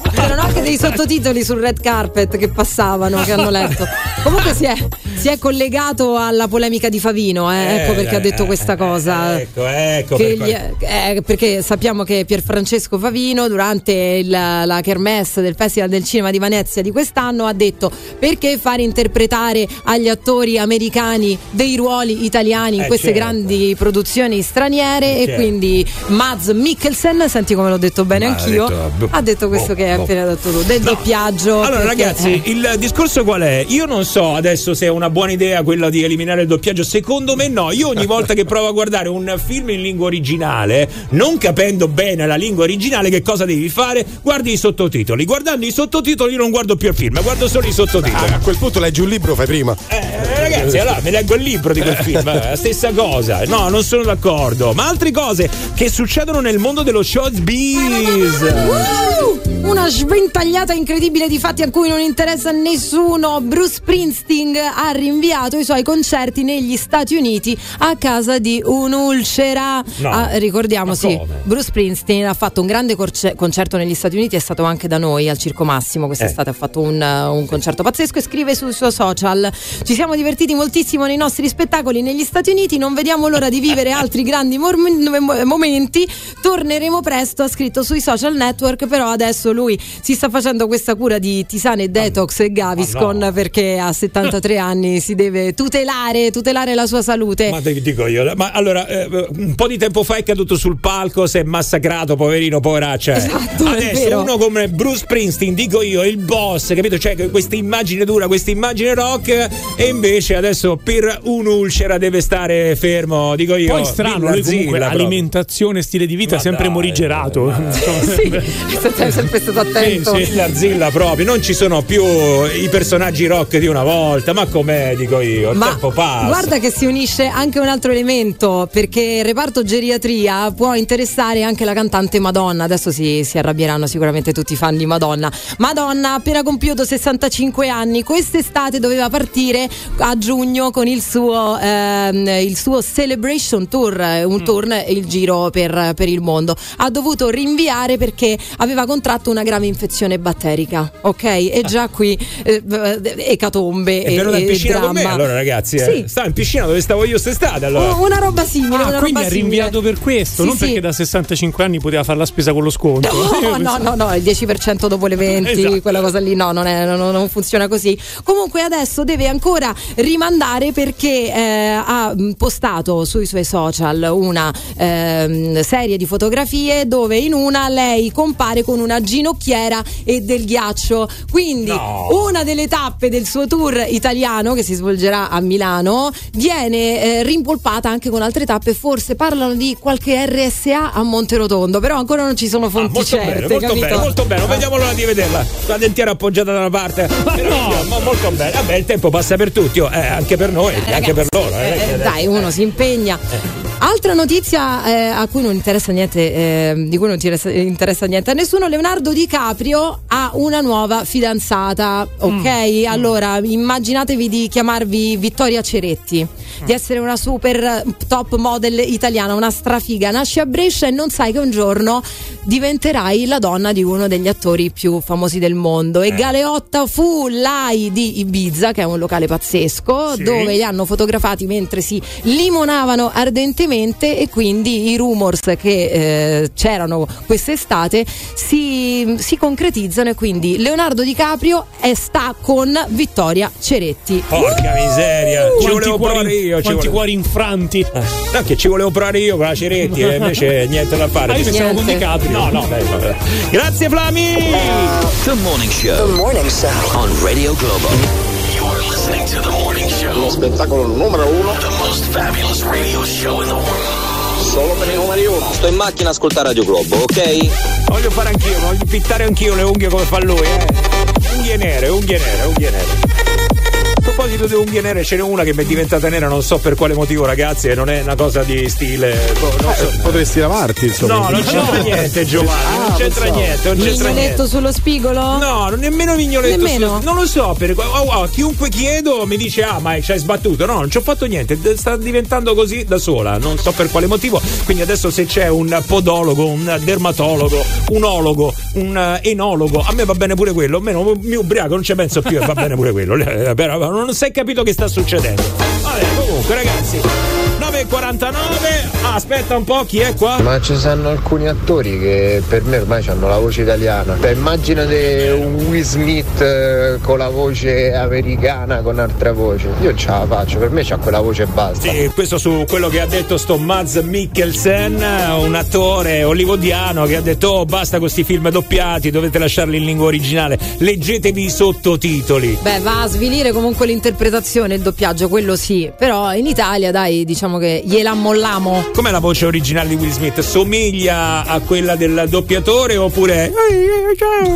C'erano anche dei sottotitoli sul red carpet che passavano, che hanno letto. Comunque si è, si è collegato alla polemica di Favino, eh, ecco perché ha detto questa cosa. Ecco, ecco. Per gli- eh, perché sappiamo che Pierfrancesco Favino durante il- la kermesse del Festival del Cinema di Venezia di quest'anno ha detto perché fare interpretare agli attori americani dei ruoli italiani in Eh, queste certo. grandi produzioni straniere Eh, e certo. quindi Mads Mikkelsen, senti come l'ho detto bene Ma ha anch'io, detto, boh, ha detto questo boh, che boh. Appena detto tu, del doppiaggio. Allora, perché- ragazzi, eh. il discorso qual è? Io non so adesso se è una buona idea quella di eliminare il doppiaggio. Secondo me no. Io ogni volta che provo a guardare un film in lingua originale, non capendo bene la lingua originale, che cosa devi fare? Guardi i sottotitoli. Guardando i sottotitoli, io non guardo più il film, guardo solo i sottotitoli. Ah, a quel punto leggi un libro, fai prima. Eh, ragazzi, allora mi leggo il libro di quel film, la stessa cosa. No, non sono d'accordo. Ma altre cose che succedono nel mondo dello showbiz. Uh, Una sventagliata incredibile di fatti a cui non interessa nessuno. Bruce Springsteen ha rinviato i suoi concerti negli Stati Uniti a causa di un'ulcera. No. Ah, ricordiamo, sì. Bruce Springsteen ha fatto un grande corce- concerto negli Stati Uniti, è stato anche da noi al Circo Massimo quest'estate, Eh. ha fatto un, uh, un concerto pazzesco e scrive sul suo social. Ci siamo divertiti moltissimo nei nostri spettacoli negli Stati Uniti, non vediamo l'ora di vivere altri grandi mor- mo- momenti. Torneremo presto, ha scritto sui social network, però adesso lui si sta facendo questa cura di tisane detox e Gaviscon Ah, no. perché a 73 anni si deve tutelare, tutelare la sua salute. Ma te dico io, ma allora eh, un po' di tempo fa è caduto sul palco, si è massacrato, poverino, poveraccia. Esatto, è Adesso vero. uno come Bruce Springsteen, dico io, il boss, capito? Cioè questa immagine dura, questa immagine rock, e invece adesso per un'ulcera deve stare fermo, dico io. Poi strano, lui comunque alimentazione, stile di vita Ma sempre dai, morigerato. sì, è sempre stato attento. Sì, la zilla proprio, non ci sono più i personaggi rock di una volta, ma com'è, dico io, il Ma tempo passa. guarda che si unisce anche un altro elemento perché il reparto geriatria può interessare anche la cantante Madonna. Adesso si, si arrabbieranno sicuramente tutti i fan di Madonna. Madonna ha appena compiuto 65 anni. Quest'estate doveva partire a giugno con il suo, ehm, il suo Celebration Tour, eh, Mm. un tour, il giro per, per il mondo. Ha dovuto rinviare perché aveva contratto una grave infezione batterica, ok? E già qui eh, ecatombe È venuta in piscina con me dramma. allora ragazzi. eh. Sì. Sta in piscina dove stavo io quest'estate allora. Oh, Una roba simile, Ah, quindi simile. rinviato per questo, Sì, non sì. perché da 65 anni poteva fare la spesa con lo sconto. No, no, no, no, il 10% dopo le 20, Esatto. quella cosa lì no, non, è- non- non funziona così. Comunque adesso deve ancora rimandare perché eh, ha mh, postato sui suoi social una ehm, serie di fotografie dove in una lei compare con una ginocchiera e del ghiaccio. Quindi una delle tappe del suo tour italiano che si svolgerà a Milano viene eh, rimpolpata anche con altre tappe, forse parlano di qualche RSA a Monterotondo, però ancora non ci sono fonti Ah, Molto certe, bene, molto bene, molto bene, vediamo l'ora di vederla. La dentiera appoggiata da una parte. Meraviglia, ma molto bene. Vabbè, il tempo passa per tutti, oh, eh, anche per noi, e anche per loro. eh, Eh, che- dai, uno si impegna. Altra notizia eh, a cui non interessa niente, eh, di cui non interessa, interessa niente a nessuno, Leonardo DiCaprio ha una nuova fidanzata, ok? Allora immaginatevi di chiamarvi Vittoria Ceretti, di essere una super top model italiana, una strafiga, nasci a Brescia e non sai che un giorno diventerai la donna di uno degli attori più famosi del mondo. E Galeotta fu l'AI di Ibiza, che è un locale pazzesco, Sì. dove li hanno fotografati mentre si limonavano ardentemente e quindi i rumors che eh, c'erano quest'estate si, si concretizzano e quindi Leonardo DiCaprio è, sta con Vittoria Ceretti. Porca miseria, ci Quanti volevo cuori- provare io. quanti volevo- cuori infranti. No, che ci volevo provare io con la Ceretti e invece niente da fare. Ah, io pensavo con. DiCaprio. No, no, dai, vabbè. Grazie Flami! The Morning Show. The Morning Show. On Radio Globo. You're listening to The Morning Show. Lo spettacolo numero uno. The most fabulous radio show in the world. Solo per i numeri uno. Sto in macchina a ascoltare Radio Globo, ok? Voglio fare anch'io, voglio pittare anch'io le unghie come fa lui, eh. Unghie nere, unghie nere, unghie nere. A proposito di unghie nere, ce n'è una che mi è diventata nera, non so per quale motivo, ragazzi, e non è una cosa di stile. boh, non so. Potresti lavarti, insomma. No, non c'entra niente, Giovanni. non c'entra niente, non c'entra niente. Mignoletto sullo spigolo? No, non nemmeno mignoletto. Nemmeno? su- non lo so, per, oh, oh, chiunque chiedo mi dice ah ma ci hai sbattuto. No, non ci ho fatto niente, sta diventando così da sola, non so per quale motivo. Quindi adesso se c'è un podologo, un dermatologo, un ologo, un eh, enologo, a me va bene pure quello, almeno mi ubriaco, non ci penso più e va bene pure quello. Eh, Però non si è capito che sta succedendo. Vabbè, comunque ragazzi, 9.49, ah, aspetta un po', chi è qua? Ma ci sono alcuni attori che per me ormai hanno la voce italiana. Beh, immaginate un Will Smith eh, con la voce americana con altra voce. Io ce la faccio, per me c'ha quella voce e basta. Sì, questo su quello che ha detto sto Mads Mikkelsen, un attore hollywoodiano che ha detto oh basta con questi film doppiati, dovete lasciarli in lingua originale, leggetevi i sottotitoli. Beh, va a svilire comunque l'interpretazione, il doppiaggio, quello sì. Però in Italia, dai, diciamo che gliela mollamo. Com'è la voce originale di Will Smith? Somiglia a quella del doppiatore oppure...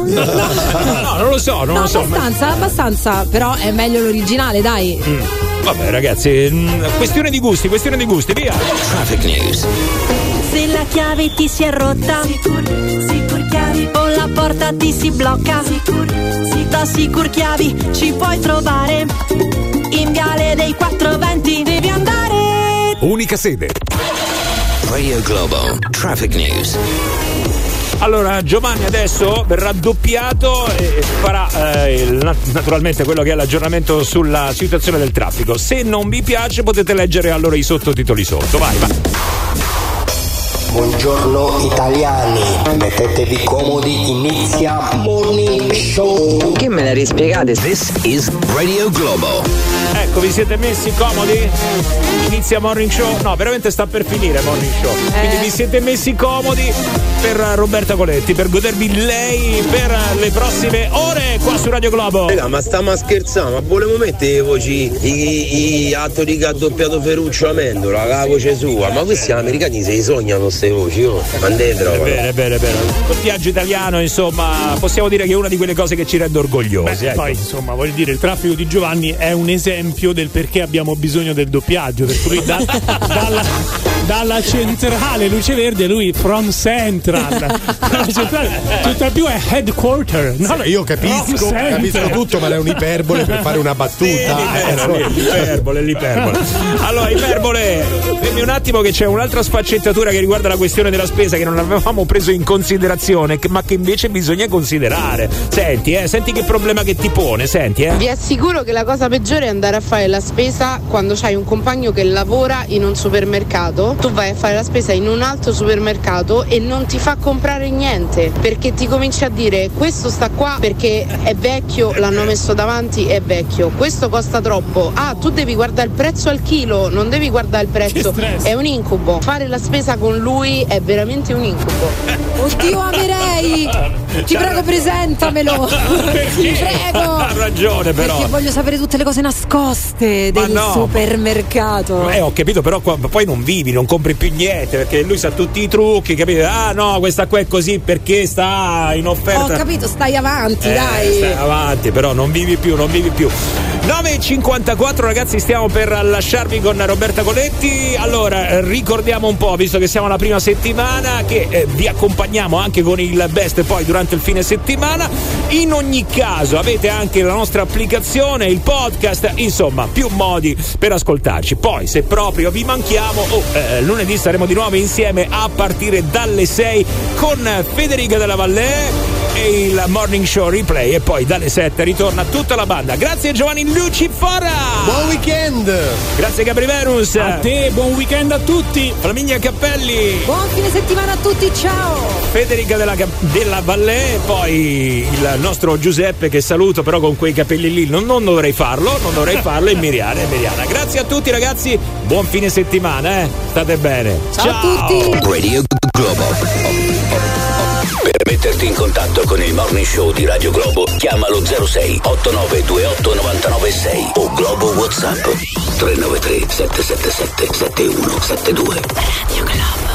No, non lo so, non No, lo so. ma- abbastanza, abbastanza, però è meglio l'originale, dai. Mm, Vabbè ragazzi, mm, questione di gusti, questione di gusti, via. Traffic News. Se la chiave ti si è rotta, sicur, sicur chiavi, o la porta ti si blocca, sicur, da sicur chiavi ci puoi trovare. In viale dei 420 devi andare. Unica sede. Radio Globo. Traffic News. Allora, Giovanni adesso verrà doppiato e farà eh, il- naturalmente quello che è l'aggiornamento sulla situazione del traffico. Se non vi piace potete leggere allora i sottotitoli sotto. Vai, vai. Buongiorno italiani, mettetevi comodi, inizia Morning Show. Che me la rispiegate? This is Radio Globo. Ecco, vi siete messi comodi? Inizia Morning Show? No, veramente sta per finire Morning Show. Quindi vi siete messi comodi per Roberta Coletti, per godervi lei per le prossime ore qua su Radio Globo. Raga, ma stiamo a scherzare, ma volevo mettere le voci, i, i attori che ha doppiato Ferruccio Amendola, la voce sua, ma questi americani se li sognano queste voci, oh, mandetelo. Bene, bene, bene. Il viaggio italiano, insomma, possiamo dire che è una di quelle cose che ci rende orgogliosi. Beh, ecco. Poi insomma, voglio dire, il traffico di Giovanni è un esempio del perché abbiamo bisogno del doppiaggio. Per cui da- dalla, dalla centrale luce verde, lui from central. Centrale, tutt'al più è headquarter. No? Io capisco, capisco tutto, ma è un'iperbole per fare una battuta. Eh, L'iperbole, l'iperbole, l'iperbole. Allora, iperbole, fermi un attimo che c'è un'altra sfaccettatura che riguarda la questione della spesa che non avevamo preso in considerazione, ma che invece bisogna considerare. Senti, eh, senti che problema che ti pone, senti, eh. Vi assicuro che la cosa peggiore è andare a fare la spesa quando c'hai un compagno che lavora in un supermercato. Tu vai a fare la spesa in un altro supermercato e non ti fa comprare niente perché ti cominci a dire questo sta qua perché è vecchio, l'hanno messo davanti, è vecchio. Questo costa troppo. Ah, tu devi guardare il prezzo al chilo, non devi guardare il prezzo. È un incubo. Fare la spesa con lui è veramente un incubo. Oddio, amerei! Ti prego, presentamelo! Ti prego! Ha ragione, però. Perché voglio sapere tutte le cose nascoste del no, supermercato. Eh, ho capito, però qua- poi non vivi, non compri più niente perché lui sa tutti i trucchi, capito? Ah, no, questa qua è così perché sta in offerta. Ho capito, stai avanti, Eh, dai. stai avanti, però non vivi più, non vivi più. 9.54 ragazzi, stiamo per lasciarvi con Roberta Coletti. Allora, ricordiamo un po', visto che siamo alla prima settimana, che eh, vi accompagniamo anche con il best poi durante il fine settimana. In ogni caso avete anche la nostra applicazione, il podcast, insomma, più modi per ascoltarci. Poi, se proprio vi manchiamo, oh, eh, lunedì saremo di nuovo insieme a partire dalle 6 con Federica della Vallée e il morning show replay e poi dalle 7 ritorna tutta la banda. Grazie Giovanni Lucifora! Buon weekend! Grazie Gabri Venus! A te, buon weekend a tutti! Flaminia Cappelli! Buon fine settimana a tutti, ciao! Federica della, della Vallée e poi il nostro Giuseppe che saluto però con quei capelli lì non, non dovrei farlo, non dovrei farlo e Miriana, e Miriana. Grazie a tutti ragazzi, buon fine settimana, eh? State bene. Ciao a tutti! Radio Globo. Per metterti in contatto con il morning show di Radio Globo, chiamalo 06 8928 996 o Globo WhatsApp 393 777 7172.